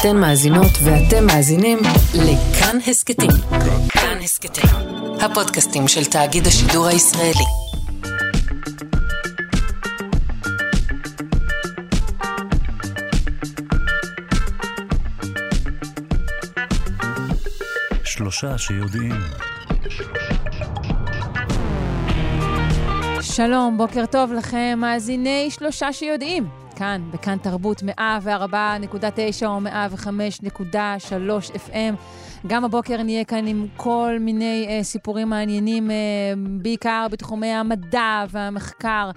אתן מאזינות ואתם מאזינים לכאן הסכתים. כאן הסכתים, הפודקאסטים של תאגיד השידור הישראלי. שלושה שיודעים. שלום, בוקר טוב לכם, מאזיני שלושה שיודעים. כאן, בכאן תרבות 104.9 או 105.3 FM. גם הבוקר נהיה כאן עם כל מיני אה, סיפורים מעניינים, אה, בעיקר בתחומי המדע והמחקר.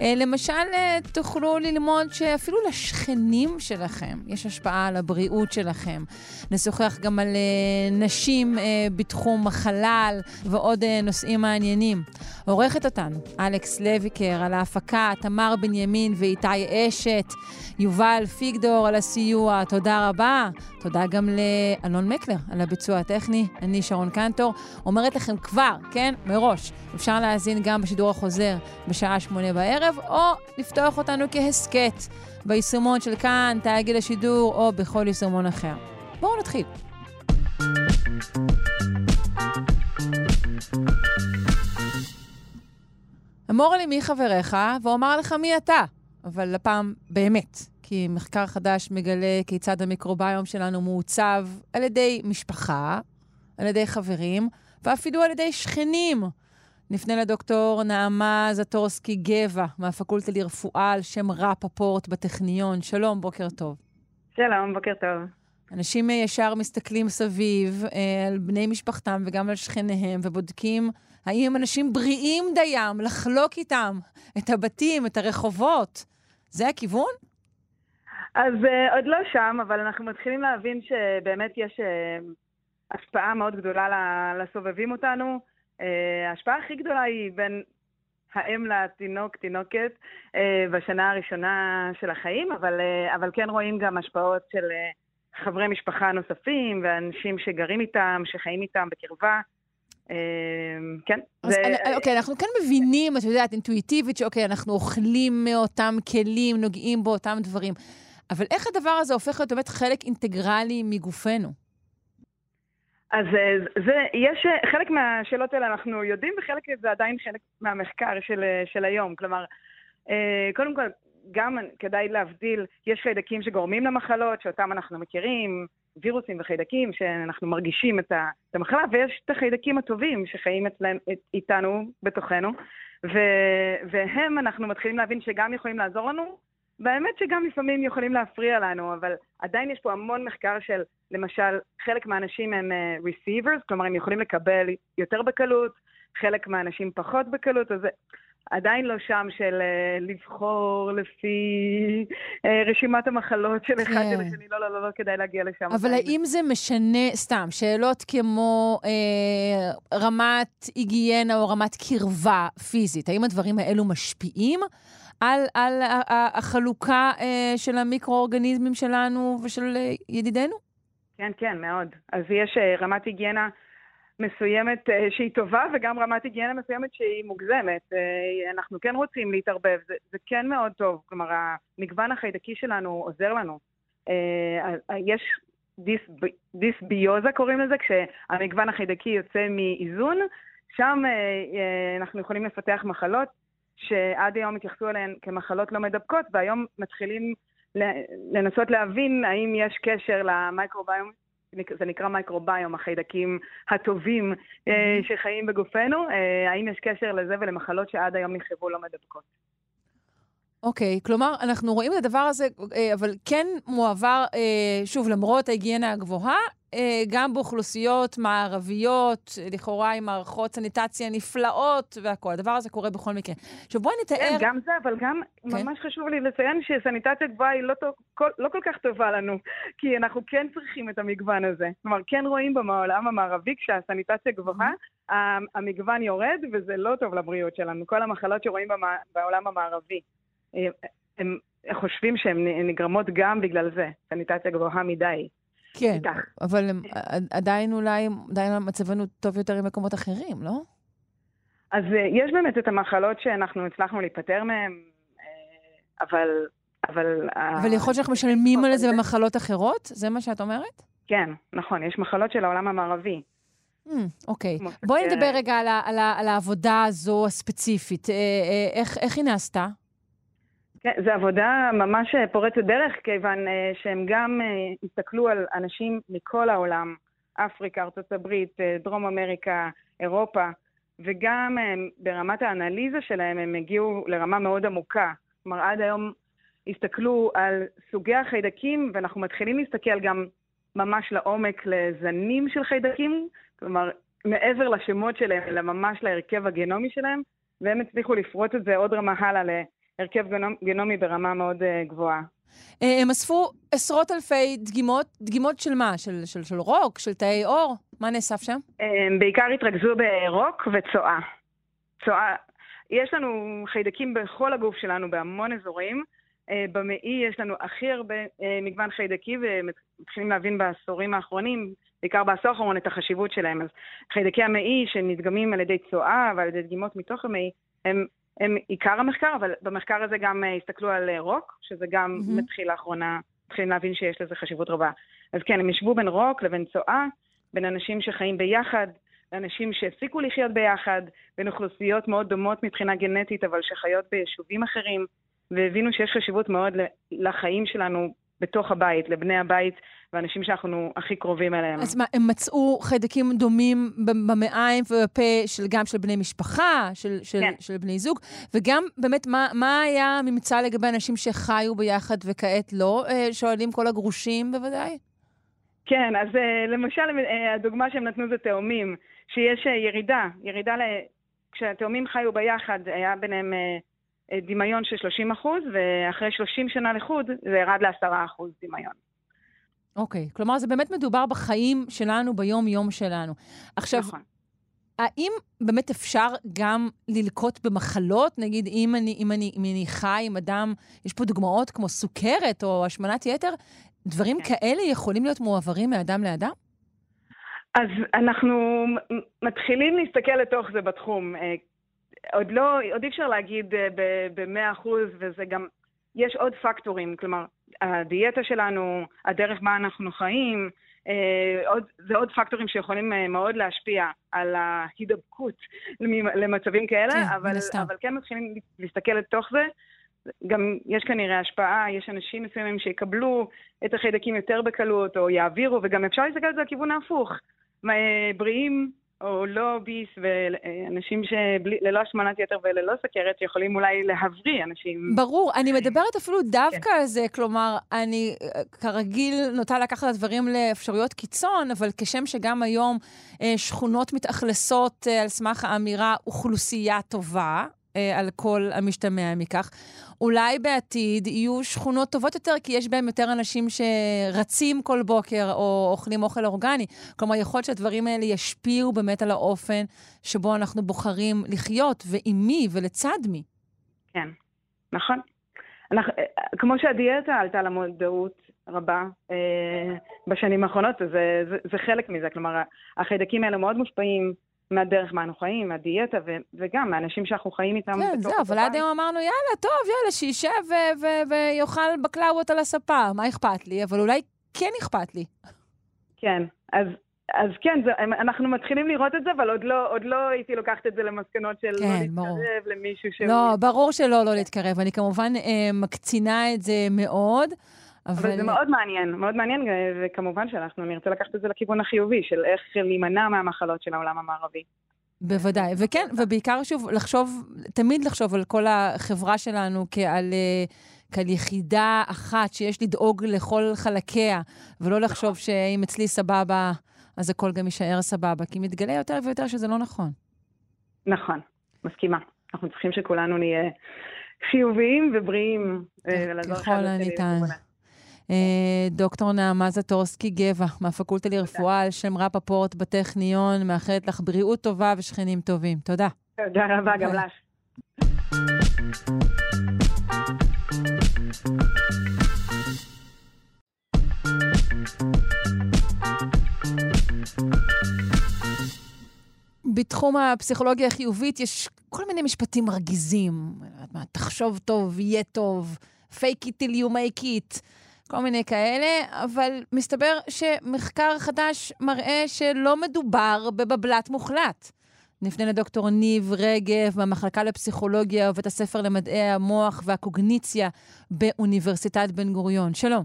אה, למשל, אה, תוכלו ללמוד שאפילו לשכנים שלכם יש השפעה על הבריאות שלכם. נשוחח גם על אה, נשים בתחום החלל ועוד נושאים מעניינים. עורכת אותנו אלכס לויקר, על ההפקה תמר בנימין ואיתי אשת, יובל פיגדור על הסיוע, תודה רבה. תודה גם לאלון מקלר על הביצוע הטכני. אני שרון קנטור, אומרת לכם כבר, כן, מראש, אפשר להאזין גם בשידור החוזר בשעה שמונה בערב, או לפתוח אותנו כהסכת ביישומון של כאן, תאגיד השידור, או בכל יישומון אחר. בואו נתחיל. אמור לי מי חבריך, ואומר לך מי אתה. אבל הפעם באמת, כי מחקר חדש מגלה כיצד המיקרוביום שלנו מעוצב על ידי משפחה, על ידי חברים, ואפילו על ידי שכנים. נפנה לדוקטור נעמה זטורסקי גבע, מהפקולטה לרפואה על שם רפפורט בטכניון. שלום, בוקר טוב. שלום, בוקר טוב. אנשים ישר מסתכלים סביב אה, על בני משפחתם וגם על שכניהם, ובודקים האם אנשים בריאים דיים, לחלוק איתם את הבתים, את הרחובות. זה הכיוון? אז uh, עוד לא שם, אבל אנחנו מתחילים להבין שבאמת יש uh, השפעה מאוד גדולה לסובבים אותנו. Uh, ההשפעה הכי גדולה היא בין האם לתינוק, תינוקת, uh, בשנה הראשונה של החיים, אבל, uh, אבל כן רואים גם השפעות של חברי משפחה נוספים ואנשים שגרים איתם, שחיים איתם בקרבה. כן. אז זה... אני, אוקיי, אנחנו כן מבינים, את יודעת, אינטואיטיבית, שאוקיי, אנחנו אוכלים מאותם כלים, נוגעים באותם דברים. אבל איך הדבר הזה הופך להיות באמת חלק אינטגרלי מגופנו? אז זה, יש, חלק מהשאלות האלה אנחנו יודעים, וחלק זה עדיין חלק מהמחקר של, של היום. כלומר, קודם כל, גם כדאי להבדיל, יש חיידקים שגורמים למחלות, שאותם אנחנו מכירים, וירוסים וחיידקים, שאנחנו מרגישים את המחלה, ויש את החיידקים הטובים שחיים אצלם, איתנו, בתוכנו, ו, והם, אנחנו מתחילים להבין שגם יכולים לעזור לנו, והאמת שגם לפעמים יכולים להפריע לנו, אבל עדיין יש פה המון מחקר של, למשל, חלק מהאנשים הם uh, receivers, כלומר הם יכולים לקבל יותר בקלות, חלק מהאנשים פחות בקלות, אז עדיין לא שם של uh, לבחור לפי uh, רשימת המחלות של אחד כן. של השני, לא, לא, לא, לא כדאי להגיע לשם. אבל האם זה משנה, סתם, שאלות כמו אה, רמת היגיינה או רמת קרבה פיזית, האם הדברים האלו משפיעים על, על החלוקה אה, של המיקרואורגניזמים שלנו ושל אה, ידידינו? כן, כן, מאוד. אז יש אה, רמת היגיינה... מסוימת אה, שהיא טובה וגם רמת היגיינה מסוימת שהיא מוגזמת. אה, אנחנו כן רוצים להתערבב, זה, זה כן מאוד טוב. כלומר, המגוון החיידקי שלנו עוזר לנו. אה, יש דיס, דיסביוזה קוראים לזה, כשהמגוון החיידקי יוצא מאיזון, שם אנחנו יכולים לפתח מחלות שעד היום התייחסו אליהן כמחלות לא מדבקות, והיום מתחילים לנסות להבין האם יש קשר למייקרוביום זה נקרא מייקרוביום, החיידקים הטובים mm-hmm. שחיים בגופנו. אה, האם יש קשר לזה ולמחלות שעד היום נחשבו לא מדבקות? אוקיי, okay, כלומר, אנחנו רואים את הדבר הזה, אה, אבל כן מועבר, שוב, למרות ההיגיינה הגבוהה, אה, גם באוכלוסיות מערביות, לכאורה עם מערכות סניטציה נפלאות והכול. הדבר הזה קורה בכל מקרה. עכשיו בואי נתאר... כן, גם זה, אבל גם כן? ממש חשוב לי לציין שסניטציה גבוהה היא לא, כל, לא כל כך טובה לנו, כי אנחנו כן צריכים את המגוון הזה. כלומר, כן רואים בעולם המערבי, כשהסניטציה גבוהה, mm-hmm. המגוון יורד, וזה לא טוב לבריאות שלנו. כל המחלות שרואים בעולם המערבי. אה, הם חושבים שהן נגרמות גם בגלל זה, סניטציה גבוהה מדי. כן, איתך. אבל הם, עדיין אולי, עדיין מצבנו טוב יותר עם מקומות אחרים, לא? אז אה, יש באמת את המחלות שאנחנו הצלחנו להיפטר מהן, אה, אבל אבל... אבל יכול להיות שאנחנו משלמים על זה במחלות אחרות? זה מה שאת אומרת? כן, נכון, יש מחלות של העולם המערבי. Mm, אוקיי. בואי נדבר רגע על, על, על העבודה הזו הספציפית. אה, אה, איך, איך היא נעשתה? כן, זו עבודה ממש פורצת דרך, כיוון אה, שהם גם הסתכלו על אנשים מכל העולם, אפריקה, ארה"ב, דרום אמריקה, אירופה, וגם ברמת האנליזה שלהם הם הגיעו לרמה מאוד עמוקה. כלומר, עד היום הסתכללו על סוגי החיידקים, ואנחנו מתחילים להסתכל גם ממש לעומק לזנים של חיידקים, כלומר, מעבר לשמות שלהם, אלא ממש להרכב הגנומי שלהם, והם הצליחו לפרוט את זה עוד רמה הלאה להרכב גנומי ברמה מאוד uh, גבוהה. אה, הם אספו עשרות אלפי דגימות, דגימות של מה? של, של, של רוק? של תאי עור? מה נאסף שם? הם בעיקר התרכזו ברוק וצואה. צואה. יש לנו חיידקים בכל הגוף שלנו בהמון אזורים. אה, במעי יש לנו הכי הרבה מגוון חיידקי, ומתחילים להבין בעשורים האחרונים בעיקר בעשור האחרון, את החשיבות שלהם. אז חיידקי המעי שנדגמים על ידי צואה ועל ידי דגימות מתוך המעי, הם, הם עיקר המחקר, אבל במחקר הזה גם uh, הסתכלו על uh, רוק, שזה גם mm-hmm. מתחיל לאחרונה, מתחילים להבין שיש לזה חשיבות רבה. אז כן, הם ישבו בין רוק לבין צואה, בין אנשים שחיים ביחד, לאנשים שהפסיקו לחיות ביחד, בין אוכלוסיות מאוד דומות מבחינה גנטית, אבל שחיות ביישובים אחרים, והבינו שיש חשיבות מאוד לחיים שלנו בתוך הבית, לבני הבית ואנשים שאנחנו הכי קרובים אליהם. אז מה, הם מצאו חיידקים דומים במעיים ובפה של, גם של בני משפחה, של, של, כן. של בני זוג, וגם באמת, מה, מה היה הממצא לגבי אנשים שחיו ביחד וכעת לא? אה, שואלים כל הגרושים בוודאי? כן, אז אה, למשל, אה, הדוגמה שהם נתנו זה תאומים, שיש ירידה, ירידה ל... כשהתאומים חיו ביחד, היה ביניהם דמיון של 30 אחוז, ואחרי 30 שנה לחוד זה ירד ל-10 אחוז דמיון. אוקיי, okay. כלומר, זה באמת מדובר בחיים שלנו, ביום-יום שלנו. עכשיו, נכון. האם באמת אפשר גם ללקוט במחלות? נגיד, אם אני, אם אני, אם אני חי עם אדם, יש פה דוגמאות כמו סוכרת או השמנת יתר, דברים כן. כאלה יכולים להיות מועברים מאדם לאדם? אז אנחנו מתחילים להסתכל לתוך זה בתחום. עוד לא, עוד אי אפשר להגיד אה, ב-100 אחוז, וזה גם, יש עוד פקטורים, כלומר, הדיאטה שלנו, הדרך בה אנחנו חיים, אה, עוד, זה עוד פקטורים שיכולים אה, מאוד להשפיע על ההידבקות למצבים כאלה, כן, אבל, אבל כן מתחילים להסתכל לתוך זה. גם יש כנראה השפעה, יש אנשים מסוימים שיקבלו את החיידקים יותר בקלות, או יעבירו, וגם אפשר להסתכל על זה לכיוון ההפוך. בריאים או לא ביס, ואנשים שללא השמנת יתר וללא סכרת יכולים אולי להבריא אנשים. ברור, אני מדברת אפילו דווקא כן. על זה, כלומר, אני כרגיל נוטה לקחת את הדברים לאפשרויות קיצון, אבל כשם שגם היום אה, שכונות מתאכלסות אה, על סמך האמירה אוכלוסייה טובה, אה, על כל המשתמע מכך. אולי בעתיד יהיו שכונות טובות יותר, כי יש בהן יותר אנשים שרצים כל בוקר או אוכלים אוכל אורגני. כלומר, יכול להיות שהדברים האלה ישפיעו באמת על האופן שבו אנחנו בוחרים לחיות, ועם מי ולצד מי. כן, נכון. אנחנו, כמו שהדיאטה עלתה למודעות רבה אה, בשנים האחרונות, זה, זה, זה חלק מזה. כלומר, החיידקים האלה מאוד מושפעים מהדרך מה אנחנו חיים, מהדיאטה, ו- וגם מהאנשים שאנחנו חיים איתם. כן, זהו, אבל עד היום אמרנו, יאללה, טוב, יאללה, שישב ויאכל בקלאוות על הספה, מה אכפת לי? אבל אולי כן אכפת לי. כן, אז, אז כן, זה, אנחנו מתחילים לראות את זה, אבל עוד לא, עוד לא הייתי לוקחת את זה למסקנות של לא כן, לא ברור. להתקרב למישהו ש... לא, ברור שלא, לא להתקרב. אני כמובן אה, מקצינה את זה מאוד. אבל... אבל זה מאוד מעניין, מאוד מעניין, וכמובן שאנחנו נרצה לקחת את זה לכיוון החיובי, של איך להימנע מהמחלות של העולם המערבי. בוודאי, וכן, ובעיקר שוב, לחשוב, תמיד לחשוב על כל החברה שלנו כעל, אה, כעל יחידה אחת שיש לדאוג לכל חלקיה, ולא לחשוב נכון. שאם אצלי סבבה, אז הכל גם יישאר סבבה, כי מתגלה יותר ויותר שזה לא נכון. נכון, מסכימה. אנחנו צריכים שכולנו נהיה חיוביים ובריאים. אה, ככל הניתן. אה, דוקטור נעמה זטורסקי גבע, מהפקולטה לרפואה על שם רפפורט בטכניון, מאחלת לך בריאות טובה ושכנים טובים. תודה. תודה רבה, גם לך. בתחום הפסיכולוגיה החיובית יש כל מיני משפטים מרגיזים. תחשוב טוב, יהיה טוב. fake it till you make it, כל מיני כאלה, אבל מסתבר שמחקר חדש מראה שלא מדובר בבבלת מוחלט. נפנה לדוקטור ניב רגב מהמחלקה לפסיכולוגיה ובית הספר למדעי המוח והקוגניציה באוניברסיטת בן גוריון. שלום.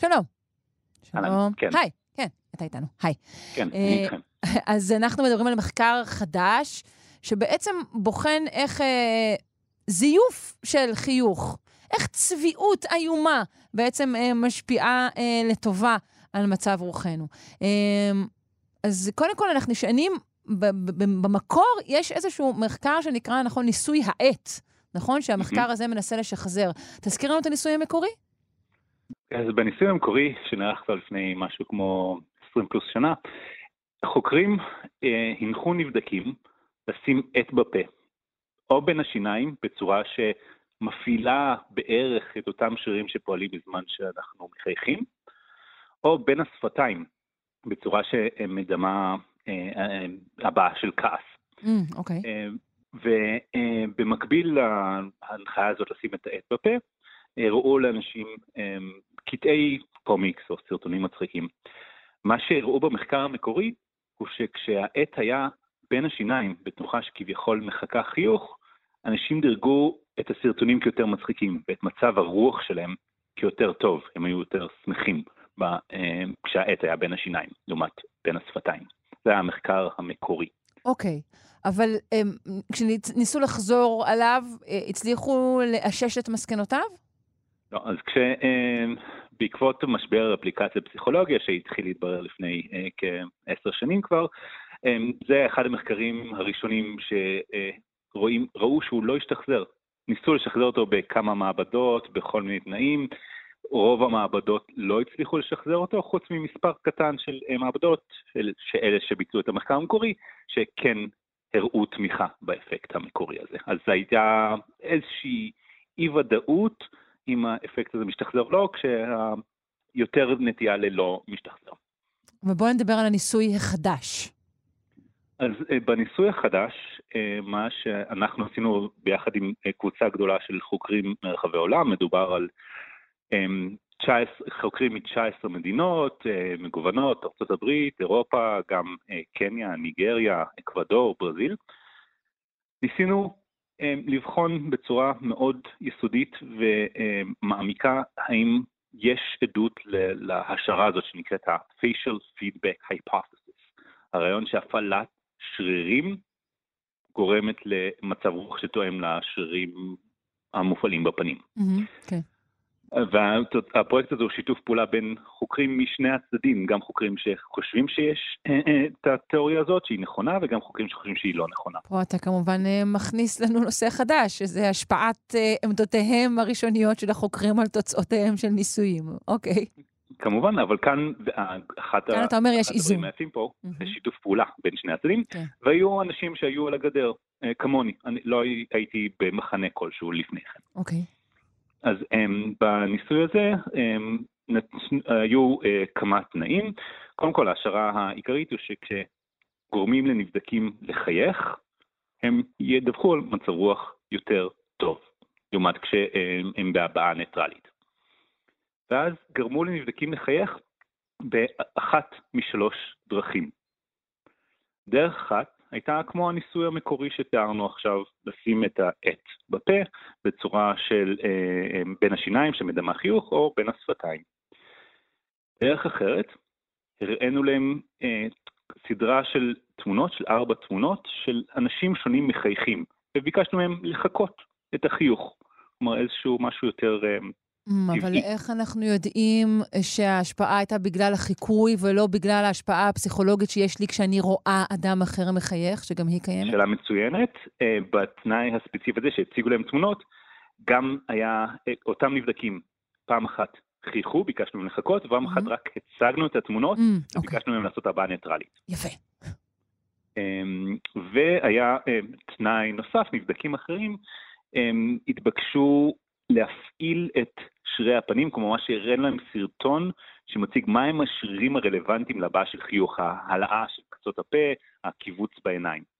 שלום. שלום. כן. היי, כן, אתה איתנו. היי. כן, אני אה, איתכם. אז אנחנו מדברים על מחקר חדש, שבעצם בוחן איך אה, זיוף של חיוך, איך צביעות איומה בעצם אה, משפיעה אה, לטובה על מצב רוחנו. אה, אז קודם כל אנחנו נשענים במקור יש איזשהו מחקר שנקרא, נכון, ניסוי העט, נכון? שהמחקר הזה מנסה לשחזר. תזכיר לנו את הניסוי המקורי? אז בניסוי המקורי, שנערך כבר לפני משהו כמו 20 פלוס שנה, חוקרים אה, הנחו נבדקים לשים עט בפה, או בין השיניים, בצורה שמפעילה בערך את אותם שרירים שפועלים בזמן שאנחנו מחייכים, או בין השפתיים, בצורה שמדמה אה, אה, הבעה של כעס. Mm, אוקיי. אה, ובמקביל להנחיה הזאת לשים את העט בפה, הראו לאנשים קטעי קומיקס או סרטונים מצחיקים. מה שהראו במחקר המקורי הוא שכשהעט היה בין השיניים, בתנוחה שכביכול מחקה חיוך, אנשים דירגו את הסרטונים כיותר מצחיקים, ואת מצב הרוח שלהם כיותר טוב, הם היו יותר שמחים כשהעט היה בין השיניים, לעומת בין השפתיים. זה המחקר המקורי. אוקיי, okay. אבל אמ, כשניסו לחזור עליו, אה, הצליחו לאשש את מסקנותיו? לא, אז כש... אמ, בעקבות משבר אפליקציה פסיכולוגיה שהתחיל להתברר לפני אה, כעשר שנים כבר, אמ, זה אחד המחקרים הראשונים שראו שהוא לא השתחזר. ניסו לשחזר אותו בכמה מעבדות, בכל מיני תנאים, רוב המעבדות לא הצליחו לשחזר אותו, חוץ ממספר קטן של אה, מעבדות, של, שאלה שביצעו את המחקר המקורי, שכן הראו תמיכה באפקט המקורי הזה. אז זו הייתה איזושהי אי-ודאות אם האפקט הזה משתחזר או לא, כשיותר נטייה ללא משתחזר. ובואו נדבר על הניסוי החדש. אז אה, בניסוי החדש, מה שאנחנו עשינו ביחד עם קבוצה גדולה של חוקרים מרחבי העולם, מדובר על 19, חוקרים מ-19 מדינות אה, מגוונות, ארה"ב, אירופה, גם אה, קניה, ניגריה, אקוודור, ברזיל. ניסינו אה, לבחון בצורה מאוד יסודית ומעמיקה האם יש עדות להשערה הזאת שנקראת ה-facial feedback hypothesis, הרעיון שהפעלת שרירים גורמת למצב רוח שתואם לשרירים המופעלים בפנים. Mm-hmm, okay. והפרויקט הזה הוא שיתוף פעולה בין חוקרים משני הצדדים, גם חוקרים שחושבים שיש אה, אה, את התיאוריה הזאת, שהיא נכונה, וגם חוקרים שחושבים שהיא לא נכונה. פה אתה כמובן אה, מכניס לנו נושא חדש, שזה השפעת עמדותיהם הראשוניות של החוקרים על תוצאותיהם של ניסויים. אוקיי. כמובן, אבל כאן, אחת כאן אתה אומר יש איזון. היפים פה, mm-hmm. זה שיתוף פעולה בין שני הצדדים, okay. כן. והיו אנשים שהיו על הגדר, כמוני, אני לא הייתי במחנה כלשהו לפני כן. אוקיי. Okay. אז um, בניסוי הזה um, נת, היו uh, כמה תנאים. קודם כל, ההשערה העיקרית הוא שכשגורמים לנבדקים לחייך, הם ידווחו על מצב רוח יותר טוב, לעומת כשהם בהבעה ניטרלית. ואז גרמו לנבדקים לחייך באחת משלוש דרכים. דרך אחת הייתה כמו הניסוי המקורי שתיארנו עכשיו, לשים את העט בפה בצורה של אה, אה, בין השיניים שמדמה חיוך או בין השפתיים. דרך אחרת, הראינו להם אה, סדרה של תמונות, של ארבע תמונות, של אנשים שונים מחייכים, וביקשנו מהם לחקות את החיוך. כלומר, איזשהו משהו יותר אה, אבל איך אנחנו יודעים שההשפעה הייתה בגלל החיקוי ולא בגלל ההשפעה הפסיכולוגית שיש לי כשאני רואה אדם אחר מחייך, שגם היא קיימת? שאלה מצוינת. אה, בתנאי הספציפי הזה שהציגו להם תמונות, גם היה, אה, אותם נבדקים, פעם אחת חייכו, ביקשנו מהם לחכות, ופעם אחת רק הצגנו את התמונות, אוקיי. וביקשנו מהם לעשות הבעה ניטרלית. יפה. אמ, והיה אה, תנאי נוסף, נבדקים אחרים, התבקשו להפעיל את שרירי הפנים, כמו מה שהראה להם סרטון שמציג מהם השרירים הרלוונטיים לבעיה של חיוך, ההעלאה של קצות הפה, הקיבוץ בעיניים. Okay,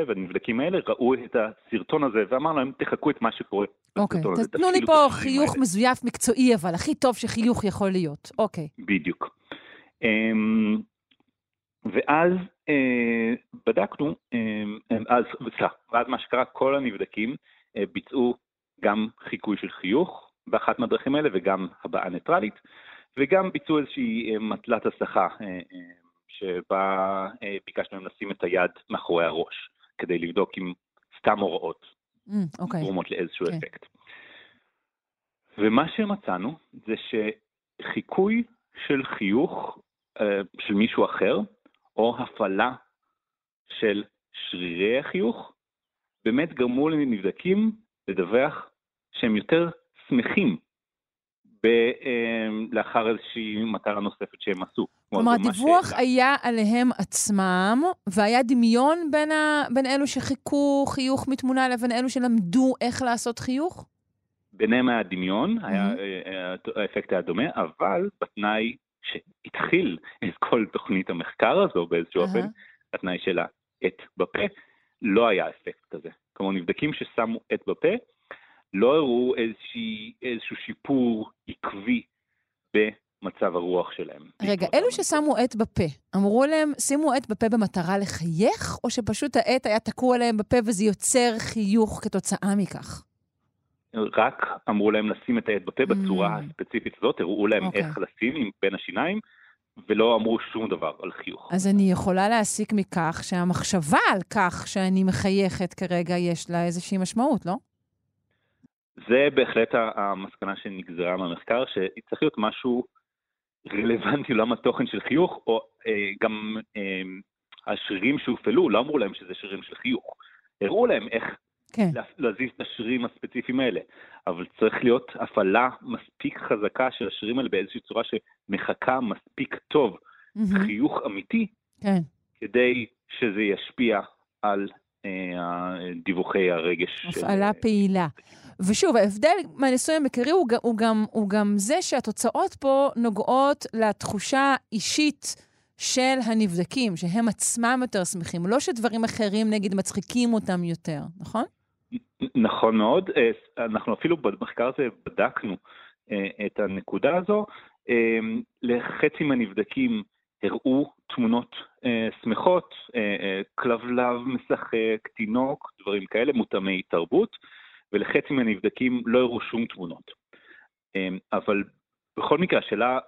אוקיי, והנבדקים האלה ראו את הסרטון הזה ואמר להם, תחכו את מה שקורה אוקיי, זה תנו לי פה חיוך האלה. מזויף מקצועי, אבל הכי טוב שחיוך יכול להיות. אוקיי. בדיוק. אמ, ואז אה, בדקנו, אמ, אז, סליחה, ואז מה שקרה, כל הנבדקים ביצעו גם חיקוי של חיוך באחת מהדרכים האלה וגם הבעה ניטרלית, וגם ביצעו איזושהי אה, מטלת הסחה, אה, אה, שבה אה, ביקשנו להם לשים את היד מאחורי הראש, כדי לבדוק אם סתם הוראות Mm, אוקיי. גורמות לאיזשהו כן. אפקט. ומה שמצאנו זה שחיקוי של חיוך אה, של מישהו אחר, או הפעלה של שרירי החיוך, באמת גרמו לנבדקים לדווח שהם יותר שמחים ב, אה, לאחר איזושהי מטרה נוספת שהם עשו. כלומר, הדיווח ש- היה עליהם עצמם, והיה דמיון בין, ה... בין אלו שחיכו חיוך מתמונה לבין אלו שלמדו איך לעשות חיוך? ביניהם היה דמיון, היה, מהמם. אה, אה, האפקט היה דומה, אבל בתנאי שהתחיל את כל תוכנית המחקר הזו באיזשהו אהה. אופן, התנאי של העט בפה, לא היה אפקט כזה. כלומר, נבדקים ששמו עט בפה, לא הראו איזושהי, איזשהו שיפור עקבי במצב הרוח שלהם. רגע, אלו. ששמו עט בפה, אמרו להם, שימו עט בפה במטרה לחייך, או שפשוט העט היה תקוע להם בפה וזה יוצר חיוך כתוצאה מכך? רק אמרו להם לשים את העט בפה בצורה Mm. הספציפית הזאת, הראו להם אוקיי. איך לשים עם בין השיניים, ולא אמרו שום דבר על חיוך. אז אני יכולה להסיק מכך שהמחשבה על כך שאני מחייכת כרגע, יש לה איזושהי משמעות, לא? זה בהחלט המסקנה שנגזרה מהמחקר, שצריך להיות משהו רלוונטי לעולם התוכן של חיוך, או אה, גם אה, השרירים שהופעלו, לא אמרו להם שזה שרירים של חיוך. הראו להם איך כן. לה- להזיז את השרירים הספציפיים האלה, אבל צריך להיות הפעלה מספיק חזקה של השרירים האלה באיזושהי צורה שמחקה מספיק טוב מהמם. חיוך אמיתי, כן. כדי שזה ישפיע על אה, דיווחי הרגש. של- הפעלה פעילה. ושוב, ההבדל מהניסוי המקרי הוא, ג- הוא, גם, הוא גם זה שהתוצאות פה נוגעות לתחושה אישית של הנבדקים, שהם עצמם יותר שמחים, לא שדברים אחרים, נגיד, מצחיקים אותם יותר, נכון? נכון מאוד, אה, אנחנו אפילו במחקר הזה בדקנו אה, את הנקודה הזו. אה, לחצי מהנבדקים הראו תמונות שמחות, כלבלב משחק, תינוק, דברים כאלה, מותאמי תרבות, ולחצי מהנבדקים לא הראו שום תמונות. אבל בכל מקרה, השאלה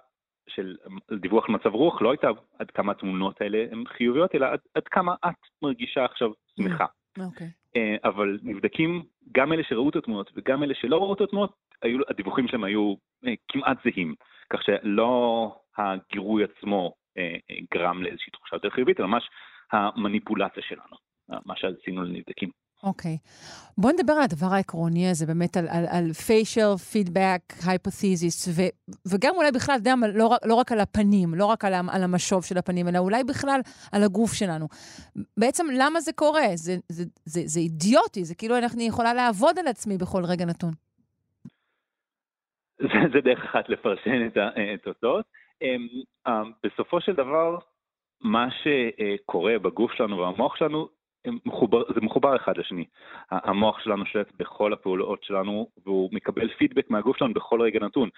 של דיווח על מצב רוח לא הייתה עד כמה התמונות האלה הן חיוביות, אלא עד, עד כמה את מרגישה עכשיו שמחה. אוקיי. אה, אבל נבדקים, גם אלה שראו את התמונות וגם אלה שלא ראו את התמונות, היו, הדיווחים שלהם היו אה, כמעט זהים. כך שלא הגירוי עצמו אה, אה, גרם לאיזושהי תחושה יותר חיובית, אלא ממש המניפולציה שלנו, אה, מה שעשינו לנבדקים. אוקיי. בואו נדבר על הדבר העקרוני הזה, באמת על, על, על facial feedback hypothesis, ו, וגם אולי בכלל, אתה יודע, לא, לא רק על הפנים, לא רק על, על המשוב של הפנים, אלא אולי בכלל על הגוף שלנו. בעצם, למה זה קורה? זה, זה, זה, זה אידיוטי, זה כאילו אני יכולה לעבוד על עצמי בכל רגע נתון. זה, זה דרך אחת לפרשן את התוצאות. אמ, אה, בסופו של דבר, מה שקורה בגוף שלנו והמוח שלנו, מחובר, זה מחובר אחד לשני. המוח שלנו שולט בכל הפעולות שלנו, והוא מקבל פידבק מהגוף שלנו בכל רגע נתון.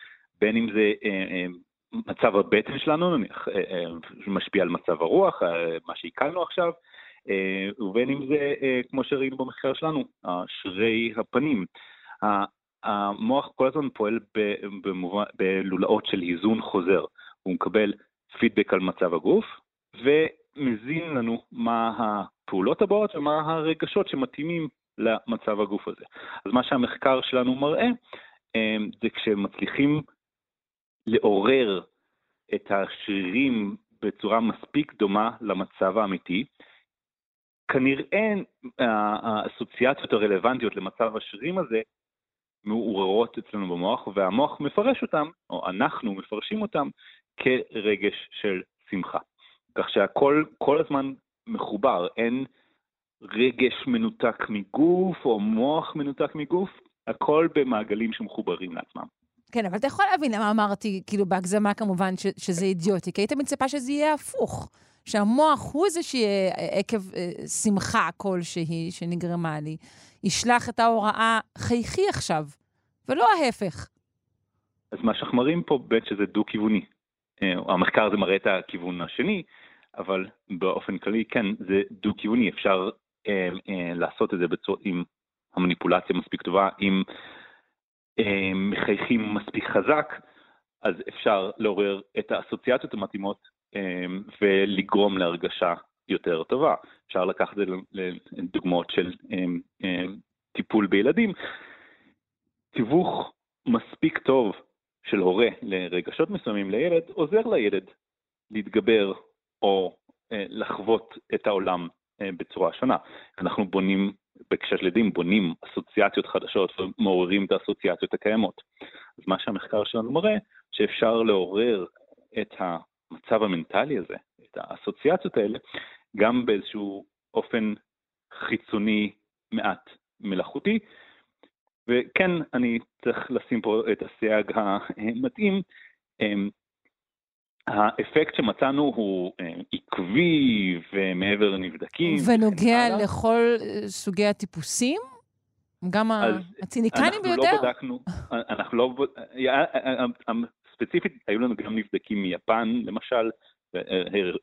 בין אם זה אה, אה, מצב הבטן שלנו, נניח, אה, שמשפיע על מצב הרוח, מה שעיכלנו עכשיו, ובין אם זה, כמו שראינו במחקר שלנו, שרירי הפנים. המוח כל הזמן פועל בלולאות של איזון חוזר. הוא מקבל פידבק על מצב הגוף, ומזין לנו מה הפעולות הבאות ומה הרגשות שמתאימים למצב הגוף הזה. אז מה שהמחקר שלנו מראה, אה, זה כשמצליחים לעורר את השרירים בצורה מספיק דומה למצב האמיתי, כנראה אה, האסוציאציות הרלוונטיות למצב השרירים הזה מעוררות אצלנו במוח, והמוח מפרש אותם, או אנחנו מפרשים אותם, כרגש של שמחה. כך שהכל כל הזמן מחובר, אין רגש מנותק מגוף או מוח מנותק מגוף, הכל במעגלים שמחוברים לעצמם. כן, אבל אתה יכול להבין למה אמרתי, כאילו בהגזמה כמובן, ש, שזה אידיוטי, כי היית מצפה שזה יהיה הפוך. שהמוח הוא זה שעקב אה, שמחה כלשהי שנגרמה לי, ישלח את ההוראה, חייכי עכשיו. ולא ההפך. אז מה שאנחנו מראים פה באמת שזה דו-כיווני. אה, המחקר הזה מראה את הכיוון השני, אבל באופן כללי כן, זה דו-כיווני, אפשר אה, אה, לעשות את זה בצור, עם המניפולציה מספיק טובה, אם אה, מחייכים מספיק חזק, אז אפשר לעורר את האסוציאציות המתאימות אה, ולגרום להרגשה יותר טובה. אפשר לקחת את זה לדוגמאות של אה, אה, טיפול בילדים. תיווך מספיק טוב של הורה לרגשות מסוימים לילד עוזר לילד להתגבר או אה, לחוות את העולם אה, בצורה שונה. אנחנו בונים, בהקשר של ילדים, בונים אסוציאציות חדשות ומעוררים את האסוציאציות הקיימות. אז מה שהמחקר שלנו מראה, שאפשר לעורר את המצב המנטלי הזה, את האסוציאציות האלה, גם באיזשהו אופן חיצוני מעט מלאכותי, וכן, אני צריך לשים פה את הסייג המתאים. האפקט שמצאנו הוא אה, עקבי ומעבר לנבדקים. ונוגע לכל אה, סוגי הטיפוסים? גם הציניקנים ביותר? אנחנו לא בדקנו, אנחנו לא, אה, ספציפית היו לנו גם נבדקים מיפן למשל,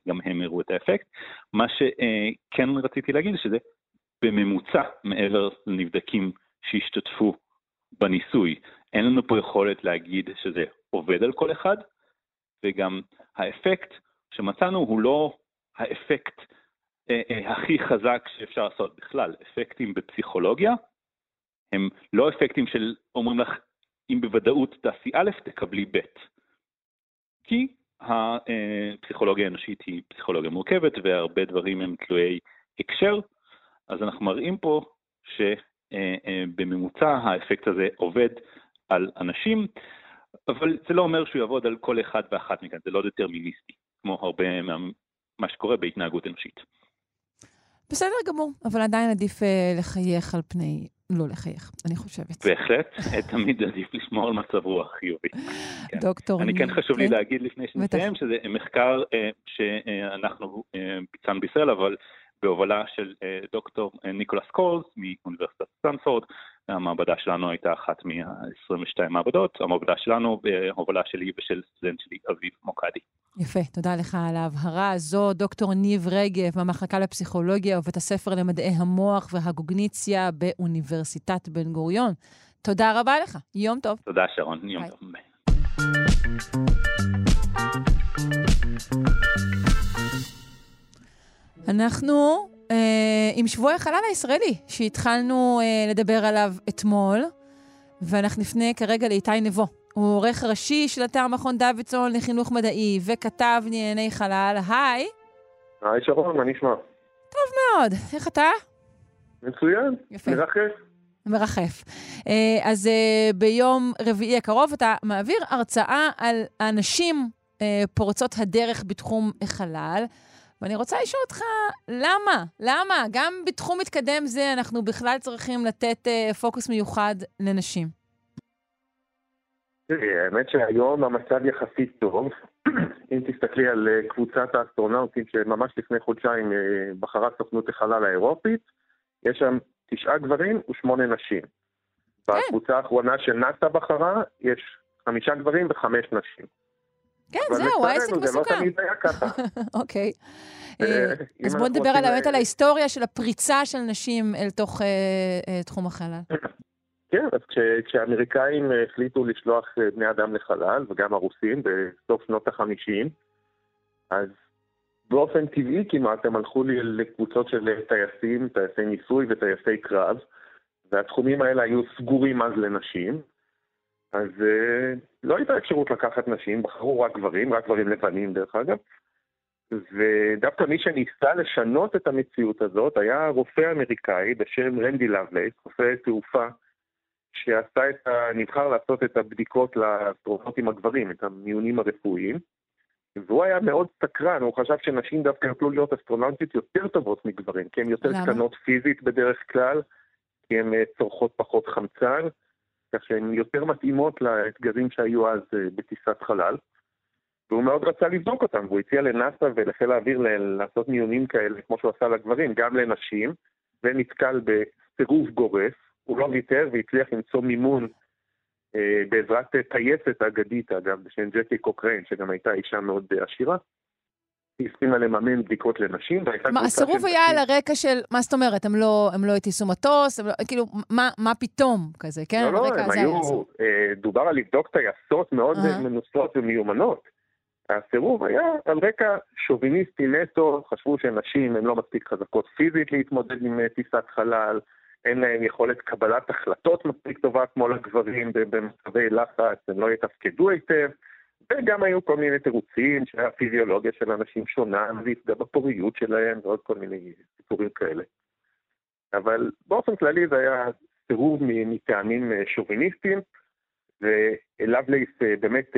גם הם הראו את האפקט. מה שכן רציתי להגיד שזה בממוצע מעבר לנבדקים שהשתתפו בניסוי. אין לנו פה יכולת להגיד שזה עובד על כל אחד, וגם האפקט שמצאנו הוא לא האפקט אה, אה, הכי חזק שאפשר לעשות בכלל. אפקטים בפסיכולוגיה הם לא אפקטים של אומרים לך, אם בוודאות תעשי א', תקבלי ב'. כי הפסיכולוגיה האנושית היא פסיכולוגיה מורכבת והרבה דברים הם תלויי הקשר, אז אנחנו מראים פה שבממוצע האפקט הזה עובד על אנשים, אבל זה לא אומר שהוא יעבוד על כל אחד ואחת מכאן, זה לא דטרמיניסטי, כמו הרבה ממה שקורה בהתנהגות אנושית. בסדר גמור, אבל עדיין עדיף אה, לחייך על פני לא לחייך, אני חושבת. בהחלט, תמיד עדיף לשמור על מצב רוח חיובי. כן. דוקטור... אני כן חשוב לי כן. להגיד לפני שנסיים, שזה מחקר אה, שאנחנו אה, ביצענו בישראל, אבל בהובלה של אה, דוקטור אה, ניקולס קולס מאוניברסיטת סטנפורד. המעבדה שלנו הייתה אחת מה-22 מעבדות, המעבדה שלנו בהובלה שלי ושל סטודנט שלי, אביב מוקדי. יפה, תודה לך על ההבהרה הזו. דוקטור ניב רגב מהמחלקה לפסיכולוגיה ובית הספר למדעי המוח והקוגניציה באוניברסיטת בן גוריון. תודה רבה לך, יום טוב. תודה שרון, יום ביי. טוב. אנחנו אה, עם שבוע החלל הישראלי, שהתחלנו אה, לדבר עליו אתמול, ואנחנו נפנה כרגע לאיתי נבו. הוא עורך ראשי של אתר מכון דוידסון לחינוך מדעי וכתב לענייני חלל. היי. היי שרון, מה נשמע? טוב מאוד. איך אתה? מצוין. יפה. מרחף. מרחף. אה, אז אה, ביום רביעי הקרוב אתה מעביר הרצאה על הנשים אה, פורצות הדרך בתחום החלל. ואני רוצה לשאול אותך, למה? למה? גם בתחום מתקדם זה אנחנו בכלל צריכים לתת uh, פוקוס מיוחד לנשים. תראי, האמת שהיום המצב יחסית טוב. אם תסתכלי על uh, קבוצת האסטרונאוטים שממש לפני חודשיים uh, בחרה סוכנות החלל האירופית, יש שם תשעה גברים ושמונה נשים. כן. בקבוצה האחרונה שנאס"א בחרה, יש חמישה גברים וחמש נשים. כן, זהו, העסק מסוכן. זה לא תמיד היה ככה. אוקיי. אה, אה, אז בואו נדבר על האמת על ההיסטוריה של הפריצה של נשים אל תוך אה, תחום החלל. כן, אז כשהאמריקאים החליטו לשלוח בני אדם לחלל, וגם הרוסים, בסוף שנות החמישים, אז באופן טבעי כמעט הם הלכו לקבוצות של טייסים, טייסי ניסוי וטייסי קרב, והתחומים האלה היו סגורים אז לנשים, אז uh, לא הייתה אפשרות לקחת נשים, בחרו רק גברים, רק גברים לבנים דרך אגב. ודווקא מי שניסה לשנות את המציאות הזאת היה רופא אמריקאי בשם רנדי לבלייס, רופא תעופה, שעשה את ה... נבחר לעשות את הבדיקות לאסטרונאוטים הגברים, את המיונים הרפואיים. והוא היה מאוד סקרן, הוא חשב שנשים דווקא יוכלו להיות אסטרונאוטיות יותר טובות מגברים, כי הן יותר למה? קטנות פיזית בדרך כלל, כי הן אה, צורכות פחות חמצן. כך שהן יותר מתאימות לאתגרים שהיו אז אה, בטיסת חלל. והוא מאוד רצה לבדוק אותם, והוא הציע לנאס"א ולחיל האוויר לעשות מיונים כאלה, כמו שהוא עשה לגברים, גם לנשים, ונתקל בסירוב גורף. הוא לא ויתר והצליח למצוא מימון אה, בעזרת טייסת אגדית, אגב, בשם ג'קי קוקריין, שגם הייתה אישה מאוד עשירה. הסכימה לממן בדיקות לנשים, מה, הסירוב היה על הרקע של, מה זאת אומרת, הם לא, הם לא הטיסו מטוס, לא, כאילו, מה, מה פתאום כזה, כן? לא, לא, הם היו, אה, דובר על לבדוק טייסות מאוד uh-huh. מנוסות ומיומנות. הסירוב היה על רקע שוביניסטי נטו, חשבו שנשים הן לא מספיק חזקות פיזית להתמודד עם אה, טיסת חלל, אין להם יכולת קבלת החלטות מספיק טובה כמו לגברים במצבי לחץ, הם לא יתפקדו היטב, וגם היו כל מיני תירוצים שהפיזיולוגיה של אנשים שונה, זה יפגע בפוריות שלהם ועוד כל מיני סיפורים כאלה. אבל באופן כללי זה היה סירוב מטעמים אה, שוביניסטיים, ולבלייס אה, באמת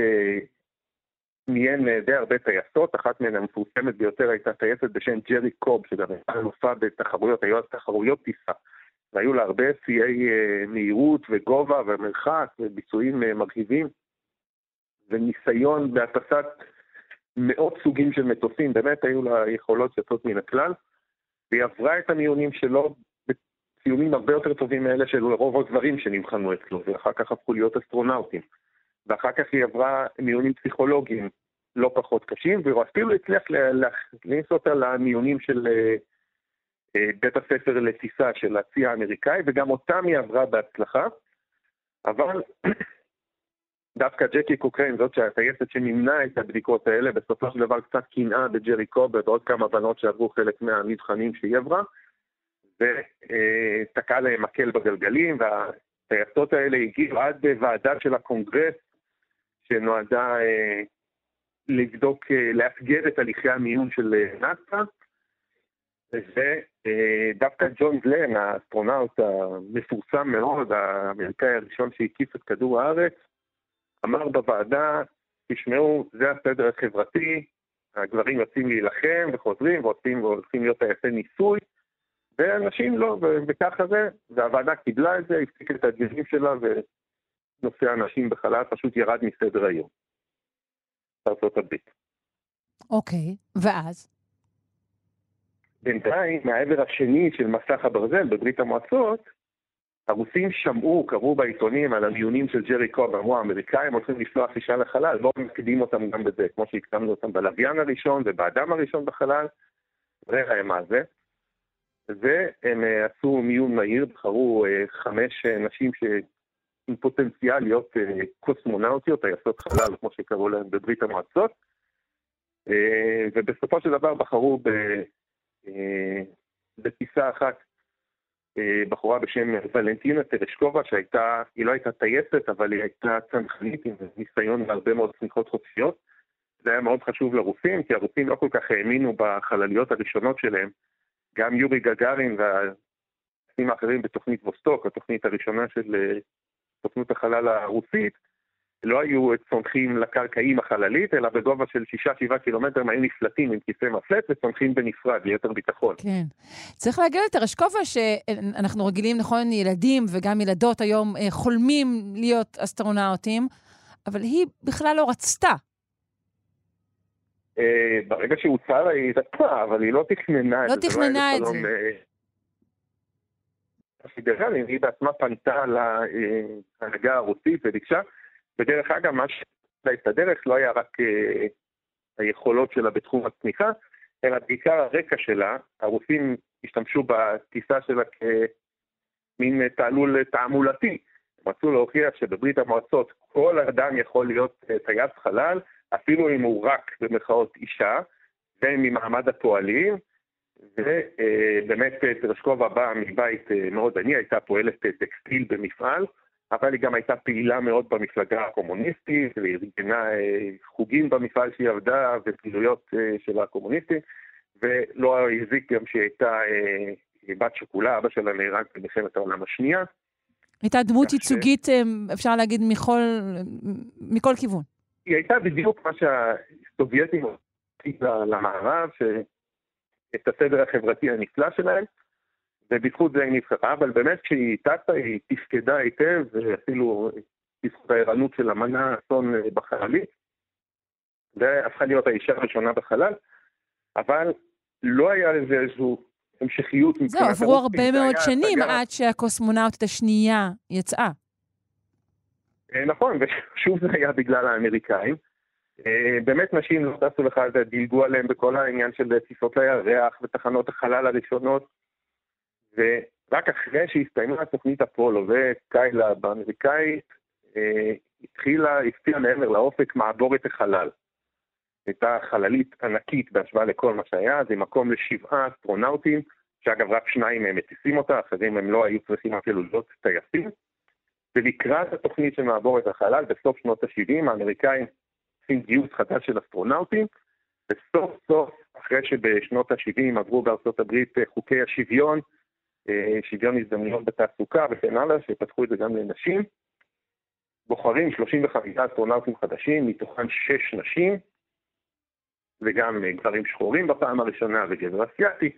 עניין די הרבה טייסות, אחת מהן המפורסמת ביותר הייתה טייסת בשם ג'רי קוב, שגם הייתה אלופה בתחרויות, היו אז תחרויות טיסה. והיו לה הרבה שיאי אה, מהירות וגובה ומרחק וביצועים אה, מרהיבים, וניסיון בהטסת מאות סוגים של מטוסים, באמת היו לה יכולות יוצאות מן הכלל, והיא עברה את המיונים שלו בציונים הרבה יותר טובים מאלה של רוב הגברים שנבחנו אצלו, ואחר כך הפכו להיות אסטרונאוטים. ואחר כך היא עברה מיונים פסיכולוגיים לא פחות קשים, והוא אפילו הצליח להכניס אותה למיונים של אה, אה, בית הספר לטיסה של הצי האמריקאי, וגם אותם היא עברה בהצלחה. אבל דווקא ג'קי קוקריין, זאת שהטייסת שמימנה את הבדיקות האלה, בסופו של דבר קצת קנאה בג'רי קוב ועוד כמה בנות שעברו חלק מהמבחנים שהיא עברה, ותקע להם מקל בגלגלים, והטייסות האלה הגיעו עד ועדה של הקונגרס שנועדה אה, לבדוק, אה, לאתגר את הליכי המיון של אה, נאס"א, ודווקא ג'ון גלן, האסטרונאוט המפורסם מאוד, האמריקאי הראשון שהקיף את כדור הארץ, אמר בוועדה, תשמעו, זה הסדר החברתי, הגברים יוצאים להילחם וחוזרים והולכים, והולכים להיות טייסי ניסוי, ואנשים לא, וככה זה, והוועדה קיבלה את זה, הפסיקה את הדיונים שלה, נושא הנשים בחלל פשוט ירד מסדר היום. בארצות הברית. אוקיי, ואז? בינתיים, מהעבר השני של מסך הברזל בברית המועצות, הרוסים שמעו, קראו בעיתונים על המיונים של ג'רי קוב, אמרו האמריקאים הולכים לשלוח אישה לחלל, בואו נקדים אותם גם בזה, כמו שהקדמנו אותם בלוויין הראשון ובאדם הראשון בחלל, ראה להם מה זה. והם אה, עשו מיון מהיר, בחרו אה, חמש אה, נשים ש... עם פוטנציאל להיות קוסמונאוטיות, טייסות חלל, כמו שקראו להן בברית המועצות, ובסופו של דבר בחרו ב, בטיסה אחת בחורה בשם ולנטינה טרשקובה, שהייתה, היא לא הייתה טייסת, אבל היא הייתה צנחנית עם ניסיון בהרבה מאוד צמיחות חופשיות. זה היה מאוד חשוב לרוסים, כי הרוסים לא כל כך האמינו בחלליות הראשונות שלהם. גם יורי גגארין והטייסים האחרים בתוכנית ווסטוק, התוכנית הראשונה של סוכנות החלל הרוסית, לא היו צונחים לקרקעים החללית, אלא בגובה של 6-7 קילומטר הם היו נפלטים עם כיסא מפלט וצונחים בנפרד ליתר ביטחון. כן. צריך להגיד את הרשקובה שאנחנו רגילים, נכון, ילדים וגם ילדות היום אה, חולמים להיות אסטרונאוטים, אבל היא בכלל לא רצתה. אה, ברגע שהוצע לה היא רצתה, אבל היא לא תכננה לא את זה. לא תכננה את זה. אה, היא בעצמה פנתה להנהגה הרוסית וביקשה. ודרך אגב, מה שעשה את הדרך לא היה רק אה, היכולות שלה בתחום הצמיחה, אלא בעיקר הרקע שלה. הרוסים השתמשו בטיסה שלה כמין תעלול תעמולתי. הם רצו להוכיח שבברית המועצות כל אדם יכול להיות אה, טייס חלל, אפילו אם הוא רק במרכאות אישה, וממעמד הפועלים, ובאמת טרשקובה באה מבית אה, מאוד עני, הייתה פועלת אה, טקסטיל במפעל, אבל היא גם הייתה פעילה מאוד במפלגה הקומוניסטית, והיא ארגנה אה, חוגים במפעל שהיא עבדה ופעילויות של הקומוניסטים, ולא הזיק גם שהיא הייתה בת שכולה, אבא שלה נהרג במלחמת העולם השנייה. הייתה דמות ייצוגית, ש... אפשר להגיד, מכל, מכל כיוון. היא הייתה בדיוק מה שהסובייטים עושים למערב, את הסדר החברתי הנפלא שלהם, ובזכות זה היא נבחרה, אבל באמת כשהיא טסה היא תפקדה היטב, ואפילו בזכות הערנות של המנה אסון בחללית, והפכה להיות האישה הראשונה בחלל, אבל לא היה לזה איזשהו המשכיות מבחינת זהו, עברו הרבה מאוד שנים עד שהקוסמונאוטית השנייה יצאה. נכון, ושוב זה היה בגלל האמריקאים. באמת נשים לא טסו לך, דילגו עליהם בכל העניין של טיסות לירח ותחנות החלל הראשונות. ורק אחרי שהסתיימה תוכנית אפולו וקיילה באמריקאית, התחילה, הפתיעה מעבר לאופק מעבורת החלל. הייתה חללית ענקית בהשוואה לכל מה שהיה, זה מקום לשבעה אסטרונאוטים, שאגב רק שניים מהם מטיסים אותה, אחרים הם לא היו צריכים אפילו להיות טייסים. ולקראת התוכנית של מעבורת החלל, בסוף שנות ה-70, האמריקאים עושים גיוס חדש של אסטרונאוטים, וסוף סוף, אחרי שבשנות ה-70 עברו בארצות הברית חוקי השוויון, אה, שוויון הזדמנויות בתעסוקה וכן הלאה, שפתחו את זה גם לנשים, בוחרים 35 אסטרונאוטים חדשים, מתוכן 6 נשים, וגם אה, גברים שחורים בפעם הראשונה וגבר אסיאתי,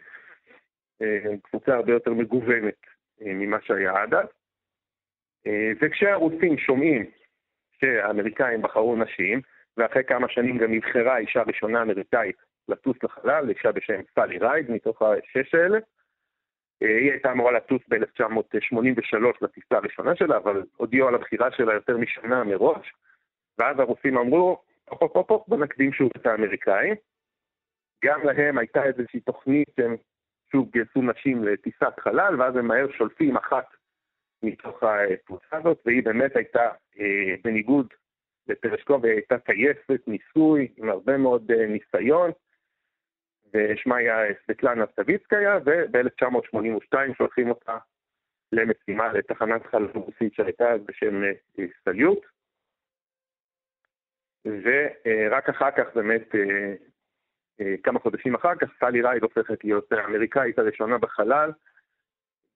אה, קבוצה הרבה יותר מגוונת אה, ממה שהיה עד אז. וכשהרוסים שומעים שהאמריקאים בחרו נשים, ואחרי כמה שנים גם נבחרה אישה ראשונה אמריקאית לטוס לחלל, אישה בשם סלי רייד, מתוך השש האלה. היא הייתה אמורה לטוס ב-1983 לטיסה הראשונה שלה, אבל הודיעו על הבחירה שלה יותר משנה מראש, ואז הרוסים אמרו, הופ הופ הופ, בוא נקדים שוב את האמריקאים. גם להם הייתה איזושהי תוכנית שהם שוב גייסו נשים לטיסת חלל, ואז הם מהר שולפים אחת מתוך הקבוצה הזאת, והיא באמת הייתה, אה, בניגוד לפרשקוב, היא הייתה טייסת ניסוי עם הרבה מאוד אה, ניסיון, ושמה היה סבטלנה סטוויצקיה, וב-1982 שולחים אותה למשימה לתחנת חלל רוסית שהייתה בשם אה, סליוט. ורק אחר כך באמת, אה, אה, כמה חודשים אחר כך, סלי רייד הופכת להיות האמריקאית הראשונה בחלל,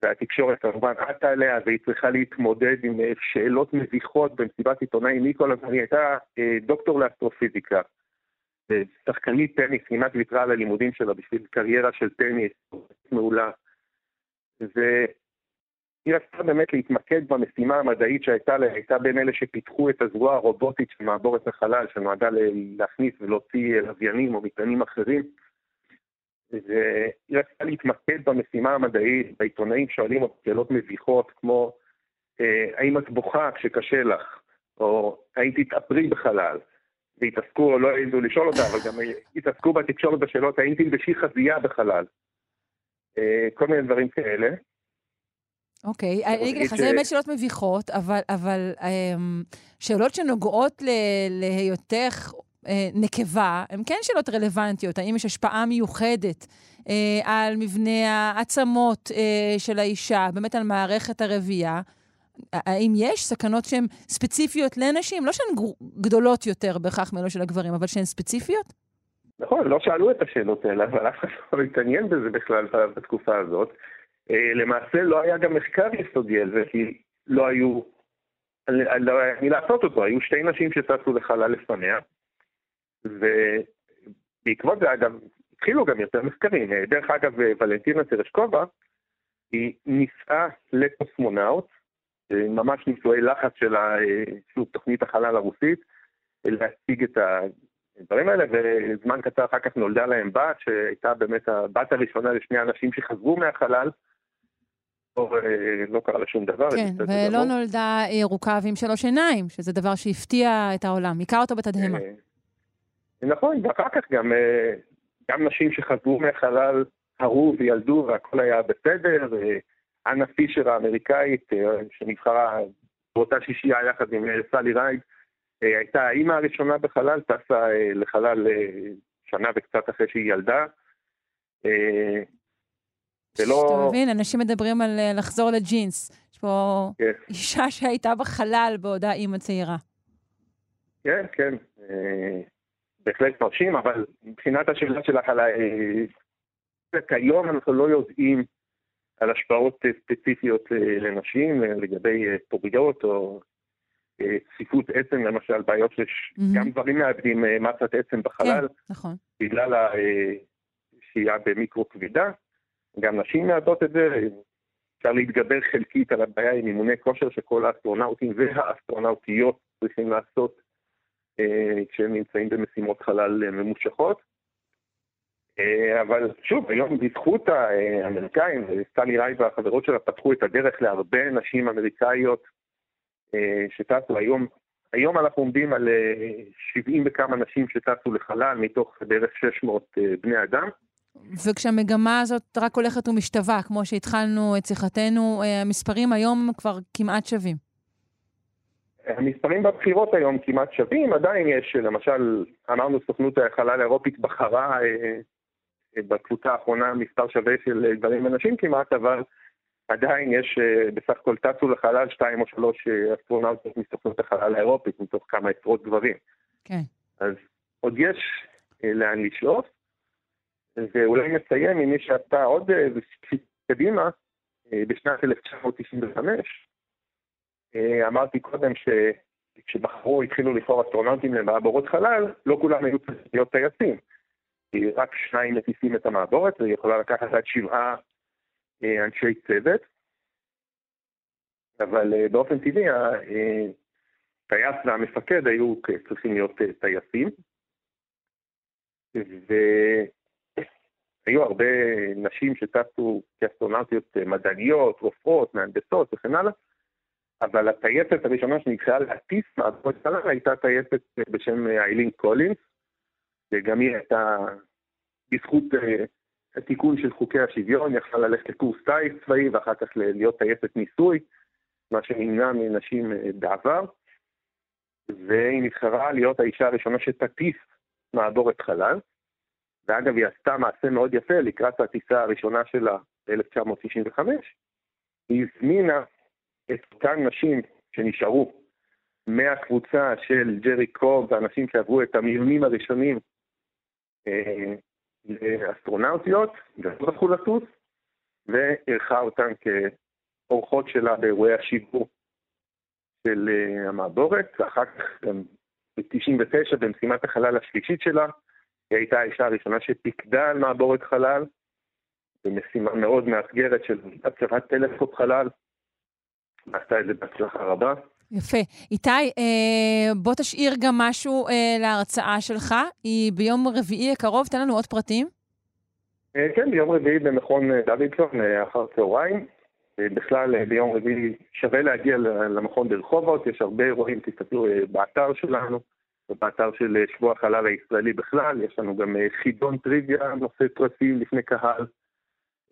והתקשורת כמובן עטה עליה, והיא צריכה להתמודד עם שאלות מביכות במסיבת עיתונאים. כל הזמן, היא הייתה דוקטור לאסטרופיזיקה, שחקנית טניס, כמעט ויתרה על הלימודים שלה בשביל קריירה של טניס מעולה. היא רצתה באמת להתמקד במשימה המדעית שהייתה לה, הייתה בין אלה שפיתחו את הזרוע הרובוטית של מעבורת החלל, שנועדה להכניס ולהוציא לוויינים או מטענים אחרים. והיא רצתה להתמקד במשימה המדעית, בעיתונאים שואלים אותה שאלות מביכות כמו אה, האם את בוכה כשקשה לך, או האם תתאפרי בחלל, והתעסקו, לא העזו לשאול אותה, אבל גם התעסקו בתקשורת בשאלות האם תלבשי חזייה בחלל. אה, כל מיני דברים כאלה. אוקיי, אני אגיד לך, זה באמת שאלות מביכות, אבל, אבל אמ, שאלות שנוגעות להיותך אה, נקבה, הן כן שאלות רלוונטיות. האם יש השפעה מיוחדת אה, על מבנה העצמות של האישה, באמת על מערכת הרבייה? האם יש סכנות שהן ספציפיות לנשים? לא שהן גדולות יותר בהכרח מאלו של הגברים, אבל שהן ספציפיות? נכון, לא שאלו את השאלות האלה, אבל אף אחד לא התעניין בזה בכלל בתקופה הזאת. אה, למעשה לא היה גם מחקר יסודי על זה, כי לא היו, לא היה מי לעשות אותו, היו שתי נשים שטסו לחלל לפניה, ובעקבות זה אגב, התחילו גם יותר מחקרים. אה, דרך אגב, ולנטינה טרשקובה, היא נישאה לקוסמונאוט, אה, ממש נישואי לחץ של שוב, תוכנית החלל הרוסית, להציג את הדברים האלה, וזמן קצר אחר כך נולדה להם בת, שהייתה באמת הבת הראשונה לשני אנשים שחזרו מהחלל, לא, לא קרה לה שום דבר. כן, ולא. נולדה ירוקה ועם שלוש עיניים, שזה דבר שהפתיע את העולם, היכה אותו בתדהמה. אה, נכון, ואחר כך גם, אה, גם נשים שחזרו מהחלל הרו וילדו והכל היה בסדר. אנה פישר האמריקאית, שנבחרה באותה שישייה יחד עם סלי רייד, הייתה האימא הראשונה בחלל, טסה לחלל שנה וקצת אחרי שהיא ילדה. זה לא... אתה מבין, אנשים מדברים על אה, לחזור לג'ינס. יש פה כן. אישה שהייתה בחלל בעודה אימא צעירה. כן, כן. אה, בהחלט מרשים, אבל מבחינת השאלה שלך על ה... אה, כיום אנחנו לא יודעים על השפעות ספציפיות לנשים לגבי פוריות או צפיפות עצם, למשל, בעיות שיש. גם דברים מאבדים מסת עצם בחלל. כן, נכון. בגלל השהייה במיקרו כבידה. גם נשים מאבדות את זה, אפשר להתגבר חלקית על הבעיה עם אימוני כושר שכל האסטרונאוטים והאסטרונאוטיות צריכים לעשות אה, כשהם נמצאים במשימות חלל אה, ממושכות. אה, אבל שוב, היום בזכות האמריקאים, וסלי רייד והחברות שלה פתחו את הדרך להרבה נשים אמריקאיות אה, שטסו היום. היום אנחנו עומדים על 70 וכמה נשים שטסו לחלל מתוך בערך 600 בני אדם. וכשהמגמה הזאת רק הולכת ומשתווה, כמו שהתחלנו את שיחתנו, המספרים היום כבר כמעט שווים. המספרים בבחירות היום כמעט שווים, עדיין יש, למשל, אמרנו סוכנות החלל האירופית בחרה אה, בקבוצה האחרונה מספר שווה של גברים ונשים כמעט, אבל עדיין יש, אה, בסך הכל טסו לחלל שתיים או שלוש אה, אסטרונאוטיות מסוכנות החלל האירופית, מתוך כמה עשרות גברים. כן. אז עוד יש אה, לאן לשאוף, ואולי נסיים עם מי שעשתה עוד קדימה, בשנת 1995, אה, אמרתי קודם שכשבחרו, התחילו לבחור אסטרונאוטים למעבורות חלל, לא כולם היו צריכים להיות טייסים. רק שניים מטיסים את המעבורת, והיא יכולה לקחת עד שבעה אה, אנשי צוות. אבל אה, באופן טבעי, הטייס והמפקד היו צריכים להיות טייסים. והיו הרבה נשים שטסו כאסטרונאוטיות מדעניות, רופאות, מהנדסות וכן הלאה. אבל הטייסת הראשונה שנקראה להטיס מעבוד חלל הייתה טייסת בשם איילין קולינס, וגם היא הייתה, בזכות uh, התיקון של חוקי השוויון, יכלה ללכת לקורס טייס צבאי ואחר כך להיות טייסת ניסוי, מה שנמנע מנשים uh, בעבר, והיא נבחרה להיות האישה הראשונה שתטיס מעבורת חלל, ואגב היא עשתה מעשה מאוד יפה לקראת הטיסה הראשונה שלה ב-1995, היא הזמינה את אותן נשים שנשארו מהקבוצה של ג'רי קוב, האנשים שעברו את המיונים הראשונים אה, לאסטרונאוטיות, ולא זכו לטוס, ואירחה אותן כאורחות שלה באירועי השידור של אה, המעבורת, ואחר כך גם ב-99 במשימת החלל השלישית שלה, היא הייתה האישה הראשונה שפיקדה על מעבורת חלל, במשימה מאוד מאתגרת של הצבת טלסקופ חלל, עשתה את זה בהצלחה רבה. יפה. איתי, אה, בוא תשאיר גם משהו אה, להרצאה שלך. היא ביום רביעי הקרוב, תן לנו עוד פרטים. אה, כן, ביום רביעי במכון אה, דוידסון, אה, אחר צהריים. אה, בכלל, אה, ביום רביעי שווה להגיע למכון ברחובות, יש הרבה אירועים, תסתכלו אה, באתר שלנו, ובאתר של אה, שבוע החלל הישראלי בכלל, יש לנו גם אה, חידון טריוויה, נושא פרסים לפני קהל,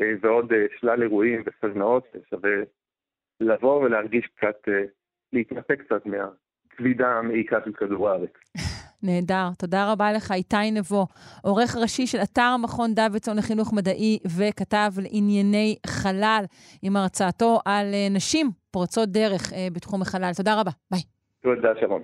אה, ועוד אה, שלל אירועים וסדנאות, שווה לבוא ולהרגיש קצת, אה, להתנתק קצת מהכבידה המעיקה של כדור הארץ. נהדר. תודה רבה לך, איתי נבו, עורך ראשי של אתר מכון דוידסון לחינוך מדעי וכתב לענייני חלל, עם הרצאתו על אה, נשים פורצות דרך אה, בתחום החלל. תודה רבה. ביי. תודה, שרון.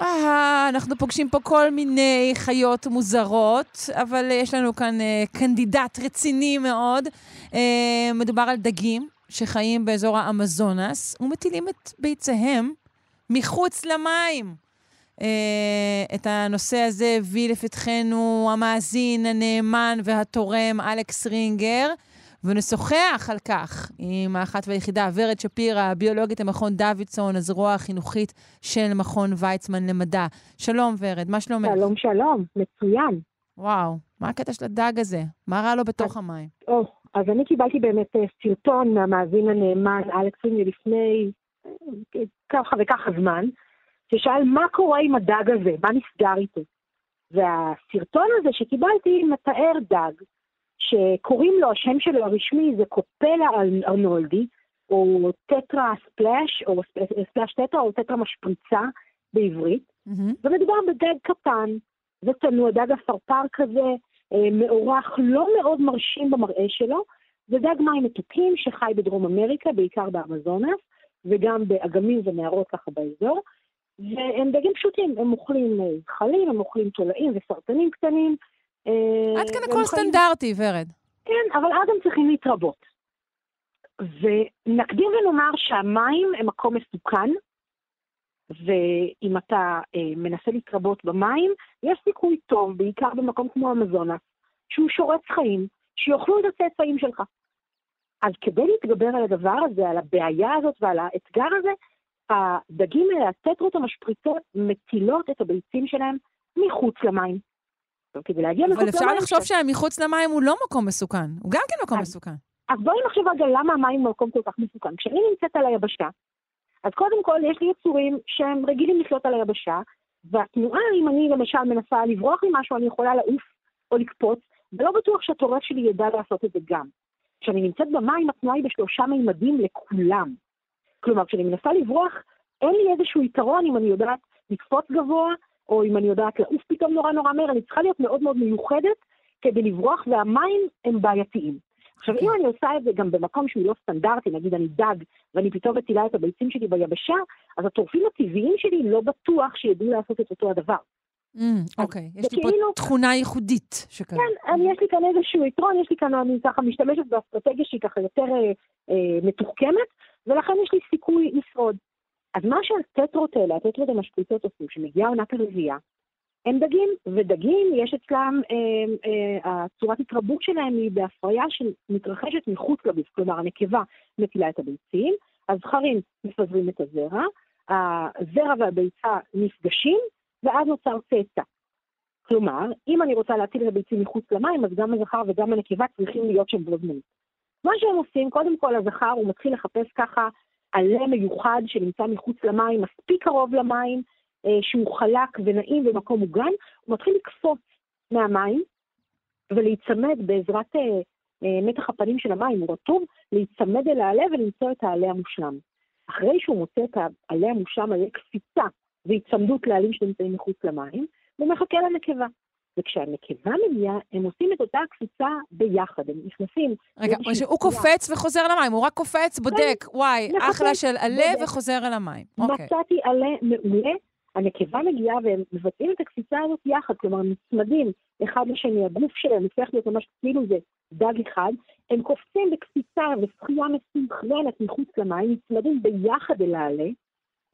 אה, אנחנו פוגשים פה כל מיני חיות מוזרות, אבל יש לנו כאן אה, קנדידט רציני מאוד. אה, מדובר על דגים שחיים באזור האמזונס ומטילים את ביציהם מחוץ למים. אה, את הנושא הזה הביא לפתחנו המאזין, הנאמן והתורם אלכס רינגר. ונשוחח על כך עם האחת והיחידה, ורד שפירא, הביולוגית למכון דוידסון, הזרוע החינוכית של מכון ויצמן למדע. שלום, ורד, מה שלומך? שלום, שלום, מצוין. וואו, מה הקטע של הדג הזה? מה רע לו בתוך המים? או, אז אני קיבלתי באמת אה, סרטון מהמאזין הנאמן, אלכס ריני, לפני אה, ככה וככה זמן, ששאל מה קורה עם הדג הזה, מה נסגר איתו. והסרטון הזה שקיבלתי מתאר דג שקוראים לו, השם שלו הרשמי זה קופלה ארנולדי, או טטרה ספלאש, או ספלאש טטרה, או טטרה משפריצה בעברית, mm-hmm. ומדובר בדג קטן, זה תנוע, דג עפרפר כזה, אה, מאורח לא מאוד מרשים במראה שלו, זה דג מים מתוקים שחי בדרום אמריקה, בעיקר באמזונס, וגם באגמים ונערות ככה באזור, והם דגים פשוטים, הם אוכלים אה, חלים, הם אוכלים תולעים וסרטנים קטנים, אה, עד כאן הכל סטנדרטי, ורד. כן, אבל אז הם צריכים להתרבות. ונקדים ונאמר שהמים הם מקום מסוכן, ואם אתה אה, מנסה להתרבות במים, יש סיכוי טוב, בעיקר במקום כמו אמזונס, שהוא שורץ חיים, שיאכלו את הצאצאים שלך. אז כדי להתגבר על הדבר הזה, על הבעיה הזאת ועל האתגר הזה, הדגים האלה, הטטרות המשפריצות, מטילות את הביצים שלהם מחוץ למים. טוב, כדי להגיע מחוץ אבל למים... אפשר לחשוב שמחוץ למים הוא לא מקום מסוכן. הוא גם כן מקום אז- מסוכן. אז בואי נחשוב רגע למה המים במקום כל כך מסוכן. כשאני נמצאת על היבשה, אז קודם כל יש לי יצורים שהם רגילים לחיות על היבשה, והתנועה, אם אני למשל מנסה לברוח ממשהו, אני יכולה לעוף או לקפוץ, ולא בטוח שהטורף שלי ידע לעשות את זה גם. כשאני נמצאת במים, התנועה היא בשלושה מימדים לכולם. כלומר, כשאני מנסה לברוח, אין לי איזשהו יתרון אם אני יודעת לקפוץ גבוה, או אם אני יודעת לעוף פתאום נורא נורא מהר, אני צריכה להיות מאוד מאוד מיוחדת כדי לברוח, והמים הם בעייתיים. עכשיו, אם אני עושה את זה גם במקום שהוא לא סטנדרטי, נגיד אני דג, ואני פתאום מטילה את הביצים שלי ביבשה, אז הטורפים הטבעיים שלי לא בטוח שידעו לעשות את אותו הדבר. Mm, אוקיי, יש לי פה תכונה ייחודית שכזאת. כן, אני, יש לי כאן איזשהו יתרון, יש לי כאן, אני ככה משתמשת באסטרטגיה שהיא ככה יותר אה, אה, מתוחכמת, ולכן יש לי סיכוי לשרוד. אז מה שהטטרות האלה, הטטרות המשפריצות עושים, כשמגיעה עונת הרבייה, הם דגים, ודגים, יש אצלם, אה, אה, הצורת התרבות שלהם היא בהפריה שמתרחשת מחוץ לגוף, כלומר הנקבה מטילה את הביצים, הזכרים מפזרים את הזרע, הזרע והביצה נפגשים, ואז נוצר צאצא. כלומר, אם אני רוצה להטיל את הביצים מחוץ למים, אז גם הזכר וגם הנקבה צריכים להיות שם בו זמנית. מה שהם עושים, קודם כל הזכר הוא מתחיל לחפש ככה עלה מיוחד שנמצא מחוץ למים, מספיק קרוב למים, אה, שהוא חלק ונעים במקום מוגן, הוא מתחיל לקפוץ מהמים ולהיצמד בעזרת אה, אה, מתח הפנים של המים, הוא רטוב, להיצמד אל העלה ולמצוא את העלה המושלם. אחרי שהוא מוצא את העלה המושלם על קפיצה והיצמדות לעלים שנמצאים מחוץ למים, הוא מחכה לנקבה. וכשהנקבה מגיעה, הם עושים את אותה קפיצה ביחד, הם נכנסים... רגע, הוא. קופץ וחוזר למים, הוא רק קופץ, בודק, וואי, מחפש, אחלה של עלה בודק. וחוזר אל המים. אוקיי. מצאתי עלה מעולה, הנקבה מגיעה והם מבצעים את הקפיצה הזאת יחד, כלומר נצמדים אחד לשני, הגוף שלהם הופך להיות ממש כאילו זה דג אחד, הם קופצים בקפיצה ושחייה מסונכרנת מחוץ למים, נצמדים ביחד אל העלה,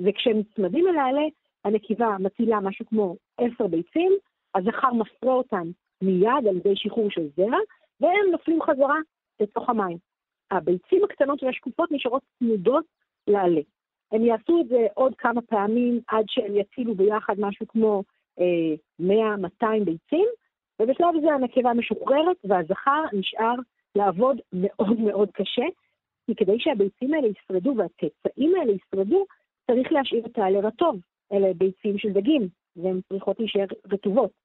וכשהם נצמדים אל העלה, הנקבה מטילה משהו כמו עשר ביצים, הזכר מפרה אותן מיד על ידי שחרור של זרע, והם נופלים חזרה לתוך המים. הביצים הקטנות והשקופות נשארות צמודות לעלה. הם יעשו את זה עוד כמה פעמים עד שהם יצילו ביחד משהו כמו אה, 100-200 ביצים, ובשלב זה הנקבה משוחררת והזכר נשאר לעבוד מאוד מאוד קשה, כי כדי שהביצים האלה ישרדו והצאצאים האלה ישרדו, צריך להשאיר את העלה רטוב. אלה ביצים של דגים, והן צריכות להישאר רטובות.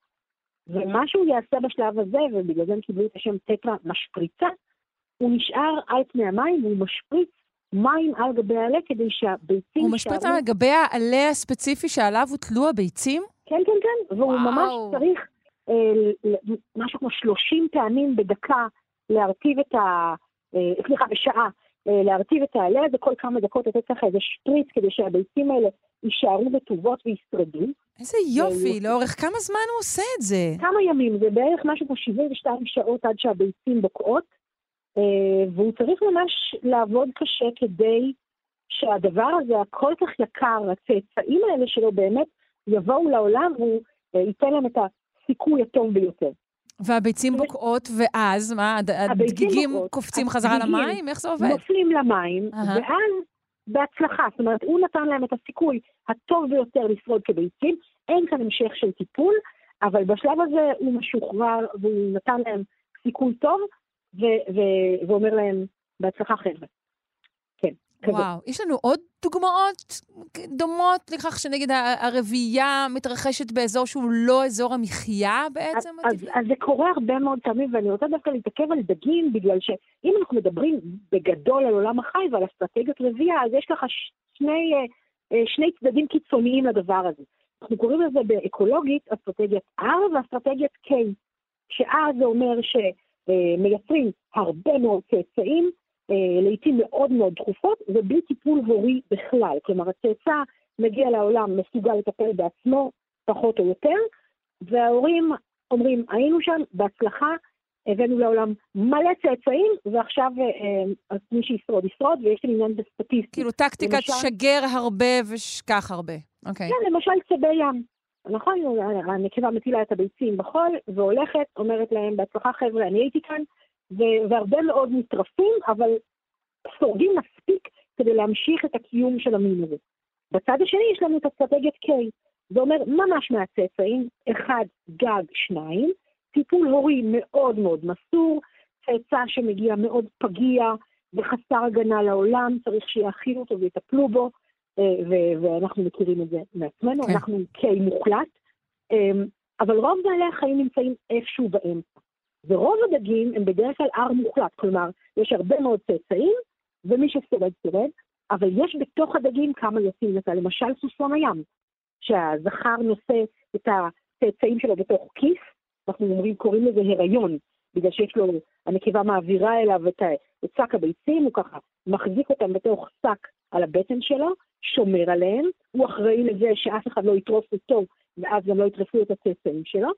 ומה שהוא יעשה בשלב הזה, ובגלל זה הם קיבלו את השם טטרה משפריצה, הוא נשאר על פני המים והוא משפריץ מים על גבי העלה כדי שהביצים הוא משפריץ על גבי העלה הספציפי שעליו הוטלו הביצים? כן, כן, כן, והוא וואו. ממש צריך אה, משהו כמו 30 פעמים בדקה להרטיב את ה... אה, סליחה, בשעה, אה, להרטיב את העלה הזה, כל כמה דקות לתת ככה איזה שפריץ כדי שהביצים האלה יישארו רטובות וישרדו. איזה יופי, לאורך כמה זמן הוא עושה את זה? כמה ימים, זה בערך משהו כמו 72 שעות עד שהביצים בוקעות, אה, והוא צריך ממש לעבוד קשה כדי שהדבר הזה, הכל כך יקר, הצאצאים האלה שלו באמת יבואו לעולם והוא אה, ייתן להם את הסיכוי הטוב ביותר. והביצים בוקעות, ואז מה, הדגיגים בוקעות, קופצים חזרה למים? איך זה עובד? נופלים למים. ואז בהצלחה, זאת אומרת, הוא נתן להם את הסיכוי הטוב ביותר לשרוד כביצים, אין כאן המשך של טיפול, אבל בשלב הזה הוא משוחרר והוא נתן להם סיכוי טוב, ו- ו- ואומר להם, בהצלחה חבר'ה. וואו, יש לנו עוד דוגמאות דומות לכך שנגיד ה- הרבייה מתרחשת באזור שהוא לא אזור המחיה בעצם? אז, הטבעי? אז זה קורה הרבה מאוד פעמים, ואני רוצה דווקא להתעכב על דגים, בגלל שאם אנחנו מדברים בגדול על עולם החי ועל אסטרטגיות רבייה, אז יש ש- שני, אה, אה, שני צדדים קיצוניים לדבר הזה. אנחנו קוראים לזה באקולוגית אסטרטגיית R ואסטרטגיית K, ש-R זה אומר שמייצרים הרבה מאוד צאצאים, לעיתים מאוד מאוד תכופות, ובלי טיפול הורי בכלל. כלומר, הצאצא מגיע לעולם, מסוגל לטפל בעצמו, פחות או יותר, וההורים אומרים, היינו שם, בהצלחה, הבאנו לעולם מלא צאצאים, ועכשיו אה, אה, אז מי שישרוד ישרוד, ויש לי עניין בסטטיסטי. כאילו טקטיקת למשל- שגר הרבה ושכח הרבה. אוקיי. כן, למשל צבי ים. נכון, הנקבה מטילה את הביצים בחול, והולכת, אומרת להם, בהצלחה חבר'ה, אני הייתי כאן, ו- והרבה מאוד נטרפים, אבל שורדים מספיק כדי להמשיך את הקיום של המין הזה. בצד השני יש לנו את אסטרטגיית K. זה אומר ממש מהצאצאים, אחד, גג, שניים, טיפול הורי מאוד מאוד מסור, צאצא שמגיע מאוד פגיע וחסר הגנה לעולם, צריך שיאכילו אותו ויטפלו בו, אה, ואנחנו מכירים את זה מעצמנו, כן. אנחנו K מוחלט, אמ, אבל רוב בעלי החיים נמצאים איפשהו באמצע. ורוב הדגים הם בדרך כלל R מוחלט, כלומר, יש הרבה מאוד צאצאים, ומי ששורד שורד, אבל יש בתוך הדגים כמה יוצאים. לזה, למשל סוסון הים, שהזכר נושא את הצאצאים שלו בתוך כיס, אנחנו אומרים, קוראים לזה הריון, בגלל שיש לו, הנקבה מעבירה אליו את, את שק הביצים, הוא ככה מחזיק אותם בתוך שק על הבטן שלו, שומר עליהם, הוא אחראי לזה שאף אחד לא יטרוף אותו, ואז גם לא יטרפו את הצאצאים שלו,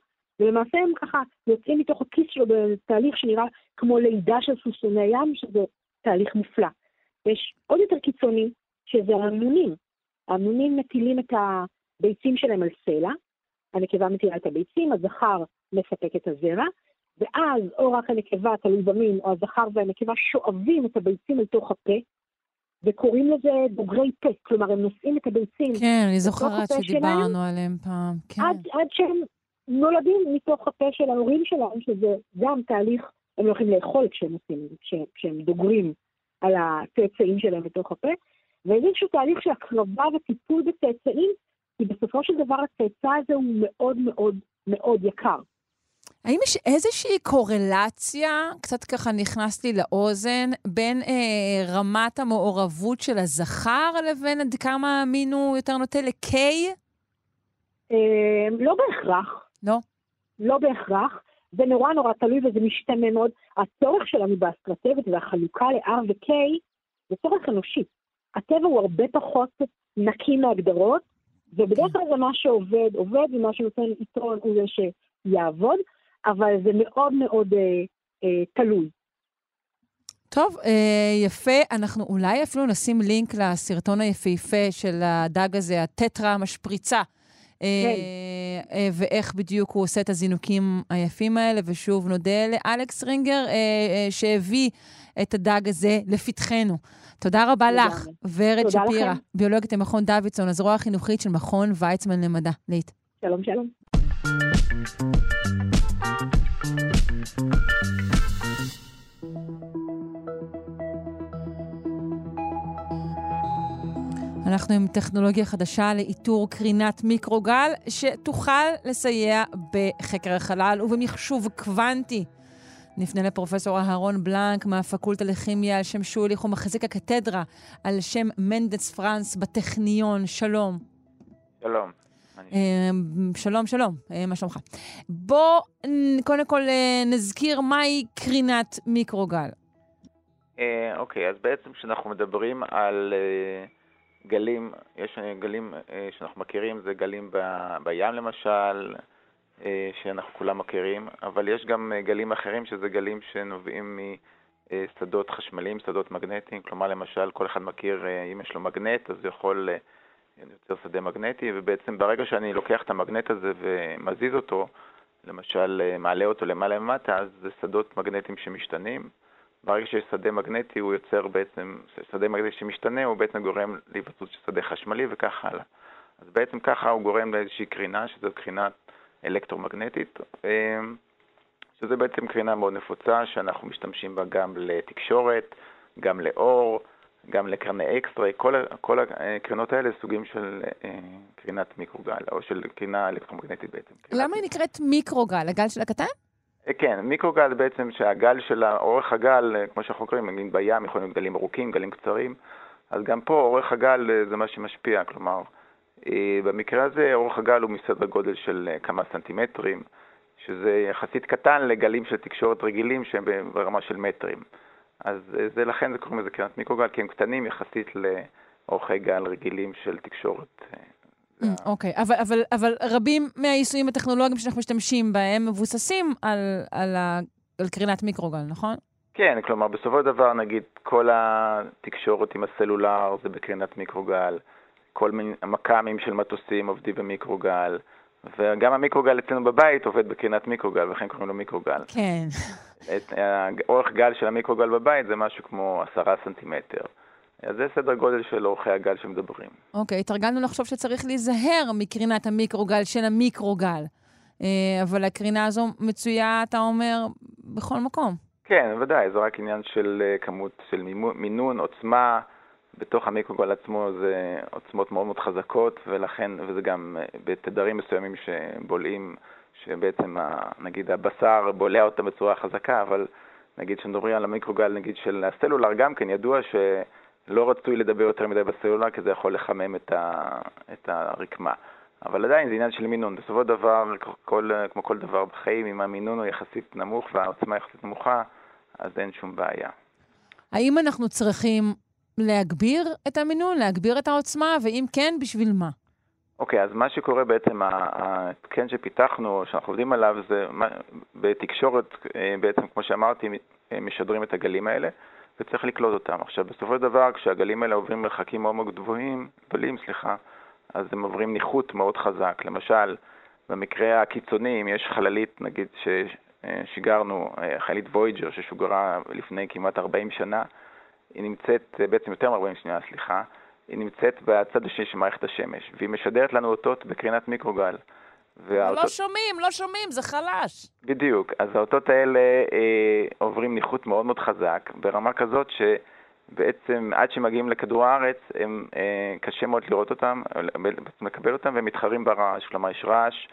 ולמעשה הם ככה יוצאים מתוך הכיס שלו בתהליך שנראה כמו לידה של סוסוני ים, שזה תהליך מופלא. יש עוד יותר קיצוני, שזה האמונים. האמונים מטילים את הביצים שלהם על סלע, הנקבה מטילה את הביצים, הזכר מספק את הזרע, ואז או רק הנקבה, תלוי במין, או הזכר והנקבה שואבים את הביצים אל תוך הפה, וקוראים לזה בוגרי פה, כלומר, הם נושאים את הביצים. כן, אני זוכרת שדיברנו שלהם, עליהם פעם, כן. עד, עד שהם נולדים מתוך הפה של ההורים שלהם, שזה גם תהליך, הם לא יכולים לאכול כשהם עושים, כשהם, כשהם דוגרים על הצאצאים שלהם בתוך הפה, וזה איזשהו תהליך של הקרבה וטיפול בצאצאים, כי בסופו של דבר הצאצא הזה הוא מאוד מאוד מאוד יקר. האם יש איזושהי קורלציה, קצת ככה נכנס לי לאוזן, בין אה, רמת המעורבות של הזכר לבין עד כמה המין הוא יותר נוטה ל-K? אה, לא בהכרח. לא? לא בהכרח. זה נורא נורא תלוי וזה משתנה מאוד. הצורך שלנו באסטרטגיות והחלוקה ל-R ו-K זה צורך אנושי. הטבע הוא הרבה פחות נקי מהגדרות, ובדרך כלל זה מה שעובד, עובד, ומה שנותן יתרון הוא זה שיעבוד, אבל זה מאוד מאוד אה, אה, תלוי. טוב, אה, יפה. אנחנו אולי אפילו נשים לינק לסרטון היפהפה של הדג הזה, הטטרה המשפריצה. כן. אה, אה, ואיך בדיוק הוא עושה את הזינוקים היפים האלה. ושוב, נודה לאלכס רינגר אה, שהביא את הדג הזה לפתחנו. תודה רבה תודה לך, ורד שפירא, ביולוגית למכון דוידסון, הזרוע החינוכית של מכון ויצמן למדע. לית. שלום, שלום. אנחנו עם טכנולוגיה חדשה לאיתור קרינת מיקרוגל, שתוכל לסייע בחקר החלל ובמחשוב קוונטי. נפנה לפרופסור אהרון בלנק מהפקולטה לכימיה על שם שוליך, הוא מחזיק הקתדרה על שם מנדס פרנס בטכניון. שלום. שלום. אמ, שלום, שלום, אה, מה שלומך? בוא קודם כל אה, נזכיר מהי קרינת מיקרוגל. אה, אוקיי, אז בעצם כשאנחנו מדברים על גלים, יש גלים שאנחנו מכירים, זה גלים בים למשל, שאנחנו כולם מכירים, אבל יש גם גלים אחרים שזה גלים שנובעים משדות חשמליים, שדות מגנטיים, כלומר למשל כל אחד מכיר, אם יש לו מגנט אז הוא יכול יוצר שדה מגנטי, ובעצם ברגע שאני לוקח את המגנט הזה ומזיז אותו, למשל אה, מעלה אותו למעלה למטה, אז זה שדות מגנטיים שמשתנים. ברגע שיש שדה מגנטי הוא יוצר בעצם, שדה מגנטי שמשתנה הוא בעצם גורם להיווצרות של שדה חשמלי וכך הלאה. אז בעצם ככה הוא גורם לאיזושהי קרינה, שזו קרינה אלקטרומגנטית, אה, שזה בעצם קרינה מאוד נפוצה שאנחנו משתמשים בה גם לתקשורת, גם לאור, גם לקרני X-ray, כל, כל הקרינות האלה סוגים של אה, קרינת מיקרוגל, או של קרינה אלקטרומגנטית בעצם. למה היא נקראת מיקרוגל? הגל של הקטן? אה, כן, מיקרוגל בעצם שהגל של אורך הגל, אה, כמו שאנחנו קוראים, נגיד בים יכולים להיות גלים ארוכים, גלים קצרים, אז גם פה אורך הגל אה, זה מה שמשפיע, כלומר, במקרה הזה אורך הגל הוא מסדר גודל של כמה סנטימטרים, שזה יחסית קטן לגלים של תקשורת רגילים שהם ברמה של מטרים. אז זה לכן זה קוראים לזה קרינת מיקרוגל, כי הם קטנים יחסית לאורכי גל רגילים של תקשורת. אה, אוקיי, okay. אבל, אבל, אבל רבים מהיישומים הטכנולוגיים שאנחנו משתמשים בהם מבוססים על, על, ה, על קרינת מיקרוגל, נכון? כן, כלומר, בסופו של דבר, נגיד, כל התקשורת עם הסלולר זה בקרינת מיקרוגל, כל מיני המכ"מים של מטוסים עובדים במיקרוגל, וגם המיקרוגל אצלנו בבית עובד בקרינת מיקרוגל, ולכן קוראים לו מיקרוגל. כן. את, אורך גל של המיקרוגל בבית זה משהו כמו עשרה סנטימטר. אז זה סדר גודל של אורכי הגל שמדברים. אוקיי, התרגלנו לחשוב שצריך להיזהר מקרינת המיקרוגל של המיקרוגל. אה, אבל הקרינה הזו מצויה, אתה אומר, בכל מקום. כן, ודאי, זה רק עניין של אה, כמות של מינון, עוצמה. בתוך המיקרוגל עצמו זה עוצמות מאוד מאוד חזקות, ולכן, וזה גם אה, בתדרים מסוימים שבולעים, שבעצם, נגיד, הבשר בולע אותם בצורה חזקה, אבל נגיד כשמדברים על המיקרוגל, נגיד של הסלולר, גם כן ידוע שלא רצוי לדבר יותר מדי בסלולר, כי זה יכול לחמם את, ה, את הרקמה. אבל עדיין זה עניין של מינון. בסופו של דבר, כל, כמו כל דבר בחיים, אם המינון הוא יחסית נמוך והעוצמה יחסית נמוכה, אז אין שום בעיה. האם אנחנו צריכים להגביר את המינון, להגביר את העוצמה, ואם כן, בשביל מה? אוקיי, okay, אז מה שקורה בעצם, ההתקן שפיתחנו, שאנחנו עובדים עליו, זה בתקשורת, אה, בעצם, כמו שאמרתי, משדרים את הגלים האלה, וצריך לקלוט אותם. עכשיו, בסופו של דבר, כשהגלים האלה עוברים מרחקים מאוד מאוד גבוהים, גדולים, סליחה, אז הם עוברים ניחות מאוד חזק. למשל, במקרה הקיצוני, אם יש חללית, נגיד, ששיגרנו, אה, חללית וויג'ר ששוגרה לפני כמעט 40 שנה, היא נמצאת, אה, בעצם יותר מ-40 שנה, סליחה, היא נמצאת בצד השני של מערכת השמש, והיא משדרת לנו אותות בקרינת מיקרוגל. והאותות... לא שומעים, לא שומעים, זה חלש. בדיוק. אז האותות האלה אה, עוברים ניחות מאוד מאוד חזק, ברמה כזאת ש... בעצם עד שמגיעים לכדור הארץ, הם, אה, קשה מאוד לראות אותם, בעצם לקבל אותם, והם מתחרים ברעש. כלומר, יש רעש,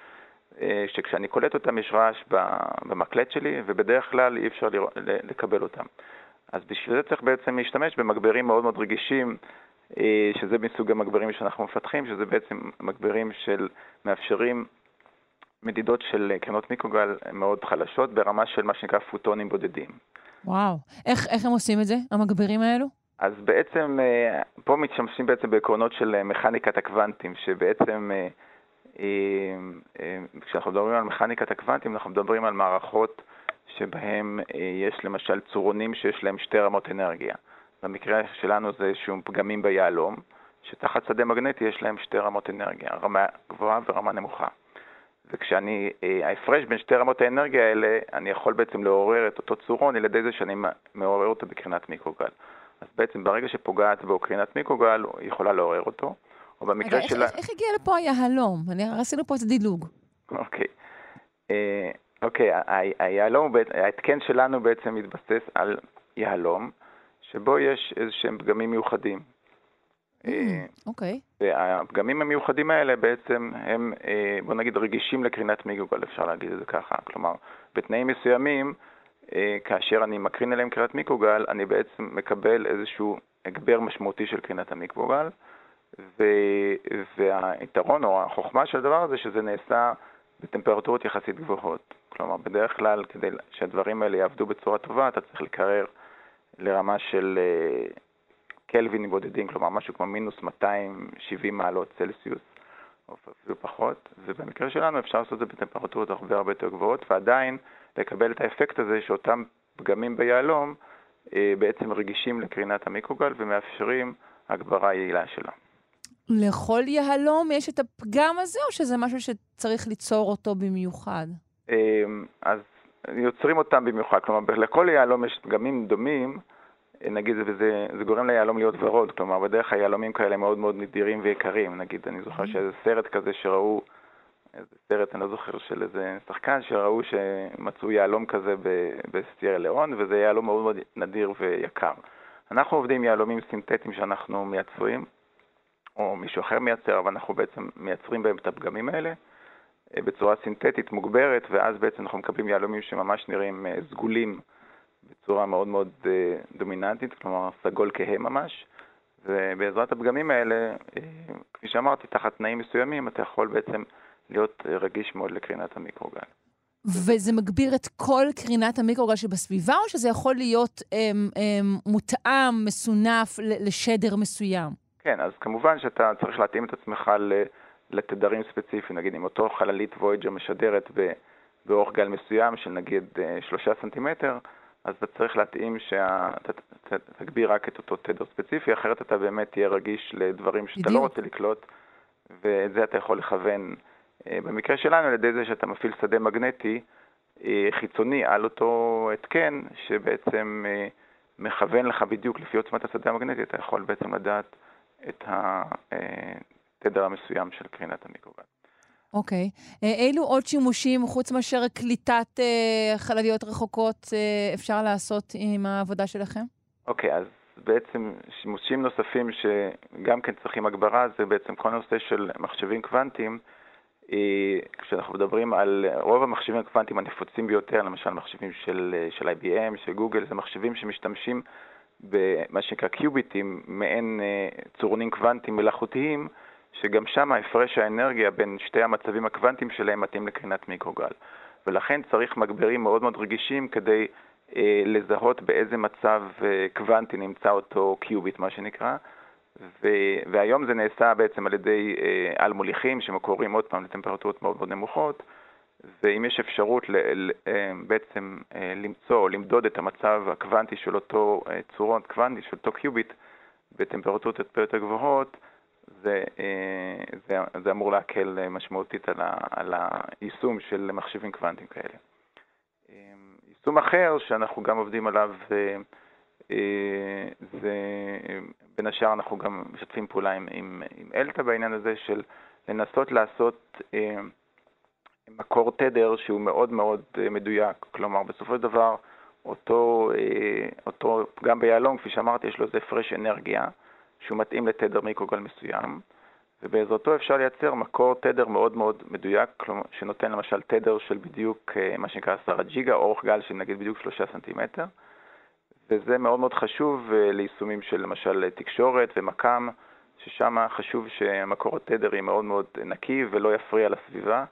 אה, שכשאני קולט אותם יש רעש במקלט שלי, ובדרך כלל אי אפשר לראות, לקבל אותם. אז בשביל זה צריך בעצם להשתמש במגברים מאוד מאוד רגישים, אה, שזה מסוג המגברים שאנחנו מפתחים, שזה בעצם מגברים של מאפשרים מדידות של קרנות מיקרוגל מאוד חלשות, ברמה של מה שנקרא פוטונים בודדים. וואו. איך, איך הם עושים את זה, המגבירים האלו? אז בעצם, אה, פה מתשמשים בעצם בעקרונות של אה, מכניקת הקוונטים, שבעצם, אה, כשאנחנו מדברים על מכניקת הקוונטים, אנחנו מדברים על מערכות שבהם יש למשל צורונים שיש להם שתי רמות אנרגיה. במקרה שלנו זה איזשהם פגמים ביהלום, שתחת שדה מגנטי יש להם שתי רמות אנרגיה, רמה גבוהה ורמה נמוכה. וכשאני, אה, ההפרש בין שתי רמות האנרגיה האלה, אני יכול בעצם לעורר את אותו צורון על ידי זה שאני מעורר אותו בקרינת מיקרוגל. אז בעצם ברגע שפוגעת בו קרינת מיקרוגל, היא יכולה לעורר אותו. או במקרה רגע, שלה... איך, איך הגיע לפה היהלום? אני עשינו פה איזה דילוג. אוקיי. אה, אוקיי, היהלום, ההתקן שלנו בעצם מתבסס על יהלום, שבו יש איזה שהם פגמים מיוחדים. אה, אוקיי. והפגמים המיוחדים האלה בעצם הם, אה, בוא נגיד, רגישים לקרינת מיגוגל, אפשר להגיד את זה ככה. כלומר, בתנאים מסוימים, אה, כאשר אני מקרין עליהם קרינת מיקרוגל, אני בעצם מקבל איזשהו הגבר משמעותי של קרינת המיקרוגל, ו... והיתרון או החוכמה של הדבר הזה, שזה נעשה בטמפרטורות יחסית גבוהות. כלומר, בדרך כלל, כדי שהדברים האלה יעבדו בצורה טובה, אתה צריך לקרר לרמה של קלווינים בודדים, כלומר משהו כמו מינוס 270 מעלות צלסיוס, או אפילו פחות, ובמקרה שלנו אפשר לעשות את זה בטמפרטורות הרבה הרבה יותר גבוהות, ועדיין לקבל את האפקט הזה שאותם פגמים ביהלום אה, בעצם רגישים לקרינת המיקרוגל ומאפשרים הגברה יעילה שלה. לכל יהלום יש את הפגם הזה, או שזה משהו שצריך ליצור אותו במיוחד? אה, אז יוצרים אותם במיוחד, כלומר לכל יהלום יש פגמים דומים, נגיד, וזה זה גורם ליהלום להיות ורוד, כלומר, בדרך כלל יהלומים כאלה מאוד מאוד נדירים ויקרים. נגיד, אני זוכר. שאיזה סרט כזה שראו, איזה סרט, אני לא זוכר, של איזה שחקן, שראו שמצאו יהלום כזה בסטייר לאון, וזה יהלום מאוד מאוד נדיר ויקר. אנחנו עובדים עם יהלומים סינתטיים שאנחנו מייצרים, או מישהו אחר מייצר, אבל אנחנו בעצם מייצרים בהם את הפגמים האלה אה, בצורה סינתטית מוגברת, ואז בעצם אנחנו מקבלים יהלומים שממש נראים אה, סגולים. בצורה מאוד מאוד אה, דומיננטית, כלומר סגול כהה ממש, ובעזרת הפגמים האלה, אה, כפי שאמרתי, תחת תנאים מסוימים אתה יכול בעצם להיות רגיש מאוד לקרינת המיקרוגל. וזה מגביר את כל קרינת המיקרוגל שבסביבה, או שזה יכול להיות אמ, אמ, מותאם, מסונף לשדר מסוים? כן, אז כמובן שאתה צריך להתאים את עצמך לתדרים ספציפיים. נגיד, אם אותו חללית וויג'ר משדרת באורך גל מסוים של נגיד אה, שלושה סנטימטר, אז אתה צריך להתאים שאתה תגביר רק את אותו תדר ספציפי, אחרת אתה באמת תהיה רגיש לדברים שאתה לא בדיוק. לא רוצה לקלוט, ואת זה אתה יכול לכוון. אה, במקרה שלנו, על ידי זה שאתה מפעיל שדה מגנטי אה, חיצוני על אותו התקן, שבעצם אה, מכוון לך בדיוק לפי עוצמת השדה המגנטי, אתה יכול בעצם לדעת את התדר המסוים של קרינת המיקרוגל. אוקיי. Okay. אילו עוד שימושים, חוץ מאשר קליטת uh, חלליות רחוקות, uh, אפשר לעשות עם העבודה שלכם? אוקיי, okay, אז בעצם שימושים נוספים שגם כן צריכים הגברה, זה בעצם כל הנושא של מחשבים קוונטיים. כשאנחנו מדברים על רוב המחשבים הקוונטיים הנפוצים ביותר, למשל מחשבים של, של IBM, של גוגל, זה מחשבים שמשתמשים במה שנקרא קיוביטים, מעין צורנים קוונטיים מלאכותיים, שגם שם הפרש האנרגיה בין שתי המצבים הקוונטיים שלהם מתאים לקרינת מיקרוגל. ולכן צריך מגברים מאוד מאוד רגישים כדי אה, לזהות באיזה מצב אה, קוונטי נמצא אותו קיוביט, מה שנקרא. ו- והיום זה נעשה בעצם על ידי אה, על מוליכים שמקורים עוד פעם לטמפרטורות מאוד מאוד נמוכות, ואם יש אפשרות ל- ל- אה, בעצם אה, למצוא או למדוד את המצב הקוונטי של אותו אה, צורות קוונטי, של אותו קיוביט, בטמפרטורות יותר גבוהות, זה, אה, זה, זה אמור להקל אה, משמעותית על, ה, על היישום של מחשבים קוונטיים כאלה. אה, יישום אחר שאנחנו גם עובדים עליו זה בין השאר אנחנו גם משתפים פעולה עם, עם, עם אלתא בעניין הזה של לנסות לעשות מקור תדר שהוא מאוד מאוד מדויק. כלומר, בסופו של דבר, אותו, אותו גם ביהלום, כפי שאמרתי, יש לו איזה הפרש אנרגיה. שהוא מתאים לתדר מיקרוגל מסוים, ובעזרתו אפשר לייצר מקור תדר מאוד מאוד מדויק, שנותן למשל תדר של בדיוק אה, מה שנקרא 10 ג'יגה, אורך גל של נגיד בדיוק 3 סנטימטר, וזה מאוד מאוד חשוב אה, ליישומים של למשל תקשורת ומקם, ששם חשוב שמקור התדר יהיה מאוד מאוד נקי ולא יפריע לסביבה,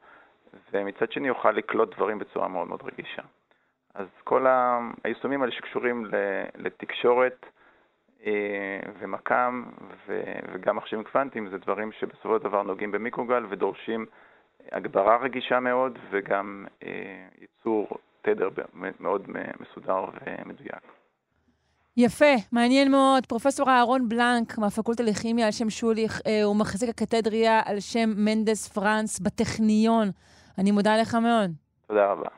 ומצד שני יוכל לקלוט דברים בצורה מאוד מאוד רגישה. אז כל היישומים האלה שקשורים לתקשורת, אה, ומקם וגם מחשבים קוונטיים זה דברים שבסופו של דבר נוגעים במיקרוגל ודורשים הגברה רגישה מאוד וגם אה, ייצור תדר מאוד מסודר ומדויק. יפה, מעניין מאוד. פרופסור אהרון בלנק מהפקולטה לכימיה על שם שוליך, אה, הוא מחזיק הקתדריה על שם מנדס פרנס בטכניון. אני מודה לך מאוד. תודה רבה.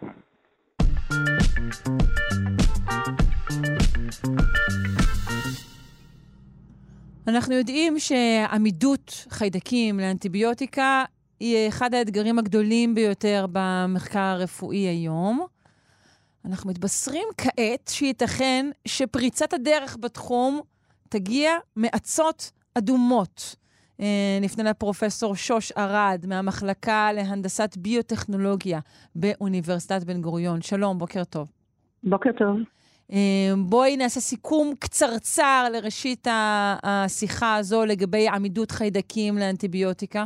אנחנו יודעים שעמידות חיידקים לאנטיביוטיקה היא אחד האתגרים הגדולים ביותר במחקר הרפואי היום. אנחנו מתבשרים כעת שייתכן שפריצת הדרך בתחום תגיע מאצות אדומות. אה, נפנה לפרופסור שוש ארד מהמחלקה להנדסת ביוטכנולוגיה באוניברסיטת בן גוריון. שלום, בוקר טוב. בוקר טוב. אמ, בואי נעשה סיכום קצרצר לראשית השיחה הזו לגבי עמידות חיידקים לאנטיביוטיקה.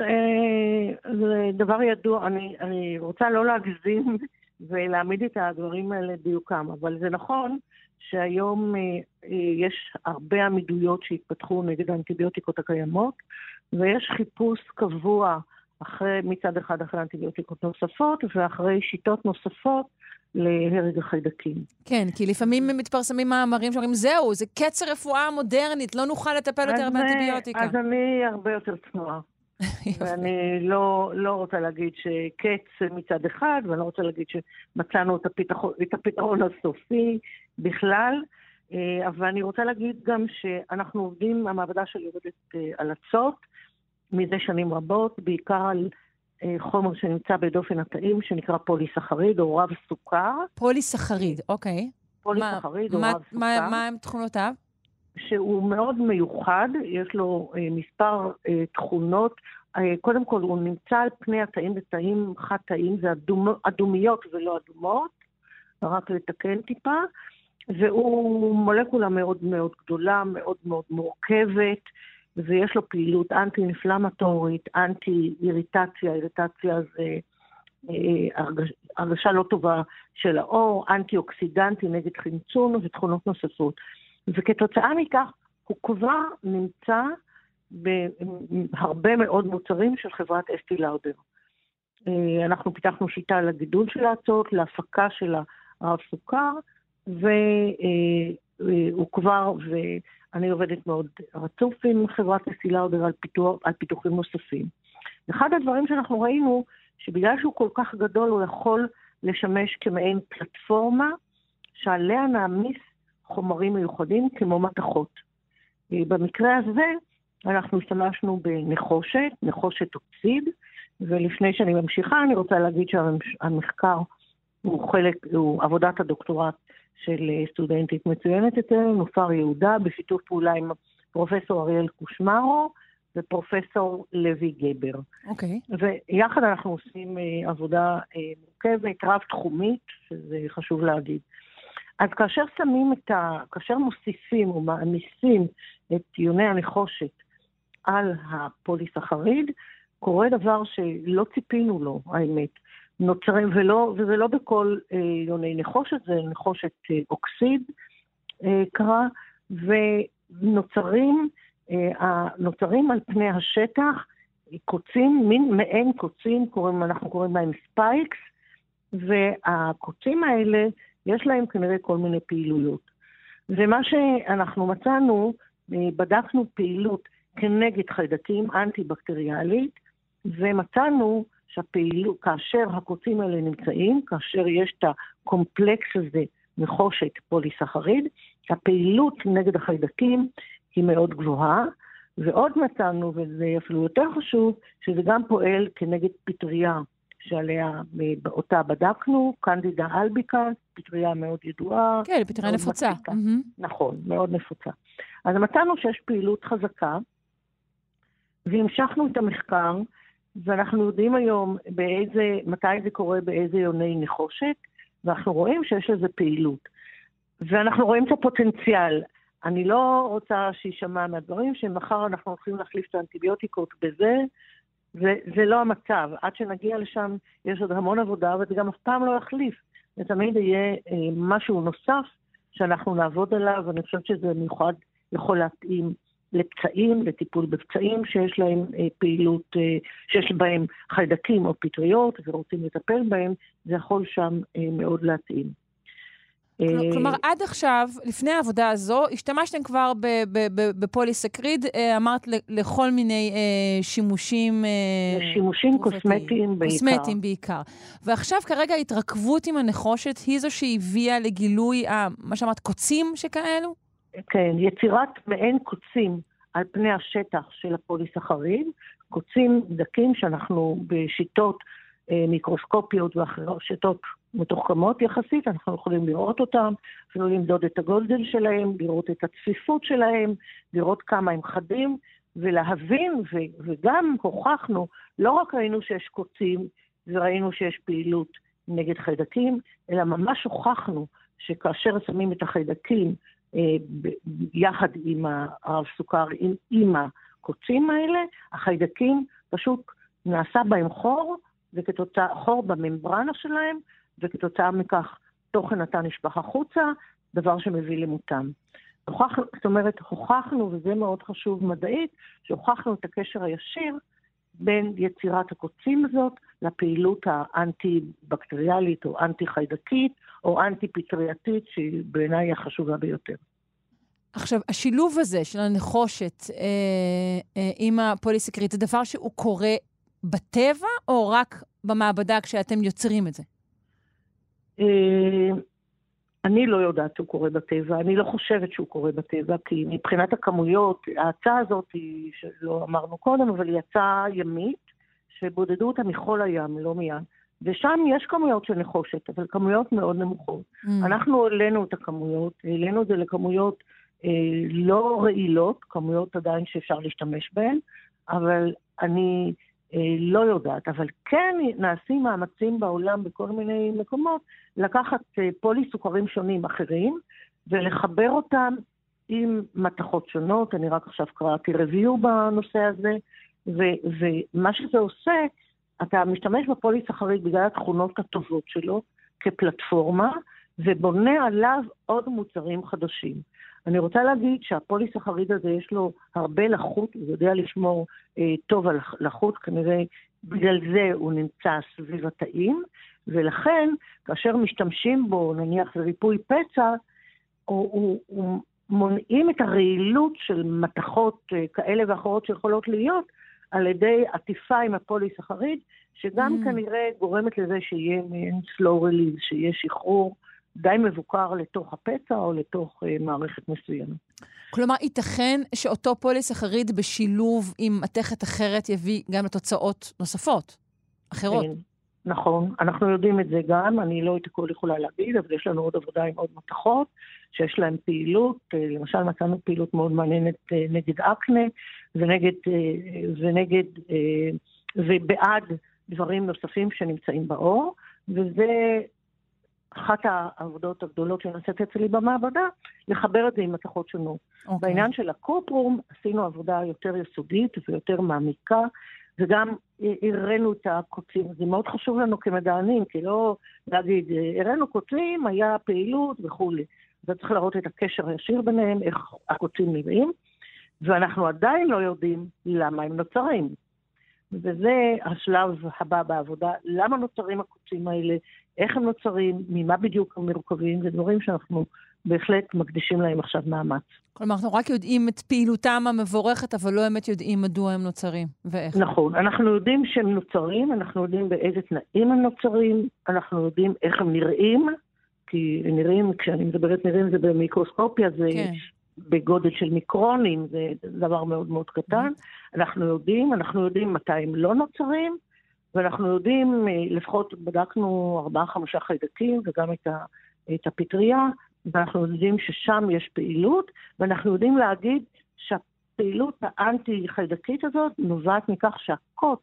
אה, זה דבר ידוע, אני, אני רוצה לא להגזים ולהעמיד את הדברים האלה דיוקם, אבל זה נכון שהיום אה, אה, יש הרבה עמידויות שהתפתחו נגד האנטיביוטיקות הקיימות, ויש חיפוש קבוע אחרי, מצד אחד אחרי אנטיביוטיקות נוספות, ואחרי שיטות נוספות להרג החיידקים. כן, כי לפעמים מתפרסמים מאמרים שאומרים, זהו, זה קץ הרפואה המודרנית, לא נוכל לטפל יותר באנטיביוטיקה. אז אני הרבה יותר צנועה. ואני לא, לא רוצה להגיד שקץ מצד אחד, ואני לא רוצה להגיד שמצאנו את הפתרון, את הפתרון הסופי בכלל, אה, אבל אני רוצה להגיד גם שאנחנו עובדים, המעבדה שלי עובדת אה, על הצות מזה שנים רבות, בעיקר על חומר שנמצא בדופן התאים, שנקרא פוליסחריד או רב סוכר. פוליסחריד, אוקיי. פוליסחריד או רב סוכר. מה הם תכונותיו? שהוא מאוד מיוחד, יש לו אה, מספר אה, תכונות. אה, קודם כל, הוא נמצא על פני התאים בתאים חד-תאים, זה אדומ, אדומיות ולא אדומות, רק לתקן טיפה, והוא מולקולה מאוד מאוד גדולה, מאוד מאוד מורכבת. ויש לו פעילות אנטי-אינפלמטורית, אנטי-איריטציה, איריטציה זה אה, הרגשה לא טובה של האור, אנטי-אוקסידנטי נגד חמצון ותכונות נוספות. וכתוצאה מכך הוא כבר נמצא בהרבה מאוד מוצרים של חברת אסטי לאודר. אה, אנחנו פיתחנו שיטה לגידול של האצות, להפקה של הרב סוכר, והוא אה, כבר, אני עובדת מאוד רצוף עם חברת הסילאודר על, פיתוח, על פיתוחים נוספים. אחד הדברים שאנחנו ראינו, שבגלל שהוא כל כך גדול, הוא יכול לשמש כמעין פלטפורמה שעליה נעמיס חומרים מיוחדים כמו מתכות. אה, במקרה הזה אנחנו השתמשנו בנחושת, נחושת אוקסיד, ולפני שאני ממשיכה אני רוצה להגיד שהמחקר הוא חלק, הוא עבודת הדוקטורט של אה, סטודנטית מצוינת אצלנו, נופר יהודה, בשיתוף פעולה עם פרופסור אריאל קושמרו ופרופסור לוי גבר. אוקיי. Okay. ויחד אנחנו עושים uh, עבודה uh, מורכבת, רב-תחומית, שזה חשוב להגיד. אז כאשר שמים את ה... כאשר מוסיפים או מעמיסים את יוני הנחושת על הפוליסחריד, קורה דבר שלא ציפינו לו, האמת. נוצרים, ולא, וזה לא בכל אה, יוני נחושת, זה נחושת אה, אוקסיד אה, קרה, ונוצרים אה, נוצרים על פני השטח קוצים, מין מעין קוצים, קוראים, אנחנו קוראים להם spikes, והקוצים האלה, יש להם כנראה כל מיני פעילויות. ומה שאנחנו מצאנו, אה, בדקנו פעילות כנגד חיידקים אנטי-בקטריאלית, ומצאנו שהפעילות, כאשר הקוצים האלה נמצאים, כאשר יש את הקומפלקס הזה, נחושת פוליסחריד, הפעילות נגד החיידקים היא מאוד גבוהה, ועוד מצאנו, וזה אפילו יותר חשוב, שזה גם פועל כנגד פטריה שעליה, אותה בדקנו, קנדידה אלביקה, פטריה מאוד ידועה. כן, פטריה נפוצה. Mm-hmm. נכון, מאוד נפוצה. אז מצאנו שיש פעילות חזקה, והמשכנו את המחקר, ואנחנו יודעים היום באיזה, מתי זה קורה באיזה יוני נחושת, ואנחנו רואים שיש לזה פעילות. ואנחנו רואים את הפוטנציאל. אני לא רוצה שיישמע מהדברים שמחר אנחנו הולכים להחליף את האנטיביוטיקות בזה, וזה לא המצב. עד שנגיע לשם יש עוד המון עבודה, וזה גם אף פעם לא יחליף. זה תמיד יהיה אה, משהו נוסף שאנחנו נעבוד עליו, ואני חושבת שזה מיוחד יכול להתאים לפצעים, לטיפול בפצעים שיש להם אה, פעילות, אה, שיש בהם חיידקים או פטריות ורוצים לטפל בהם, זה יכול שם אה, מאוד להתאים. כלומר, עד עכשיו, לפני העבודה הזו, השתמשתם כבר בפוליסקריד, אמרת לכל מיני אה, שימושים... שימושים קוסמטיים בעיקר. קוסמטיים בעיקר. ועכשיו כרגע ההתרכבות עם הנחושת היא זו שהביאה לגילוי, מה שאמרת, קוצים שכאלו? כן, יצירת מעין קוצים על פני השטח של הפוליסחריד, קוצים דקים שאנחנו בשיטות מיקרוסקופיות ואחרות, שיטות מתוחכמות יחסית, אנחנו יכולים לראות אותם, אפילו למדוד את הגודל שלהם, לראות את הצפיפות שלהם, לראות כמה הם חדים, ולהבין, ו- וגם הוכחנו, לא רק ראינו שיש קוצים וראינו שיש פעילות נגד חיידקים, אלא ממש הוכחנו שכאשר שמים את החיידקים אה, יחד עם הרב סוכר, עם, עם הקוצים האלה, החיידקים פשוט נעשה בהם חור, וכתוצאה, חור בממברנה שלהם, וכתוצאה מכך תוכן התא נשפך החוצה, דבר שמביא למותם. הוכח, זאת אומרת, הוכחנו, וזה מאוד חשוב מדעית, שהוכחנו את הקשר הישיר בין יצירת הקוצים הזאת לפעילות האנטי-בקטריאלית או אנטי-חיידקית או אנטי-פטרייתית, שהיא בעיניי החשובה ביותר. עכשיו, השילוב הזה של הנחושת אה, אה, עם הפוליסקרית, זה דבר שהוא קורה בטבע או רק במעבדה כשאתם יוצרים את זה? אה, אני לא יודעת שהוא קורה בטבע, אני לא חושבת שהוא קורה בטבע, כי מבחינת הכמויות, ההצעה הזאת היא, שלא אמרנו קודם, אבל היא הצעה ימית, שבודדו אותה מכל הים, לא מים. ושם יש כמויות של נחושת, אבל כמויות מאוד נמוכות. Mm. אנחנו העלינו את הכמויות, העלינו את זה לכמויות לא רעילות, כמויות עדיין שאפשר להשתמש בהן, אבל אני אה, לא יודעת, אבל כן נעשים מאמצים בעולם בכל מיני מקומות לקחת אה, פולי סוכרים שונים אחרים ולחבר אותם עם מתכות שונות. אני רק עכשיו קראתי review בנושא הזה, ו- ומה שזה עושה, אתה משתמש בפוליסחריד בגלל התכונות הטובות שלו כפלטפורמה, ובונה עליו עוד מוצרים חדשים. אני רוצה להגיד שהפוליסחריד הזה יש לו הרבה לחות, הוא יודע לשמור אה, טוב על לחות, כנראה בגלל זה הוא נמצא סביב התאים, ולכן כאשר משתמשים בו, נניח לריפוי פצע, הוא, הוא, הוא מונעים את הרעילות של מתכות אה, כאלה ואחרות שיכולות להיות על ידי עטיפה עם הפוליסחריד, שגם mm. כנראה גורמת לזה שיהיה מעין slow release, שיהיה שחרור די מבוקר לתוך הפצע או לתוך אה, מערכת מסוימת. כלומר, ייתכן שאותו פוליסחריד בשילוב עם מתכת אחרת יביא גם לתוצאות נוספות, אחרות. כן, נכון, אנחנו יודעים את זה גם, אני לא את הכל יכולה להגיד, אבל יש לנו עוד עבודה עם עוד מתכות, שיש להן פעילות, אה, למשל מצאנו פעילות מאוד מעניינת אה, נגד אקנה, ונגד, ונגד, ובעד דברים נוספים שנמצאים באור, וזה אחת העבודות הגדולות שנעשית אצלי במעבדה, לחבר את זה עם מתכות שונות. Okay. אוקיי. בעניין של הקופרום עשינו עבודה יותר יסודית ויותר מעמיקה, וגם הראינו את הקוצים. זה מאוד חשוב לנו כמדענים, כי לא להגיד, הראינו קוצים, היה פעילות וכולי. אתה צריך להראות את הקשר הישיר ביניהם, איך הקוצים נראים, ואנחנו עדיין לא יודעים למה הם נוצרים. וזה השלב הבא בעבודה, למה נוצרים הקוצים האלה, איך הם נוצרים, ממה בדיוק הם מורכבים, זה דברים שאנחנו בהחלט מקדישים להם עכשיו מאמץ. כלומר, אנחנו רק יודעים את פעילותם המבורכת, אבל לא באמת יודעים מדוע הם נוצרים ואיך. נכון, אנחנו יודעים שהם נוצרים, אנחנו יודעים באיזה תנאים הם נוצרים, אנחנו יודעים איך הם נראים, כי נראים, כשאני מדברת נראים זה במיקרוסקופיה, זה כן. בגודל של מיקרונים, זה דבר מאוד מאוד קטן. Mm-hmm. אנחנו יודעים, אנחנו יודעים מתי הם לא נוצרים, ואנחנו יודעים, אה, לפחות בדקנו ארבעה-חמישה חיידקים וגם את, ה, את הפטריה, ואנחנו יודעים ששם יש פעילות, ואנחנו יודעים להגיד שהפעילות האנטי-חיידקית הזאת נובעת מכך שהקוץ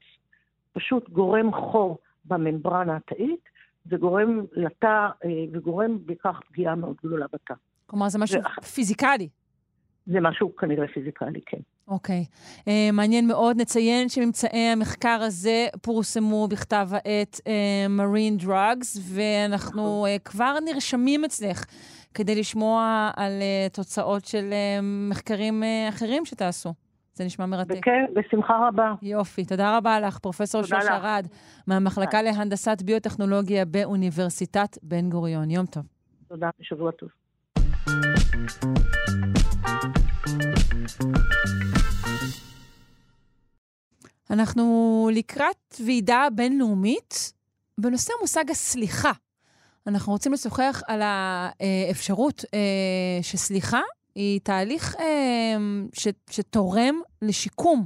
פשוט גורם חור בממברנה התאית, וגורם לתא, אה, וגורם בכך פגיעה מאוד גדולה בתא. כלומר, זה משהו ו... פיזיקלי. זה משהו כנראה פיזיקלי, כן. אוקיי. Okay. Uh, מעניין מאוד. נציין שממצאי המחקר הזה פורסמו בכתב העת uh, Marine Drugs, ואנחנו uh, כבר נרשמים אצלך כדי לשמוע על uh, תוצאות של uh, מחקרים uh, אחרים שתעשו. זה נשמע מרתק. כן, בשמחה רבה. יופי. תודה רבה לך, פרופ' שוש ארד, מהמחלקה להנדסת ביוטכנולוגיה באוניברסיטת בן גוריון. יום טוב. תודה, שבוע טוב. אנחנו לקראת ועידה בינלאומית בנושא מושג הסליחה. אנחנו רוצים לשוחח על האפשרות אה, שסליחה היא תהליך אה, שתורם לשיקום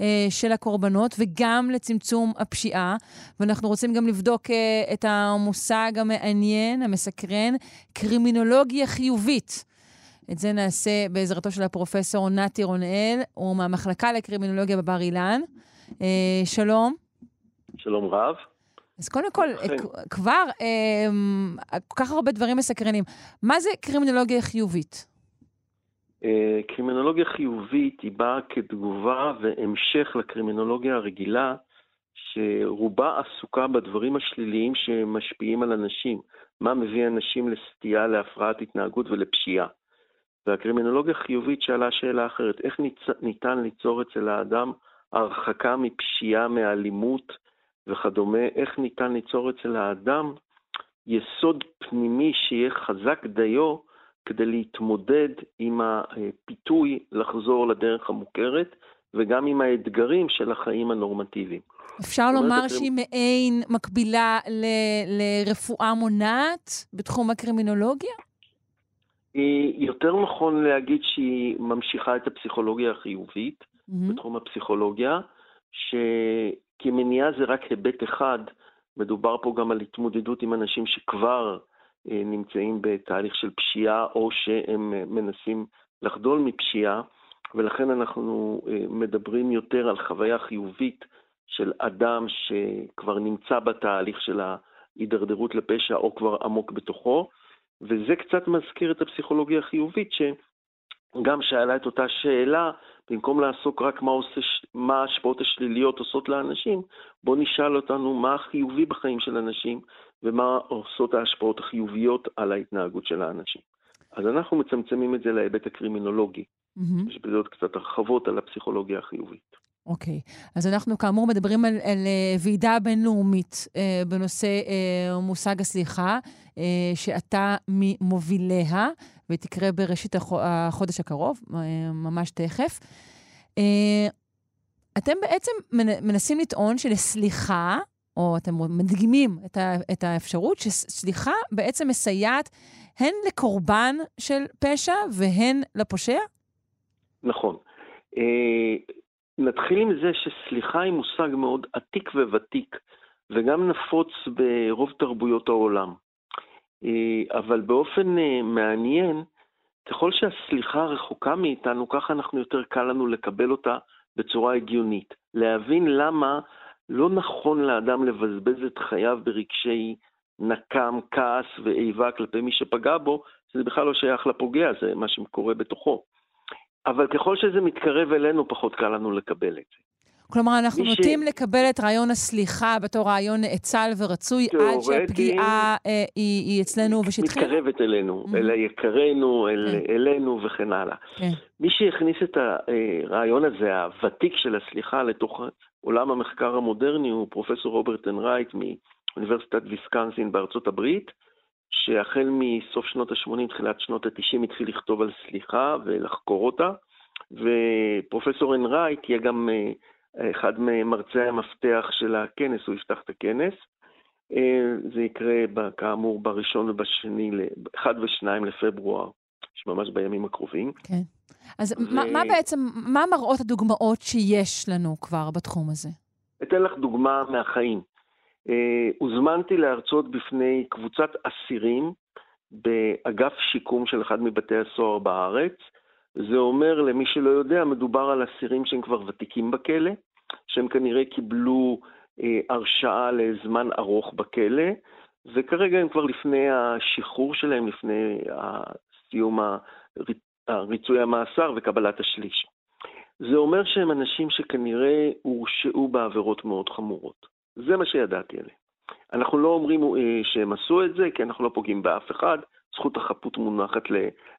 אה, של הקורבנות וגם לצמצום הפשיעה. ואנחנו רוצים גם לבדוק את המושג המעניין, המסקרן, קרימינולוגיה חיובית. את זה נעשה בעזרתו של הפרופסור נתי רונאל, הוא מהמחלקה לקרימינולוגיה בבר אילן. אה, שלום. שלום רב. אז קודם כל. כבר אה, כל כך הרבה דברים מסקרנים. מה זה קרימינולוגיה חיובית? אה, קרימינולוגיה חיובית היא באה כתגובה והמשך לקרימינולוגיה הרגילה, שרובה עסוקה בדברים השליליים שמשפיעים על אנשים. מה מביא אנשים לסטייה, להפרעת התנהגות ולפשיעה. והקרימינולוגיה החיובית שאלה שאלה אחרת, איך ניתן ליצור אצל האדם הרחקה מפשיעה, מאלימות וכדומה, איך ניתן ליצור אצל האדם יסוד פנימי שיהיה חזק דיו כדי להתמודד עם הפיתוי לחזור לדרך המוכרת וגם עם האתגרים של החיים הנורמטיביים. אפשר לומר הקרימ... שהיא מעין מקבילה ל... לרפואה מונעת בתחום הקרימינולוגיה? יותר נכון להגיד שהיא ממשיכה את הפסיכולוגיה החיובית mm-hmm. בתחום הפסיכולוגיה, שכמניעה זה רק היבט אחד, מדובר פה גם על התמודדות עם אנשים שכבר אה, נמצאים בתהליך של פשיעה או שהם אה, מנסים לחדול מפשיעה, ולכן אנחנו אה, מדברים יותר על חוויה חיובית של אדם שכבר נמצא בתהליך של ההידרדרות לפשע או כבר עמוק בתוכו. וזה קצת מזכיר את הפסיכולוגיה החיובית, שגם שאלה את אותה שאלה, במקום לעסוק רק מה, עושה, מה ההשפעות השליליות עושות לאנשים, בואו נשאל אותנו מה החיובי בחיים של אנשים ומה עושות ההשפעות החיוביות על ההתנהגות של האנשים. אז אנחנו מצמצמים את זה להיבט הקרימינולוגי. Mm-hmm. יש בזה עוד קצת הרחבות על הפסיכולוגיה החיובית. אוקיי, okay. אז אנחנו כאמור מדברים על, על uh, ועידה בינלאומית uh, בנושא uh, מושג הסליחה, uh, שאתה ממוביליה, ותקרה בראשית החודש הקרוב, uh, ממש תכף. Uh, אתם בעצם מנסים לטעון שלסליחה או אתם מדגימים את, ה, את האפשרות שסליחה בעצם מסייעת הן לקורבן של פשע והן לפושע? נכון. אה, נתחיל עם זה שסליחה היא מושג מאוד עתיק וותיק, וגם נפוץ ברוב תרבויות העולם. אה, אבל באופן אה, מעניין, ככל שהסליחה רחוקה מאיתנו, ככה אנחנו יותר קל לנו לקבל אותה בצורה הגיונית. להבין למה לא נכון לאדם לבזבז את חייו ברגשי נקם, כעס ואיבה כלפי מי שפגע בו, זה בכלל לא שייך לפוגע, זה מה שקורה בתוכו. אבל ככל שזה מתקרב אלינו, פחות קל לנו לקבל את זה. כלומר, אנחנו נוטים ש... לקבל את רעיון הסליחה בתור רעיון נאצל ורצוי, עד שהפגיעה אה, היא, היא אצלנו ושטחית. מתקרבת אלינו, mm-hmm. אל יקרינו, אל, כן. אלינו וכן הלאה. כן. מי שהכניס את הרעיון הזה, הוותיק של הסליחה, לתוך עולם המחקר המודרני, הוא פרופסור רוברט אנרייט מאוניברסיטת ויסקנסין בארצות הברית, שהחל מסוף שנות ה-80, תחילת שנות ה-90, התחיל לכתוב על סליחה ולחקור אותה. ופרופסור אנרייט יהיה גם אה, אחד ממרצי המפתח של הכנס, הוא יפתח את הכנס. אה, זה יקרה כאמור בראשון ובשני, אחד ושניים לפברואר, שממש בימים הקרובים. כן. אז ו... מה, מה בעצם, מה מראות הדוגמאות שיש לנו כבר בתחום הזה? אתן לך דוגמה מהחיים. Uh, הוזמנתי להרצות בפני קבוצת אסירים באגף שיקום של אחד מבתי הסוהר בארץ. זה אומר, למי שלא יודע, מדובר על אסירים שהם כבר ותיקים בכלא, שהם כנראה קיבלו אה, הרשעה לזמן ארוך בכלא, וכרגע הם כבר לפני השחרור שלהם, לפני סיום ריצוי המאסר וקבלת השליש. זה אומר שהם אנשים שכנראה הורשעו בעבירות מאוד חמורות. זה מה שידעתי עליהם. אנחנו לא אומרים אה, שהם עשו את זה, כי אנחנו לא פוגעים באף אחד. זכות החפות מונחת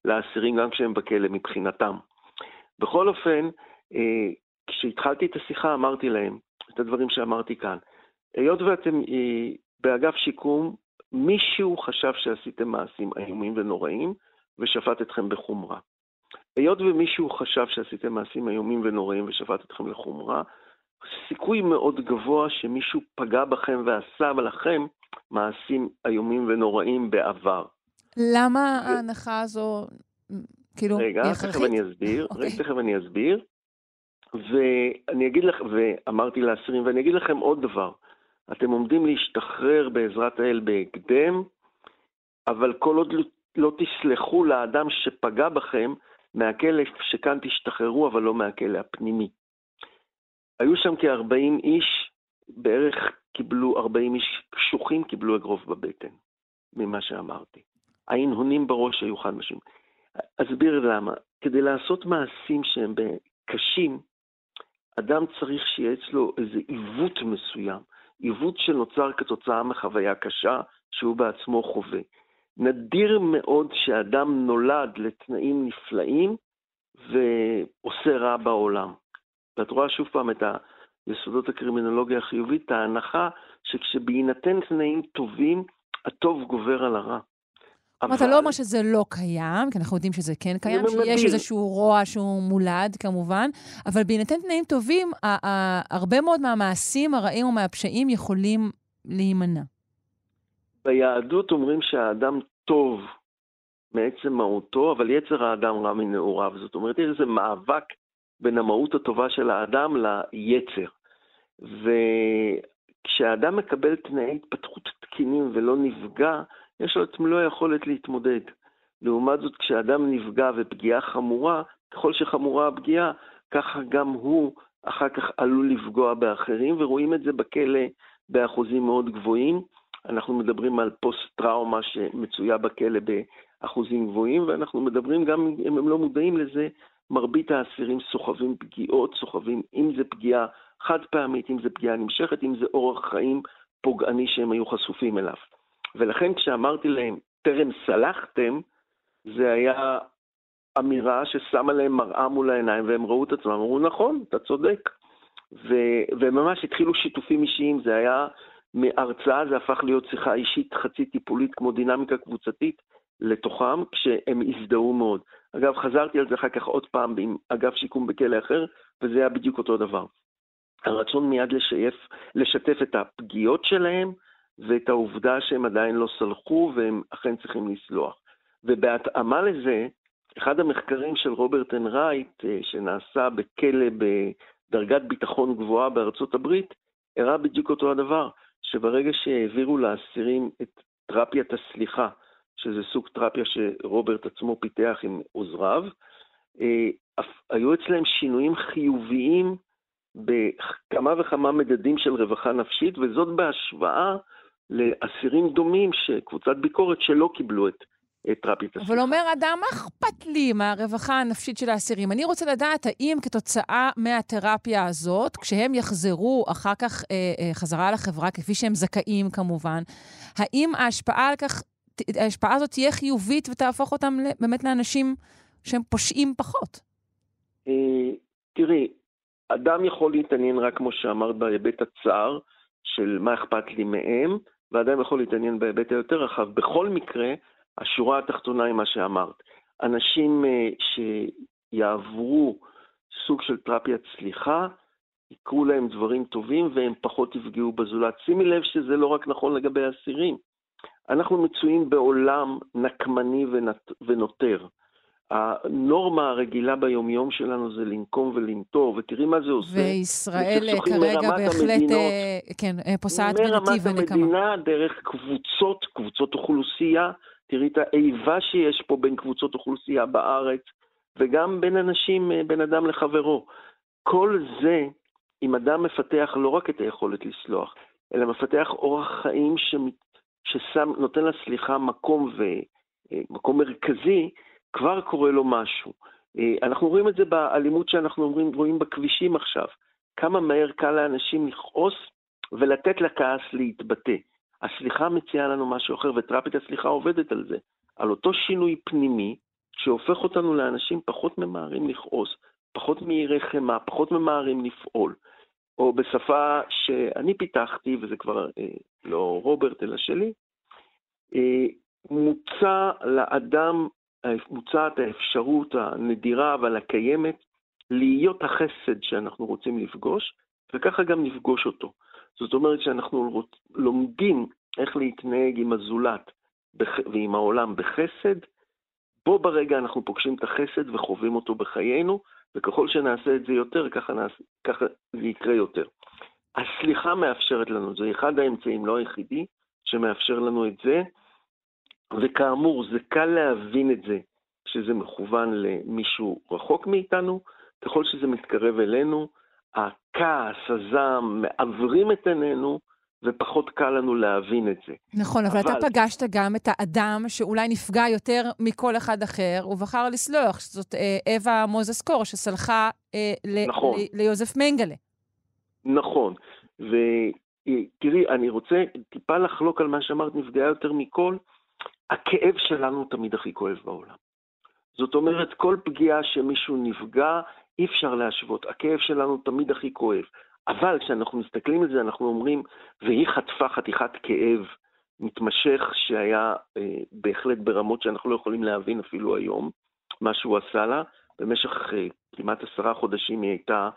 לאסירים גם כשהם בכלא מבחינתם. בכל אופן, אה, כשהתחלתי את השיחה אמרתי להם את הדברים שאמרתי כאן. היות ואתם אה, באגף שיקום, מישהו חשב שעשיתם מעשים איומים ונוראים ושפט אתכם בחומרה. היות ומישהו חשב שעשיתם מעשים איומים ונוראים ושפט אתכם לחומרה, סיכוי מאוד גבוה שמישהו פגע בכם ועשה לכם מעשים איומים ונוראים בעבר. למה ו... ההנחה הזו, כאילו, רגע, היא הכרחית? רגע, תכף אני אסביר. Okay. רגע, אוקיי. תכף אני אסביר. ואני אגיד לך, ואמרתי לאסירים, ואני אגיד לכם עוד דבר. אתם עומדים להשתחרר בעזרת האל בהקדם, אבל כל עוד לא, לא תסלחו לאדם שפגע בכם, מהכלא שכאן תשתחררו, אבל לא מהכלא הפנימי. היו שם כ-40 איש, בערך קיבלו, 40 איש קשוחים קיבלו אגרוף בבטן, ממה שאמרתי. ההנהונים בראש היו חד משמעיים. אסביר למה. כדי לעשות מעשים שהם קשים, אדם צריך שיהיה אצלו איזה עיוות מסוים, עיוות שנוצר כתוצאה מחוויה קשה שהוא בעצמו חווה. נדיר מאוד שאדם נולד לתנאים נפלאים ועושה רע בעולם. ואת רואה שוב פעם את היסודות הקרימינולוגיה החיובית, ההנחה שכשבהינתן תנאים טובים, הטוב גובר על הרע. אבל... אתה לא אומר שזה לא קיים, כי אנחנו יודעים שזה כן קיים, שיש איזשהו רוע שהוא מולד כמובן, אבל בהינתן תנאים טובים, הרבה מאוד מהמעשים הרעים או מהפשעים יכולים להימנע. ביהדות אומרים שהאדם טוב מעצם מהותו, אבל יצר האדם רע מנעוריו. זאת אומרת, יש איזה מאבק בין המהות הטובה של האדם ליצר. וכשהאדם מקבל תנאי התפתחות תקינים ולא נפגע, יש לו את מלוא היכולת להתמודד. לעומת זאת, כשאדם נפגע ופגיעה חמורה, ככל שחמורה הפגיעה, ככה גם הוא אחר כך עלול לפגוע באחרים, ורואים את זה בכלא באחוזים מאוד גבוהים. אנחנו מדברים על פוסט-טראומה שמצויה בכלא באחוזים גבוהים, ואנחנו מדברים גם, אם הם לא מודעים לזה, מרבית האסירים סוחבים פגיעות, סוחבים, אם זה פגיעה חד פעמית, אם זה פגיעה נמשכת, אם זה אורח חיים פוגעני שהם היו חשופים אליו. ולכן כשאמרתי להם, טרם סלחתם, זה היה אמירה ששמה להם מראה מול העיניים והם ראו את עצמם, אמרו, נכון, אתה צודק. ו- וממש התחילו שיתופים אישיים, זה היה מהרצאה, זה הפך להיות שיחה אישית חצי טיפולית כמו דינמיקה קבוצתית לתוכם, כשהם הזדהו מאוד. אגב, חזרתי על זה אחר כך עוד פעם עם אגף שיקום בכלא אחר, וזה היה בדיוק אותו דבר. הרצון מיד לשייף, לשתף את הפגיעות שלהם ואת העובדה שהם עדיין לא סלחו והם אכן צריכים לסלוח. ובהתאמה לזה, אחד המחקרים של רוברט אנ רייט, אה, שנעשה בכלא בדרגת ביטחון גבוהה בארצות הברית, הראה בדיוק אותו הדבר, שברגע שהעבירו לאסירים את תרפיית הסליחה, שזה סוג תרפיה שרוברט עצמו פיתח עם עוזריו, אה, היו אצלהם שינויים חיוביים בכמה וכמה מדדים של רווחה נפשית, וזאת בהשוואה לאסירים דומים, קבוצת ביקורת שלא קיבלו את תרפיית הסליחה. אבל אומר אדם, מה אכפת לי מהרווחה הנפשית של האסירים? אני רוצה לדעת האם כתוצאה מהתרפיה הזאת, כשהם יחזרו אחר כך אה, אה, חזרה לחברה, כפי שהם זכאים כמובן, האם ההשפעה על כך, ההשפעה הזאת תהיה חיובית ותהפוך אותם באמת לאנשים שהם פושעים פחות? אה, תראי, אדם יכול להתעניין רק, כמו שאמרת, בהיבט הצר של מה אכפת לי מהם, ואדם יכול להתעניין בהיבט היותר רחב. בכל מקרה, השורה התחתונה היא מה שאמרת. אנשים אה, שיעברו סוג של תרפיית סליחה, יקרו להם דברים טובים והם פחות יפגעו בזולת. שימי לב שזה לא רק נכון לגבי אסירים. אנחנו מצויים בעולם נקמני ונותר. הנורמה הרגילה ביומיום שלנו זה לנקום ולנטור, ותראי מה זה עושה. וישראל כרגע בהחלט, המדינות, אה, כן, אה, פוסעת בנתיב הנקמה. מרמת המדינה דרך קבוצות, קבוצות אוכלוסייה, תראי את האיבה שיש פה בין קבוצות אוכלוסייה בארץ, וגם בין אנשים, אה, בין אדם לחברו. כל זה, אם אדם מפתח לא רק את היכולת לסלוח, אלא מפתח אורח חיים שנותן לסליחה מקום ומקום מרכזי, כבר קורה לו משהו. אה, אנחנו רואים את זה באלימות שאנחנו אומרים, רואים בכבישים עכשיו. כמה מהר קל לאנשים לכעוס ולתת לכעס להתבטא. הסליחה מציעה לנו משהו אחר, ותרפית הסליחה עובדת על זה. על אותו שינוי פנימי, שהופך אותנו לאנשים פחות ממהרים לכעוס, פחות מהירי חמאה, פחות ממהרים לפעול. או בשפה שאני פיתחתי, וזה כבר אה, לא רוברט אלא שלי, אה, מוצע לאדם מוצעת האפשרות הנדירה אבל הקיימת להיות החסד שאנחנו רוצים לפגוש, וככה גם לפגוש אותו. זאת אומרת שאנחנו. לומדים איך להתנהג עם הזולת. ועם העולם בחסד, בו ברגע אנחנו פוגשים את החסד וחווים אותו בחיינו, וככל שנעשה את זה יותר, ככה, נעש... ככה זה יקרה יותר. הסליחה מאפשרת לנו, זה אחד האמצעים, לא היחידי, שמאפשר לנו את זה, וכאמור, זה קל להבין את זה כשזה מכוון למישהו רחוק מאיתנו, ככל שזה מתקרב אלינו, הכעס, הזעם, מעוורים את עינינו, ופחות קל לנו להבין את זה. נכון, אבל, אבל אתה פגשת גם את האדם שאולי נפגע יותר מכל אחד אחר, ובחר לסלוח, שזאת אה, אווה מוזס קור, שסלחה אה, נכון. ל, ליוזף מנגלה. נכון, ותראי, אני רוצה טיפה לחלוק על מה שאמרת, נפגעה יותר מכל. הכאב שלנו תמיד הכי כואב בעולם. זאת אומרת, כל פגיעה שמישהו נפגע, אי אפשר להשוות. הכאב שלנו תמיד הכי כואב. אבל כשאנחנו מסתכלים על זה, אנחנו אומרים, והיא חטפה חתיכת כאב מתמשך שהיה אה, בהחלט ברמות שאנחנו לא יכולים להבין אפילו היום, מה שהוא עשה לה. במשך אה, כמעט עשרה חודשים היא הייתה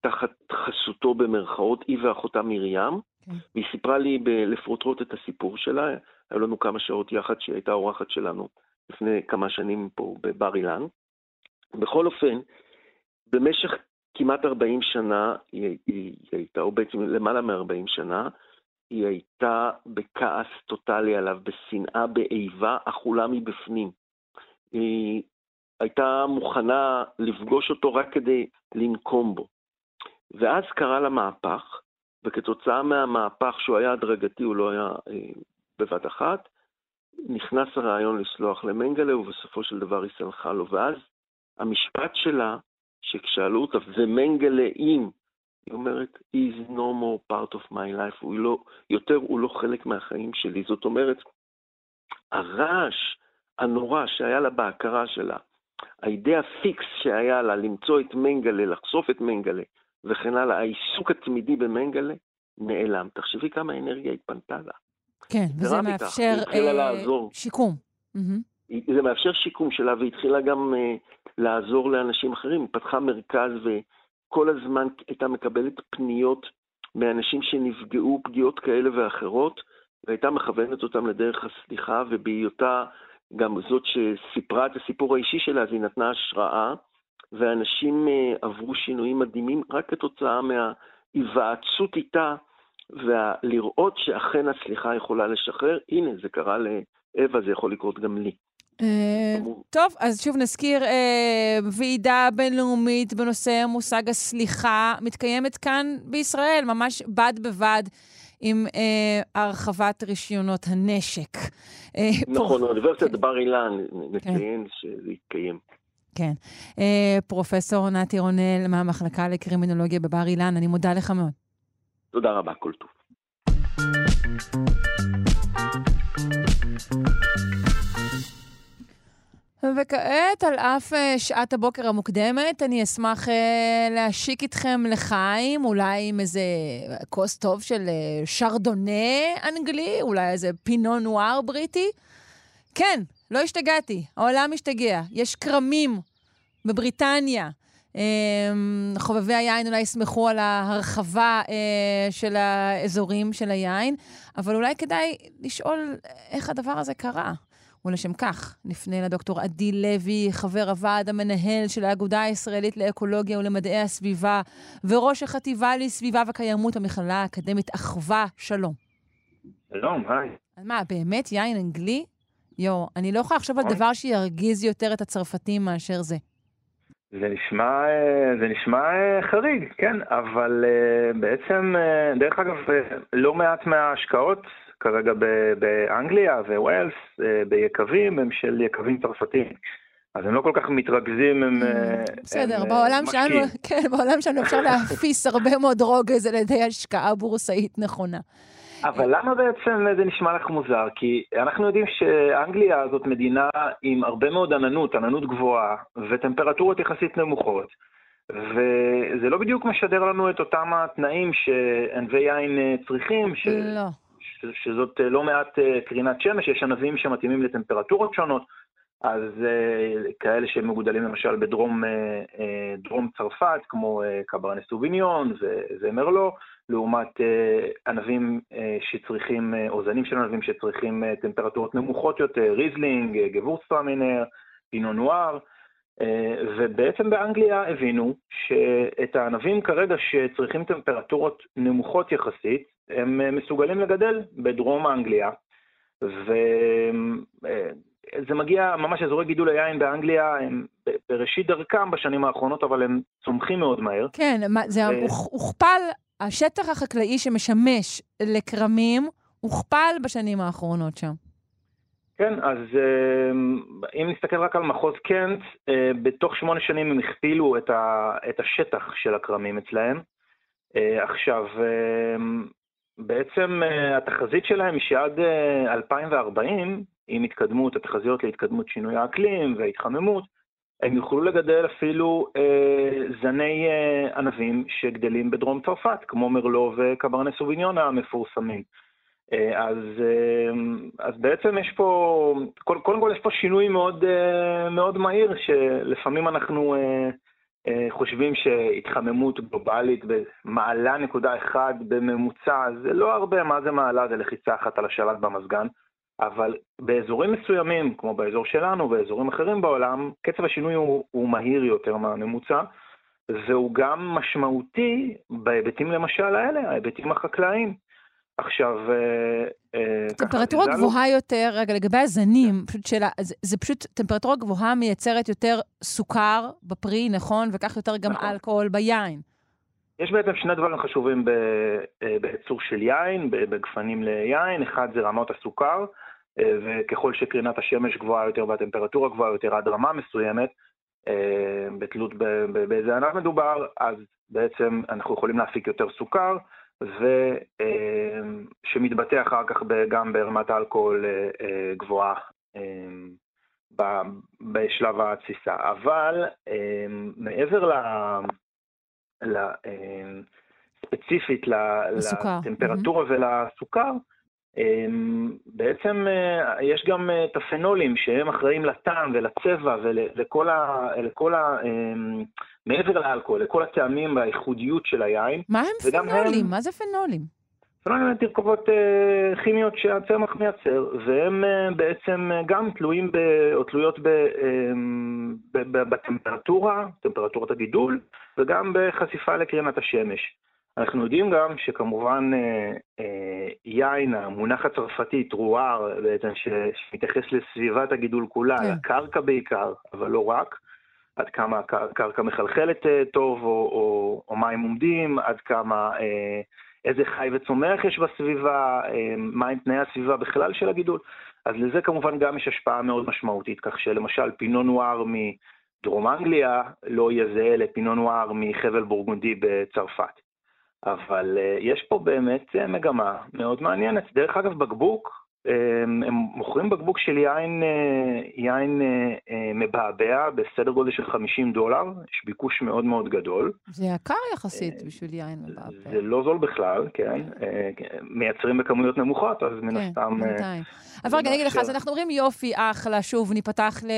תחת חסותו במרכאות, היא ואחותה מרים, כן. והיא סיפרה לי לפרוטרוט את הסיפור שלה, היו לנו כמה שעות יחד שהיא הייתה אורחת שלנו לפני כמה שנים פה בבר אילן. בכל אופן, במשך כמעט 40 שנה היא, היא, היא הייתה, או בעצם למעלה מ-40 שנה, היא הייתה בכעס טוטאלי עליו, בשנאה, באיבה, אכולה מבפנים. היא הייתה מוכנה לפגוש אותו רק כדי לנקום בו. ואז קרה לה מהפך, וכתוצאה מהמהפך שהוא היה הדרגתי, הוא לא היה אה, בבת אחת, נכנס הרעיון לסלוח למנגלה, ובסופו של דבר היא סלחה לו. ואז המשפט שלה, שכשאלו אותה, ומנגלה אם, היא אומרת, is no more part of my life, הוא לא, יותר הוא לא חלק מהחיים שלי. זאת אומרת, הרעש הנורא שהיה לה בהכרה שלה, האידאה פיקס שהיה לה למצוא את מנגלה, לחשוף את מנגלה, וכן הלאה, העיסוק התמידי במנגלה, נעלם. תחשבי כמה אנרגיה התפנתה לה. כן, וזה מאפשר אה, שיקום. זה מאפשר שיקום שלה, והיא התחילה גם uh, לעזור לאנשים אחרים. פתחה מרכז כל הזמן הייתה מקבלת פניות מאנשים שנפגעו פגיעות כאלה ואחרות, והייתה מכוונת אותם לדרך הסליחה, ובהיותה גם זאת שסיפרה את הסיפור האישי שלה, אז היא נתנה השראה, ואנשים אה, עברו שינויים מדהימים רק כתוצאה מההיוועצות איתה, ולראות שאכן הסליחה יכולה לשחרר. הנה, זה קרה לאווה, זה יכול לקרות גם לי. אה, טוב, אז שוב נזכיר, אה, ועידה בינלאומית בנושא מושג הסליחה מתקיימת כאן בישראל, ממש בד בבד עם אה, הרחבת רישיונות הנשק. נכון, אוניברסיטת כן. בר אילן, נציין כן. שזה יתקיים. כן. פרופסור נתי רונל מהמחלקה לקרימינולוגיה בבר אילן, אני מודה לך מאוד. תודה רבה, כל טוב. וכעת, על אף uh, שעת הבוקר המוקדמת, אני אשמח uh, להשיק איתכם לחיים, אולי עם איזה כוס טוב של uh, שרדונה אנגלי, אולי איזה פינו נואר בריטי. כן, לא השתגעתי, העולם השתגע. יש כרמים בבריטניה. Um, חובבי היין אולי יסמכו על ההרחבה של האזורים של היין, אבל אולי כדאי לשאול איך הדבר הזה קרה. ולשם כך נפנה לדוקטור עדי לוי, חבר הוועד המנהל של האגודה הישראלית לאקולוגיה ולמדעי הסביבה, וראש החטיבה לסביבה וקיימות במכללה האקדמית אחווה. שלום. שלום, היי. מה, באמת יין אנגלי? יואו, אני לא יכולה לחשוב על דבר שירגיז יותר את הצרפתים מאשר זה. זה נשמע, אה, זה נשמע אה, חריג, כן, אבל אה, בעצם, דרך אגב, לא מעט מההשקעות כרגע באנגליה וווילס, אה, ביקבים, הם של יקבים צרפתיים. אז הם לא כל כך מתרכזים, הם... אה, בסדר, הם בעולם אה, שלנו, כן, בעולם שלנו אפשר להפיס הרבה מאוד רוגז על ידי השקעה בורסאית נכונה. אבל למה בעצם זה נשמע לך מוזר? כי אנחנו יודעים שאנגליה זאת מדינה עם הרבה מאוד עננות, עננות גבוהה, וטמפרטורות יחסית נמוכות. וזה לא בדיוק משדר לנו את אותם התנאים שענבי יין צריכים. ש... לא. שזאת אה, לא מעט אה, קרינת שמש, יש ענבים שמתאימים לטמפרטורות שונות, אז אה, כאלה שמגודלים למשל בדרום דרום צרפת, כמו קברנה סוביניון ומרלו, לעומת ענבים שצריכים, או זנים של ענבים שצריכים טמפרטורות נמוכות יותר, ריזלינג, גוורצטרמינר, פינו נואר. ובעצם באנגליה הבינו שאת הענבים כרגע שצריכים טמפרטורות נמוכות יחסית, הם אה, מסוגלים לגדל בדרום אנגליה, וזה מגיע, ממש אזורי גידול היין באנגליה, הם בראשית דרכם בשנים האחרונות, אבל הם צומחים מאוד מהר. כן, זה ו... הוכפל, השטח החקלאי שמשמש לכרמים, הוכפל בשנים האחרונות שם. כן, אז אה, אם נסתכל רק על מחוז קנט, אה, בתוך שמונה שנים הם הכפילו את השטח של הכרמים אצלהם. עכשיו, בעצם אה, התחזית שלהם היא שעד 2040, אה, עם התקדמות, התחזיות להתקדמות שינוי האקלים וההתחממות, הם יוכלו לגדל אפילו אה, זני אה, ענבים שגדלים בדרום צרפת, כמו מרלו וקברנה סוביניון המפורסמים. אה, אז, אה, אז בעצם יש פה, קודם כל יש פה שינוי מאוד, אה, מאוד מהיר, שלפעמים אנחנו אה, חושבים שהתחממות גלובלית במעלה נקודה אחד בממוצע, זה לא הרבה, מה זה מעלה? זה לחיצה אחת על השלט במזגן, אבל באזורים מסוימים, כמו באזור שלנו, באזורים אחרים בעולם, קצב השינוי הוא, הוא מהיר יותר מהממוצע, והוא גם משמעותי בהיבטים למשל האלה, ההיבטים החקלאיים. עכשיו, אה, אה, טמפרטורה גבוהה יותר, רגע, לגבי הזנים. פשוט שאלה, זה, זה פשוט, טמפרטורה גבוהה מייצרת יותר סוכר בפרי, נכון? וכך יותר גם נכון. אלכוהול ביין. יש בעצם שני דברים חשובים אה, בייצור של יין, בגפנים ליין, אחד זה רמות הסוכר, וככל שקרינת השמש גבוהה יותר והטמפרטורה גבוהה יותר עד רמה מסוימת, בתלות באיזה ענף מדובר, אז בעצם אנחנו יכולים להפיק יותר סוכר, ושמתבטא אחר כך גם ברמת האלכוהול אה, אה, גבוהה אה, בשלב התסיסה. אבל מעבר ל... ספציפית לטמפרטורה ולסוכר, אמ, בעצם אה, יש גם אה, את הפנולים שהם אחראים לטעם ולצבע ולכל ה... לכל ה אמ, מעבר לאלכוהול, לכל הטעמים והייחודיות של היין. מה הם פנולים? הם... מה זה פנולים? פנולים הם תרכובות אה, כימיות שהצמח מייצר, והם בעצם גם תלויים ב... או תלויות ב... אמ, ב... ב... בטמפרטורה, טמפרטורת הגידול, וגם בחשיפה לקרינת השמש. אנחנו יודעים גם שכמובן אה, אה, יין, המונח הצרפתי, טרואר, בעצם, שמתייחס לסביבת הגידול כולה, כן. לקרקע בעיקר, אבל לא רק, עד כמה הקרקע מחלחלת אה, טוב, או, או, או מים עומדים, עד כמה, איזה חי וצומח יש בסביבה, מהם תנאי הסביבה בכלל של הגידול. אז לזה כמובן גם יש השפעה מאוד משמעותית, כך שלמשל פינו נואר מדרום אנגליה לא יהיה זהה לפינו נואר מחבל בורגונדי בצרפת. אבל uh, יש פה באמת uh, מגמה מאוד מעניינת. דרך אגב, בקבוק, um, הם מוכרים בקבוק של יין, יין מבעבע בסדר גודל של 50 דולר, יש ביקוש מאוד מאוד גדול. זה יקר יחסית בשביל יין מבעבע. זה לא זול בכלל, כן. Uh, מייצרים בכמויות נמוכות, אז מן כן, הסתם... כן, בינתיים. אבל רגע, אני אגיד לך, אז אנחנו אומרים יופי, אחלה, שוב, ניפתח ל...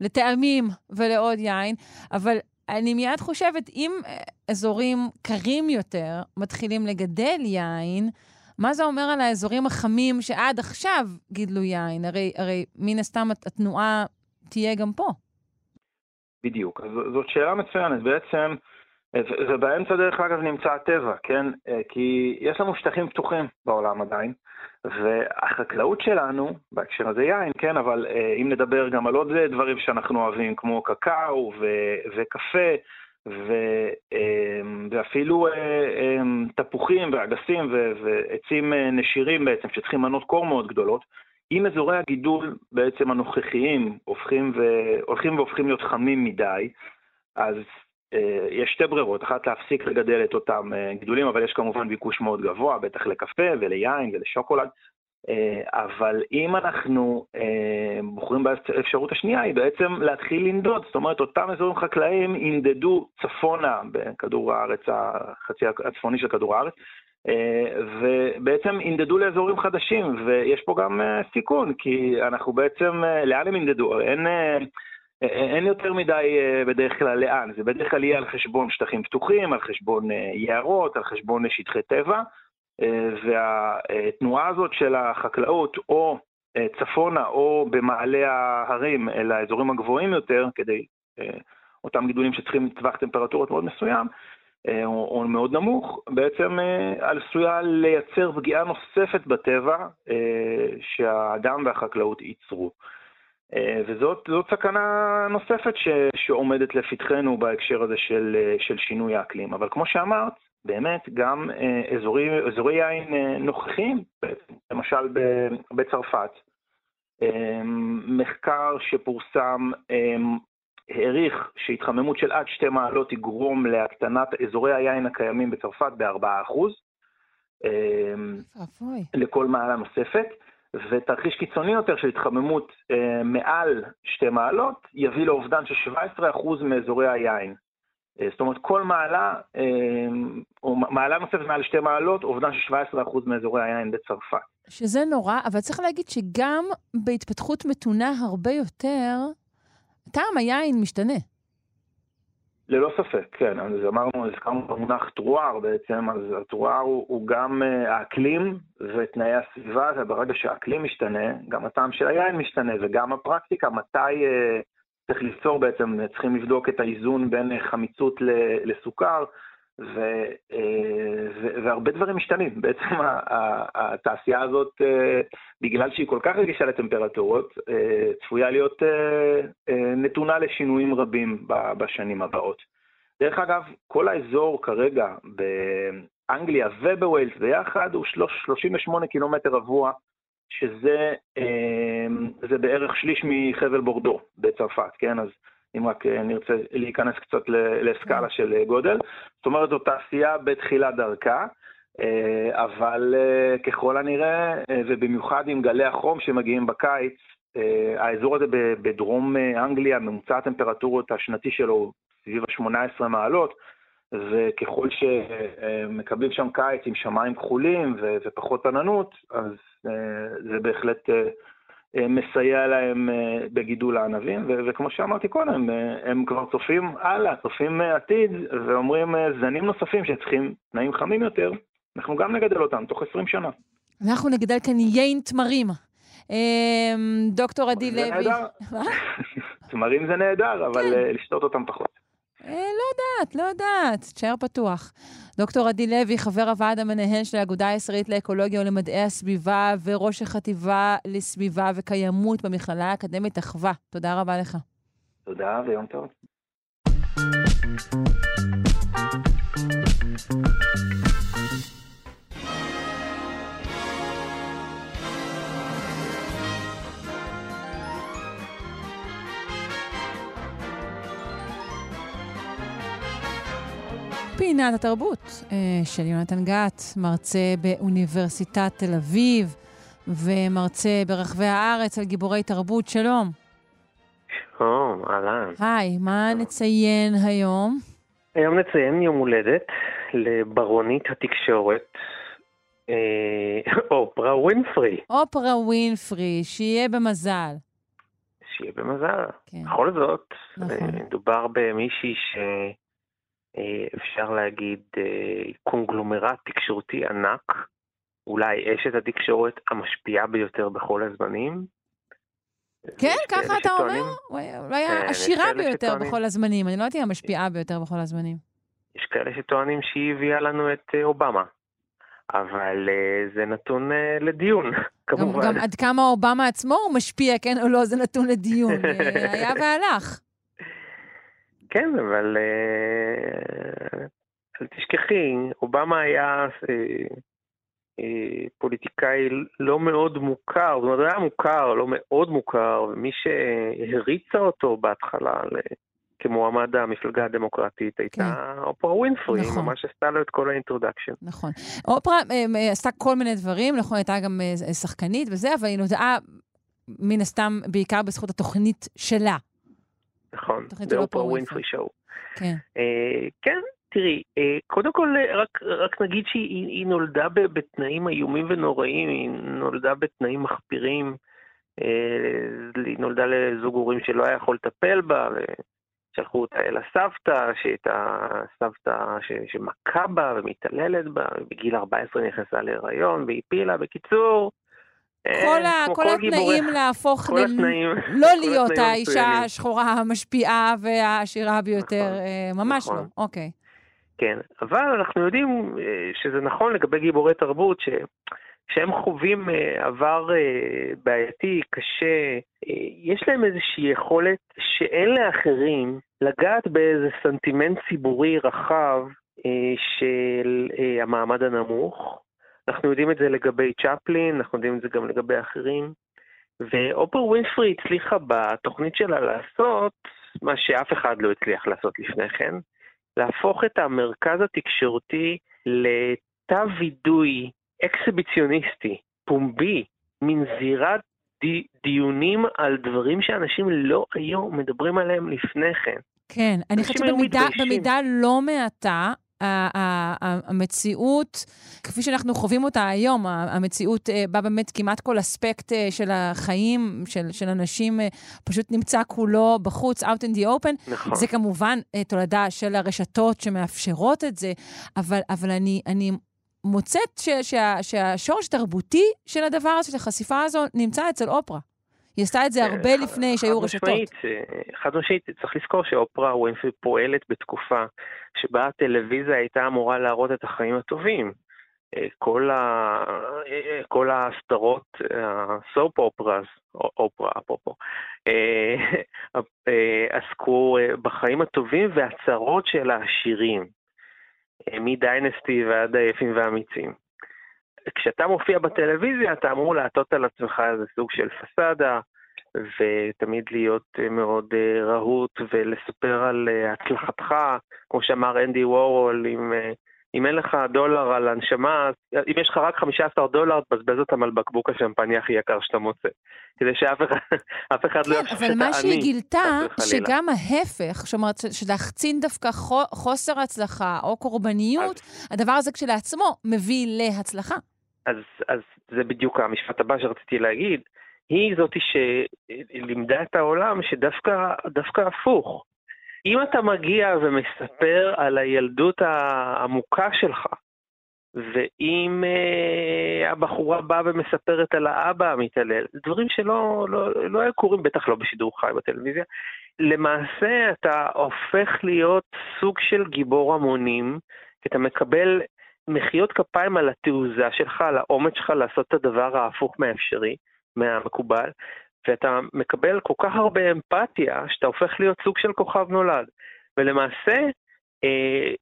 לטעמים ולעוד יין, אבל אני מיד חושבת, אם אה, אזורים קרים יותר מתחילים לגדל יין, מה זה אומר על האזורים החמים שעד עכשיו גידלו יין? הרי, הרי מן הסתם התנועה תהיה גם פה. בדיוק. אז זאת שאלה מצוינת. בעצם, ובאמצע דרך אגב נמצא הטבע, כן? אה, כי יש לנו שטחים פתוחים בעולם עדיין. והחקלאות שלנו, בהקשר הזה יין, כן, אבל אה, אם נדבר גם על עוד דברים שאנחנו אוהבים, כמו קקאו ו- וקפה, ו- אה, ואפילו אה, תפוחים ואגסים ו- ועצים נשירים בעצם, שצריכים מנות קור מאוד גדולות, אם אזורי הגידול בעצם הנוכחיים הופכים ו- הולכים והופכים להיות חמים מדי, אז אה, יש שתי ברירות, אחת להפסיק לגדל את אותם אה, גידולים, אבל יש כמובן ביקוש מאוד גבוה, בטח לקפה וליין ולשוקולד. אה, אבל אם אנחנו בוחרים באפשרות השנייה, היא בעצם להתחיל לנדוד, זאת אומרת, אותם אזורים חקלאיים ינדדו צפונה בכדור הארץ, החצי הצפוני של כדור הארץ, ובעצם ינדדו לאזורים חדשים, ויש פה גם סיכון, כי אנחנו בעצם, לאן הם ינדדו? אין... אין יותר מדי אה, בדרך כלל לאן, זה בדרך כלל יהיה על חשבון שטחים פתוחים, על חשבון אה, יערות, על חשבון שטחי טבע, אה, והתנועה הזאת של החקלאות או צפונה או במעלה ההרים אל האזורים הגבוהים יותר, כדי אותם גידולים שצריכים טווח טמפרטורות מאוד מסוים, או מאוד נמוך, בעצם עשויה לייצר פגיעה נוספת בטבע שהאדם והחקלאות ייצרו. אה, וזאת סכנה נוספת ש, שעומדת לפתחנו בהקשר הזה של, של שינוי האקלים. אבל כמו שאמרת, באמת גם אה, אזורי, אזורי יין אה, נוכחים, למשל בצרפת, מחקר שפורסם העריך שהתחממות של עד שתי מעלות תגרום להקטנת אזורי היין הקיימים בצרפת ב-4%. לכל מעלה נוספת. ותרחיש קיצוני יותר של התחממות אה, מעל שתי מעלות יביא לאובדן של 17% מאזורי היין. אה, זאת אומרת, כל מעלה, אה, או מעלה נוספת מעל שתי מעלות, אובדן של 17% מאזורי היין בצרפת. שזה נורא, אבל צריך להגיד שגם בהתפתחות מתונה הרבה יותר, טעם היין משתנה. ללא ספק, כן. אז אמרנו, הזכרנו את המונח טרואר בעצם, אז הטרואר הוא, הוא גם uh, האקלים ותנאי הסביבה, וברגע שהאקלים משתנה, גם הטעם של היין משתנה, וגם הפרקטיקה, מתי uh, צריך ליצור בעצם, צריכים לבדוק את האיזון בין uh, חמיצות לסוכר, ו, uh, והרבה דברים משתנים. בעצם התעשייה הזאת, uh, בגלל שהיא כל כך רגישה לטמפרטורות, uh, צפויה להיות נתונה לשינויים רבים בשנים הבאות. דרך אגב, כל האזור כרגע באנגליה ובווילס ביחד הוא 38 קילומטר רבוע, שזה זה בערך שליש מחבל בורדו בצרפת, כן? אז אם רק נרצה להיכנס קצת לסקאלה של גודל. זאת אומרת, זו תעשייה בתחילת דרכה. אה, אבל אה, ככל הנראה, אה, ובמיוחד עם גלי החום שמגיעים בקיץ, האזור הזה בדרום אנגליה, ממוצע הטמפרטורות השנתי שלו סביב ה-18 מעלות, וככל שמקבלים שם קיץ עם שמיים כחולים ופחות עננות, אז זה בהחלט מסייע להם בגידול הענבים, וכמו שאמרתי קודם, הם כבר צופים הלאה, צופים עתיד, ואומרים זנים נוספים שצריכים תנאים חמים יותר, אנחנו גם נגדל אותם תוך 20 שנה. אנחנו נגדל כאן יין תמרים. דוקטור עדי לוי. תמרים זה נהדר, אבל כן. לשתות אותם פחות. לא יודעת, לא יודעת, תשאר פתוח. דוקטור עדי לוי, חבר הוועד המנהל של האגודה הישראלית לאקולוגיה ולמדעי הסביבה וראש החטיבה לסביבה וקיימות במכללה האקדמית אחווה. תודה רבה לך. תודה ויום טוב. פינת התרבות אה, של יונתן גת, מרצה באוניברסיטת תל אביב ומרצה ברחבי הארץ על גיבורי תרבות. שלום. שלום, אהלן. היי, מה נציין היום? היום נציין יום הולדת לברונית התקשורת, אה, אופרה ווינפרי. אופרה ווינפרי, שיהיה במזל. שיהיה במזל. כן. בכל זאת, נכון. אה, מדובר במישהי ש... אה, אפשר להגיד, אה, קונגלומרט תקשורתי ענק, אולי אשת התקשורת המשפיעה ביותר בכל הזמנים. כן, ככה אתה אומר? אולי כן, העשירה ביותר בכל הזמנים, אני לא יודעת אם המשפיעה ביותר בכל הזמנים. יש כאלה שטוענים שהיא הביאה לנו את אה, אובמה, אבל זה נתון לדיון, כמובן. גם עד כמה אובמה עצמו הוא משפיע, כן או לא, זה נתון לדיון. היה והלך. כן, אבל אה, אל תשכחי, אובמה היה אה, אה, פוליטיקאי לא מאוד מוכר, זאת אומרת, הוא היה מוכר, לא מאוד מוכר, ומי שהריצה אותו בהתחלה כמועמד המפלגה הדמוקרטית הייתה כן. אופרה ווינפרי, נכון. ממש עשתה לו את כל ה introduction. נכון. אופרה עשתה כל מיני דברים, נכון, הייתה גם שחקנית וזה, אבל היא נודעה מן הסתם בעיקר בזכות התוכנית שלה. נכון, זה אופרה ווינפרי show. כן. אה, כן, תראי, אה, קודם כל רק, רק נגיד שהיא נולדה בתנאים איומים ונוראים, היא נולדה בתנאים מחפירים. אה, היא נולדה לזוג הורים שלא היה יכול לטפל בה, ושלחו אותה אל הסבתא, שהייתה סבתא ש, שמכה בה ומתעללת בה, ובגיל 14 נכנסה להיריון והפילה. בקיצור, אה, כל, ה, כל התנאים להפוך, כל ל... התנאים, לא כל להיות התנאים האישה השחורה המשפיעה והעשירה ביותר, נכון, אה, ממש נכון. לא, אוקיי. כן, אבל אנחנו יודעים אה, שזה נכון לגבי גיבורי תרבות, ש... שהם חווים עבר בעייתי, קשה, יש להם איזושהי יכולת שאין לאחרים לגעת באיזה סנטימנט ציבורי רחב של המעמד הנמוך, אנחנו יודעים את זה לגבי צ'פלין, אנחנו יודעים את זה גם לגבי אחרים. ואופר ווינפרי הצליחה בתוכנית שלה לעשות מה שאף אחד לא הצליח לעשות לפני כן, להפוך את המרכז התקשורתי לתא וידוי אקסיביציוניסטי, פומבי, מין זירת די, דיונים על דברים שאנשים לא היו מדברים עליהם לפני כן. כן, אני חושבת שבמידה לא מעטה, המציאות, כפי שאנחנו חווים אותה היום, המציאות אה, בה באמת כמעט כל אספקט אה, של החיים של, של אנשים אה, פשוט נמצא כולו בחוץ, out in the open. נכון. זה כמובן תולדה של הרשתות שמאפשרות את זה, אבל, אבל אני, אני מוצאת ש, שה, שהשורש תרבותי של הדבר הזה, של החשיפה הזו, נמצא אצל אופרה. היא עשתה את זה הרבה לפני שהיו רשתות. חד משמעית, צריך לזכור שאופרה ווינפרי פועלת בתקופה שבה הטלוויזיה הייתה אמורה להראות את החיים הטובים. אה, כל, ה... אה, כל הסדרות, הסופ אופרס, אופרה אפרופו, אה, עסקו בחיים הטובים והצרות של העשירים, מדיינסטי ועד היפים והאמיצים. כשאתה מופיע בטלוויזיה אתה אמור לעטות על עצמך איזה סוג של פסאדה, ותמיד להיות אה, מאוד אה, רהוט ולספר על אה, הצלחתך, כמו שאמר אנדי וורול, אם אם אין לך דולר על הנשמה, אם יש לך רק 15 דולר, תבזבז אותם על בקבוק השמפניה הכי יקר שאתה מוצא. כדי שאף אחד, אף אחד לא כן, יחשוב אבל שאתה מה שהיא עני, גילתה, חס וחלילה. שגם ההפך, זאת אומרת, שלהחצין דווקא חו- חוסר הצלחה או קורבניות, הדבר הזה כשלעצמו מביא להצלחה. אז, אז זה בדיוק המשפט הבא שרציתי להגיד. היא זאתי שלימדה את העולם שדווקא דווקא הפוך. אם אתה מגיע ומספר על הילדות העמוקה שלך, ואם אה, הבחורה באה ומספרת על האבא המתעלל, דברים שלא לא, לא היו קורים, בטח לא בשידור חי בטלוויזיה, למעשה אתה הופך להיות סוג של גיבור המונים, כי אתה מקבל מחיאות כפיים על התעוזה שלך, על האומץ שלך לעשות את הדבר ההפוך מהאפשרי, מהמקובל, ואתה מקבל כל כך הרבה אמפתיה, שאתה הופך להיות סוג של כוכב נולד. ולמעשה, אה,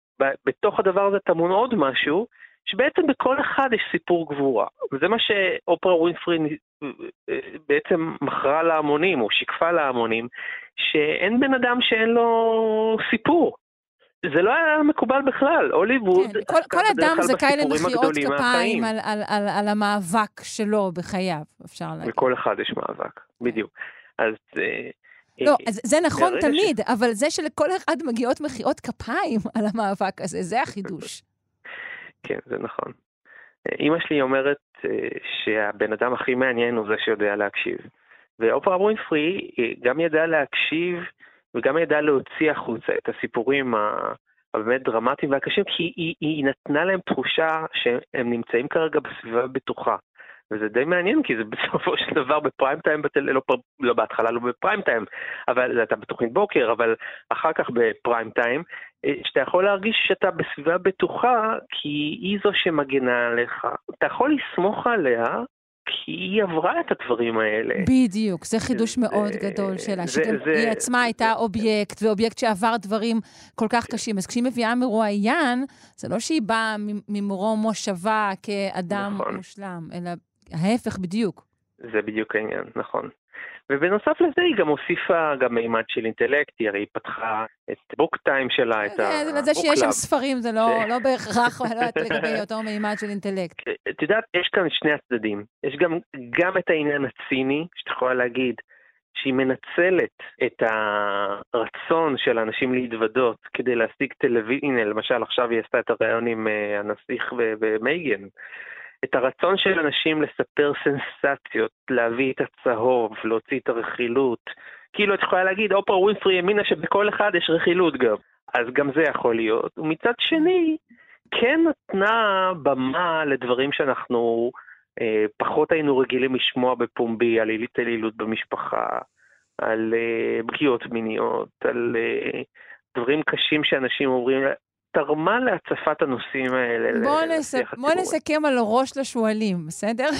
בתוך הדבר הזה טמון עוד משהו, שבעצם בכל אחד יש סיפור גבורה. וזה מה שאופרה ווינפרי אה, בעצם מכרה להמונים, או שיקפה להמונים, שאין בן אדם שאין לו סיפור. זה לא היה מקובל בכלל, הוליווד כן, כל, כל אדם זכאי למחיאות כפיים. על, על, על, על המאבק שלו בחייו, אפשר להגיד. לכל אחד יש מאבק, בדיוק. אז... אה, לא, אה, אז זה נכון מהרגע ש- תמיד, אבל זה שלכל אחד מגיעות מחיאות כפיים על המאבק הזה, זה החידוש. כן, זה נכון. אה, אימא שלי אומרת אה, שהבן אדם הכי מעניין הוא זה שיודע להקשיב. ואופרה ווינפרי אה, גם ידעה להקשיב וגם ידעה להוציא החוצה את הסיפורים הבאמת דרמטיים והקשים, כי היא, היא נתנה להם תחושה שהם נמצאים כרגע בסביבה בטוחה. וזה די מעניין, כי זה בסופו של דבר בפריים טיים, בטל... לא, לא בהתחלה לא בפריים טיים, אבל אתה בתוכנית בוקר, אבל אחר כך בפריים טיים, אה, שאתה יכול להרגיש שאתה בסביבה בטוחה, כי היא זו שמגנה עליך. אתה יכול לסמוך עליה, כי היא עברה את הדברים האלה. בדיוק, זה חידוש מאוד גדול שלה, זה- שגם זה- היא עצמה הייתה אובייקט, ואובייקט שעבר דברים כל כך קשים. אז כשהיא מביאה מרואיין, זה לא שהיא באה ממרום מושבה כאדם נכון. מושלם, אלא ההפך בדיוק. זה בדיוק העניין, נכון. ובנוסף לזה היא גם הוסיפה גם מימד של אינטלקט, היא הרי פתחה את בוק טיים שלה, את זה- הבוק זה שיש שם. ספרים זה לא לא בהכרח לגבי אותו מימד של אינטלקט. את יודעת, יש כאן שני הצדדים. יש גם, את העניין הציני, שאת יכולה להגיד, שהיא מנצלת את הרצון של האנשים להתוודות כדי להשיג טלוויזיה, הנה למשל עכשיו היא עשתה את הריאיון עם אה, הנסיך ומייגן. את הרצון של אנשים לספר סנסציות, להביא את הצהוב, להוציא את הרכילות. כאילו את יכולה להגיד, אופרה ווינפרי האמינה שבכל אחד יש רכילות גם. אז גם זה יכול להיות. ומצד שני, כן נתנה במה לדברים שאנחנו אה, פחות היינו רגילים לשמוע בפומבי, על התעללות במשפחה, על אה, פגיעות מיניות, על אה, דברים קשים שאנשים אומרים, תרמה להצפת הנושאים האלה. בואו נס- בוא. נסכם על ראש לשועלים, בסדר?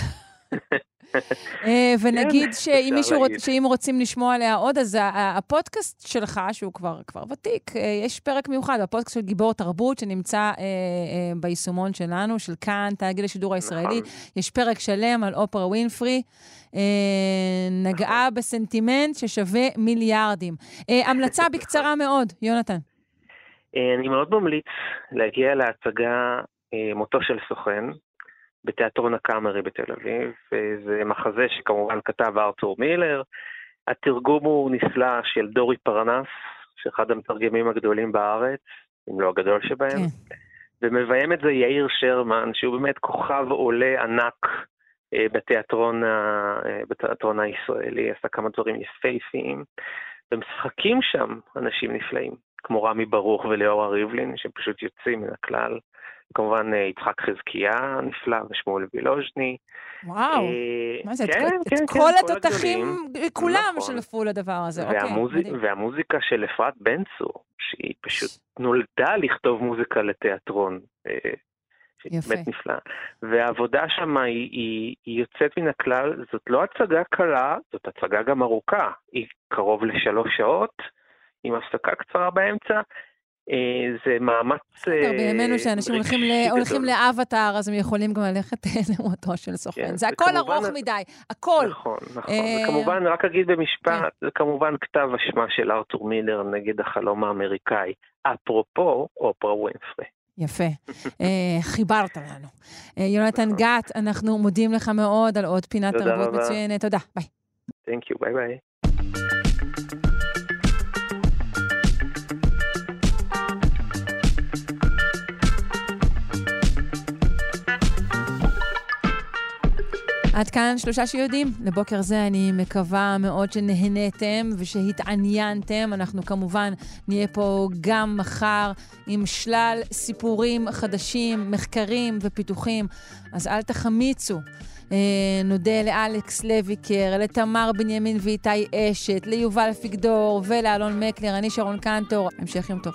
אה, ונגיד כן, שאם אפשר מישהו. רוצ- שאם רוצים לשמוע עליה עוד, אז הפודקאסט שלך, שהוא כבר כבר ותיק, אה, יש פרק מיוחד, הפודקאסט של גיבור תרבות, שנמצא אה, אה, ביישומון שלנו, של כאן, תאגיד השידור הישראלי. נכון. יש פרק שלם על אופרה ווינפרי. אה, נגעה נכון. בסנטימנט ששווה מיליארדים. אה, המלצה בקצרה מאוד, יונתן. אה, אני מאוד ממליץ להגיע להצגה אה, מותו של סוכן בתיאטרון הקאמרי בתל אביב. זה מחזה שכמובן כתב ארתור מילר. התרגום הוא נפלא של דורי פרנס, שאחד המתרגמים הגדולים בארץ, אם לא הגדול שבהם. כן. ומביים את זה יאיר שרמן, שהוא באמת כוכב עולה ענק אה, בתיאטרון, ה- בתיאטרון הישראלי, עשה כמה דברים יפהפיים, ומשחקים שם אנשים נפלאים, כמו רמי ברוך וליאורה ריבלין, שפשוט יוצאים מן הכלל. כמובן אה, יצחק חזקיה נפלא ושמואל וילוז'ני. וואו, אה, מה זה, כן, את- כן, את כן, כל כל התותחים, הגדולים. כולם נכון. שלפו לדבר הזה, אוקיי, והמוזיק, מדהים. והמוזיקה של אפרת בן צור, שהיא פשוט נולדה לכתוב מוזיקה לתיאטרון. אה, יפה. באמת נפלאה. והעבודה שם היא, היא, היא יוצאת מן הכלל, זאת לא הצגה קלה, זאת הצגה גם ארוכה. היא קרוב לשלוש שעות, עם הפסקה קצרה באמצע. אה, זה מאמץ אה, בימינו שאנשים הולכים ל- הולכים. לאבטאר, אז הם יכולים גם ללכת למותו של סוכן. כן, זה הכל וכמובן- ארוך מדי, הכל. נכון, נכון. אה, וכמובן, רק אגיד במשפט, כן. זה כמובן כתב אשמה של ארתור מילר נגד החלום האמריקאי. אפרופו אופרה ווינפרי. יפה. אה, חיברת לנו. אה, יונתן גת, אנחנו מודים לך מאוד על עוד פינת תרבות מצוינת. תודה, ביי. תודה, ביי ביי. עד כאן שלושה שיודעים. לבוקר זה אני מקווה מאוד שנהניתם ושהתעניינתם. אנחנו כמובן נהיה פה גם מחר עם שלל סיפורים חדשים, מחקרים ופיתוחים, אז אל תחמיצו. אה, נודה לאלכס לויקר, לתמר בנימין ואיתי אשת, ליובל פיגדור ולאלון מקלר. אני שרון קנטור. המשך יום טוב.